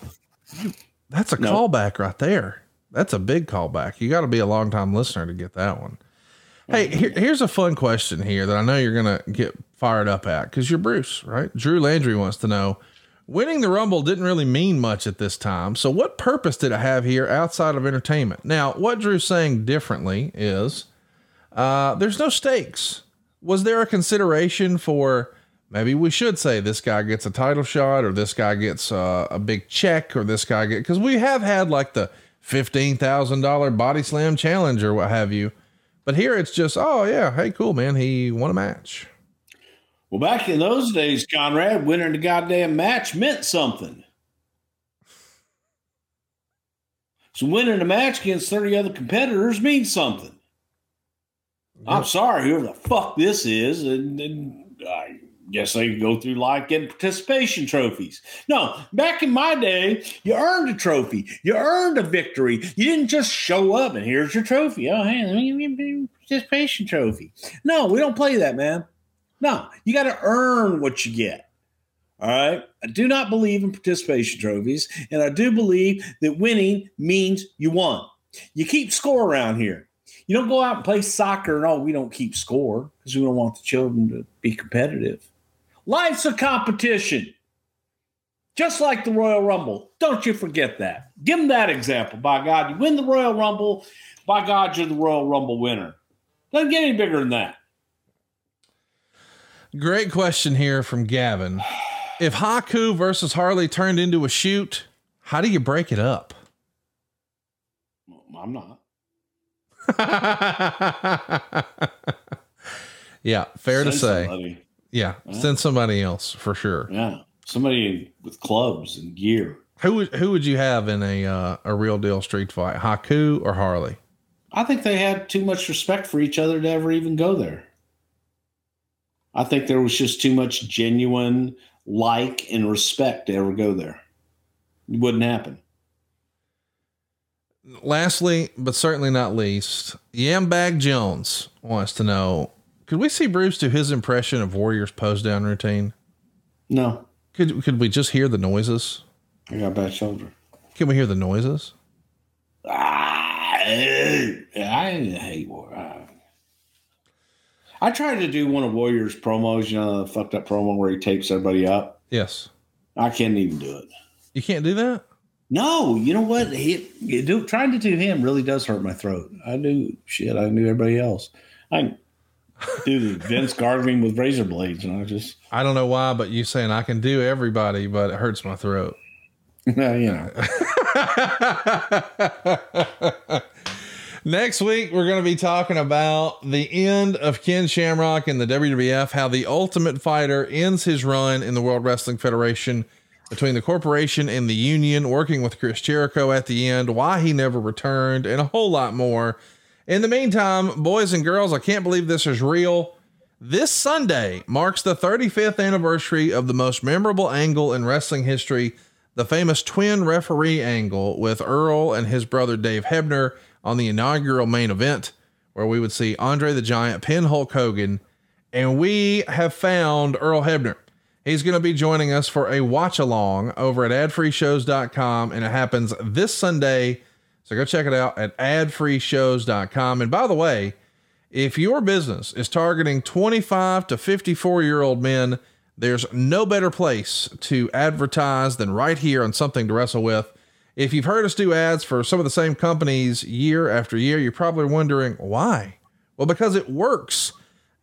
that's a No. callback right there. That's a big callback. You got to be a long time listener to get that one. Hey, here, here's a fun question here that I know you're to get fired up at because you're Bruce, right? Drew Landry wants to know winning the Rumble didn't really mean much at this time. So, what purpose did it have here outside of entertainment? Now, what Drew's saying differently is uh, there's no stakes. Was there a consideration for maybe we should say this guy gets a title shot or this guy gets uh, a big check or this guy get because we have had like the fifteen thousand dollar body slam challenge or what have you, but here it's just oh yeah hey cool man he won a match. Well, back in those days, Conrad, winning the goddamn match meant something. So winning a match against 30 other competitors means something. I'm sorry, whoever the fuck this is, and, and I guess they go through life getting participation trophies. No, back in my day, you earned a trophy, you earned a victory. You didn't just show up and here's your trophy. Oh, hey, let me a participation trophy. No, we don't play that, man. No, you got to earn what you get. All right. I do not believe in participation trophies, and I do believe that winning means you won. You keep score around here. You don't go out and play soccer and oh, we don't keep score because we don't want the children to be competitive. Life's a competition, just like the Royal Rumble. Don't you forget that. Give them that example. By God, you win the Royal Rumble. By God, you're the Royal Rumble winner. Doesn't get any bigger than that. Great question here from Gavin. If Haku versus Harley turned into a shoot, how do you break it up? I'm not. <laughs> yeah, fair to say. Somebody. Yeah, send somebody else for sure. Yeah, somebody with clubs and gear. Who would who would you have in a uh, a real deal street fight, Haku or Harley? I think they had too much respect for each other to ever even go there. I think there was just too much genuine like and respect to ever go there. It wouldn't happen. Lastly, but certainly not least, Yambag Jones wants to know: Could we see Bruce do his impression of Warriors pose down routine? No, Could could we just hear the noises? I got a bad shoulder. Can we hear the noises? Ah, eh, I hate war. I, I tried to do one of Warriors promos, you know, the fucked up promo where he tapes everybody up. Yes. I can't even do it. You can't do that. No, you know what? He, do, trying to do him really does hurt my throat. I do shit. I knew everybody else. I the Vince gargling with razor blades, and I just I don't know why, but you saying I can do everybody, but it hurts my throat. <laughs> you know. <laughs> Next week, we're going to be talking about the end of Ken Shamrock in the WWF, how the Ultimate Fighter ends his run in the World Wrestling Federation between the corporation and the union, working with Chris Jericho at the end, why he never returned, and a whole lot more. In the meantime, boys and girls, I can't believe this is real. This Sunday marks the 35th anniversary of the most memorable angle in wrestling history, the famous twin referee angle with Earl and his brother Dave Hebner on the inaugural main event, where we would see Andre the Giant pin Hulk Hogan. And we have found Earl Hebner. He's going to be joining us for a watch along over at adfreeshows.com, and it happens this Sunday. So go check it out at adfreeshows.com. And by the way, if your business is targeting 25 to 54 year old men, there's no better place to advertise than right here on Something to Wrestle With. If you've heard us do ads for some of the same companies year after year, you're probably wondering why. Well, because it works.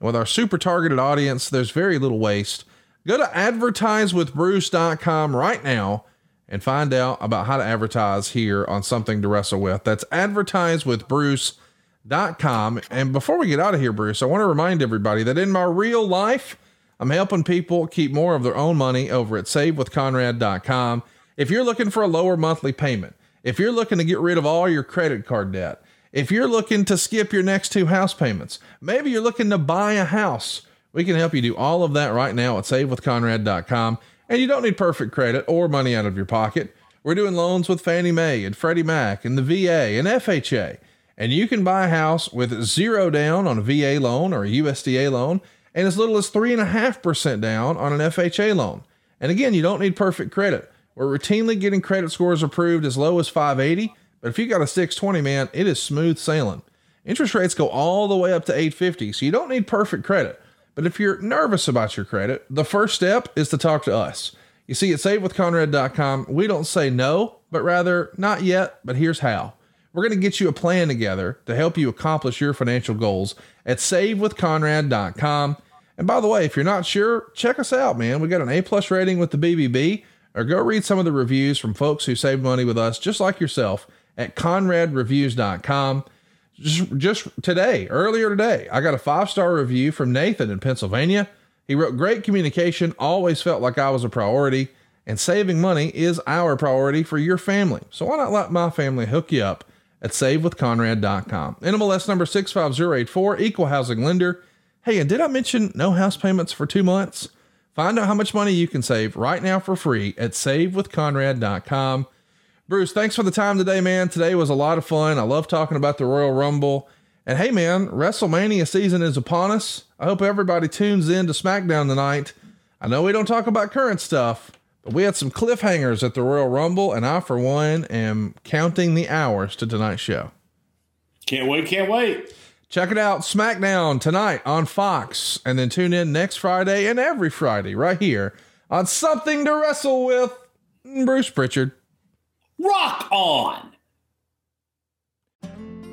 With our super targeted audience, there's very little waste. Go to advertisewithbruce.com right now and find out about how to advertise here on Something to Wrestle With. That's advertisewithbruce.com. And before we get out of here, Bruce, I want to remind everybody that in my real life, I'm helping people keep more of their own money over at savewithconrad.com. If you're looking for a lower monthly payment, if you're looking to get rid of all your credit card debt, if you're looking to skip your next two house payments, maybe you're looking to buy a house, we can help you do all of that right now at savewithconrad.com. And you don't need perfect credit or money out of your pocket. We're doing loans with Fannie Mae and Freddie Mac and the VA and FHA. And you can buy a house with zero down on a VA loan or a USDA loan and as little as 3.5% down on an FHA loan. And again, you don't need perfect credit. We're routinely getting credit scores approved as low as 580, but if you got a 620, man, it is smooth sailing. Interest rates go all the way up to 850, so you don't need perfect credit. But if you're nervous about your credit, the first step is to talk to us. You see, at savewithconrad.com, we don't say no, but rather not yet, but here's how. We're going to get you a plan together to help you accomplish your financial goals at savewithconrad.com. And by the way, if you're not sure, check us out, man. We got an A plus rating with the BBB, or go read some of the reviews from folks who saved money with us, just like yourself, at conradreviews.com. Just, just today, earlier today, I got a five star review from Nathan in Pennsylvania. He wrote, Great communication, always felt like I was a priority, and saving money is our priority for your family. So why not let my family hook you up at savewithconrad.com? NMLS number 65084, equal housing lender. Hey, and did I mention no house payments for two months? Find out how much money you can save right now for free at savewithconrad.com. Bruce, thanks for the time today, man. Today was a lot of fun. I love talking about the Royal Rumble. And hey, man, WrestleMania season is upon us. I hope everybody tunes in to SmackDown tonight. I know we don't talk about current stuff, but we had some cliffhangers at the Royal Rumble, and I, for one, am counting the hours to tonight's show. Can't wait, can't wait. Check it out, SmackDown tonight on Fox, and then tune in next Friday and every Friday right here on Something to Wrestle with Bruce Prichard. Rock on.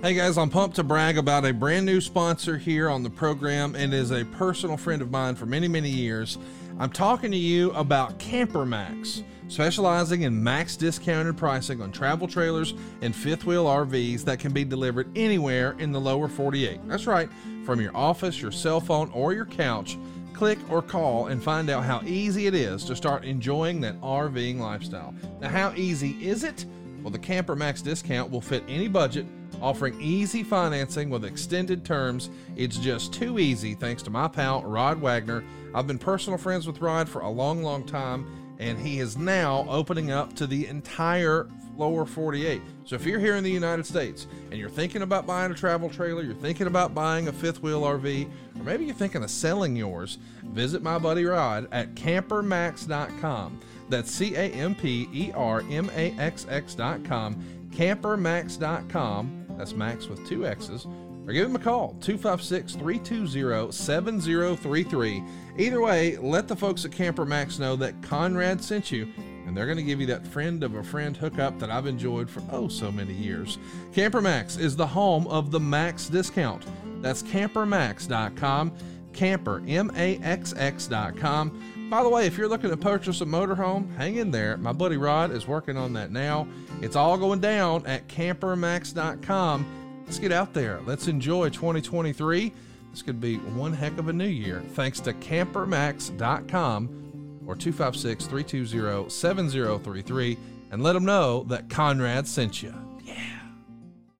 Hey guys, I'm pumped to brag about a brand new sponsor here on the program and is a personal friend of mine for many, many years. I'm talking to you about Camper Maxx, specializing in max discounted pricing on travel trailers and fifth wheel RVs that can be delivered anywhere in the lower 48. That's right, from your office, your cell phone, or your couch. Click or call and find out how easy it is to start enjoying that RVing lifestyle. Now, how easy is it? Well, the Camper Maxx discount will fit any budget, offering easy financing with extended terms. It's just too easy thanks to my pal, Rod Wagner. I've been personal friends with Rod for a long, long time, and he is now opening up to the entire lower 48. So if you're here in the United States and you're thinking about buying a travel trailer, you're thinking about buying a fifth wheel RV, or maybe you're thinking of selling yours, visit my buddy Rod at campermaxx.com. That's C A M P E R M A X X.com, campermaxx.com. That's Max with two X's. Or give him a call, 256 320 7033. Either way, let the folks at Camper Maxx know that Conrad sent you, and they're going to give you that friend of a friend hookup that I've enjoyed for oh so many years. Camper Maxx is the home of the Max discount. That's campermaxx.com camper, M A X X.com. By the way, if you're looking to purchase a motorhome, hang in there. My buddy Rod is working on that now. It's all going down at campermaxx.com. Let's get out there. Let's enjoy 2023. This could be one heck of a new year thanks to campermaxx.com or 256 320 7033 and let them know that Conrad sent you. Yeah.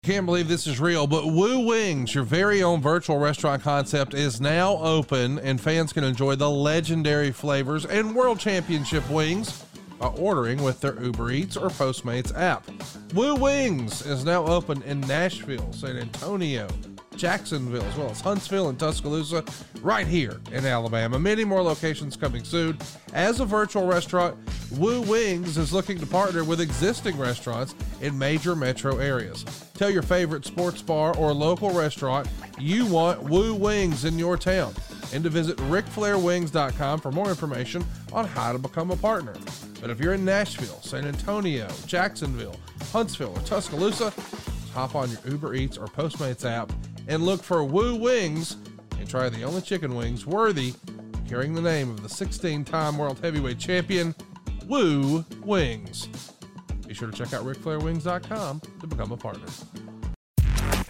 Can't believe this is real, but Woo Wings, your very own virtual restaurant concept, is now open, and fans can enjoy the legendary flavors and world championship wings by ordering with their Uber Eats or Postmates app. Woo Wings is now open in Nashville, San Antonio, Jacksonville, as well as Huntsville and Tuscaloosa, right here in Alabama. Many more locations coming soon. As a virtual restaurant, Woo Wings is looking to partner with existing restaurants in major metro areas. Tell your favorite sports bar or local restaurant you want Woo Wings in your town and to visit ricflairwings.com for more information on how to become a partner. But if you're in Nashville, San Antonio, Jacksonville, Huntsville, or Tuscaloosa, hop on your Uber Eats or Postmates app and look for Woo Wings and try the only chicken wings worthy carrying the name of the 16 time world heavyweight champion, Woo Wings. Be sure to check out ricflairwings.com to become a partner.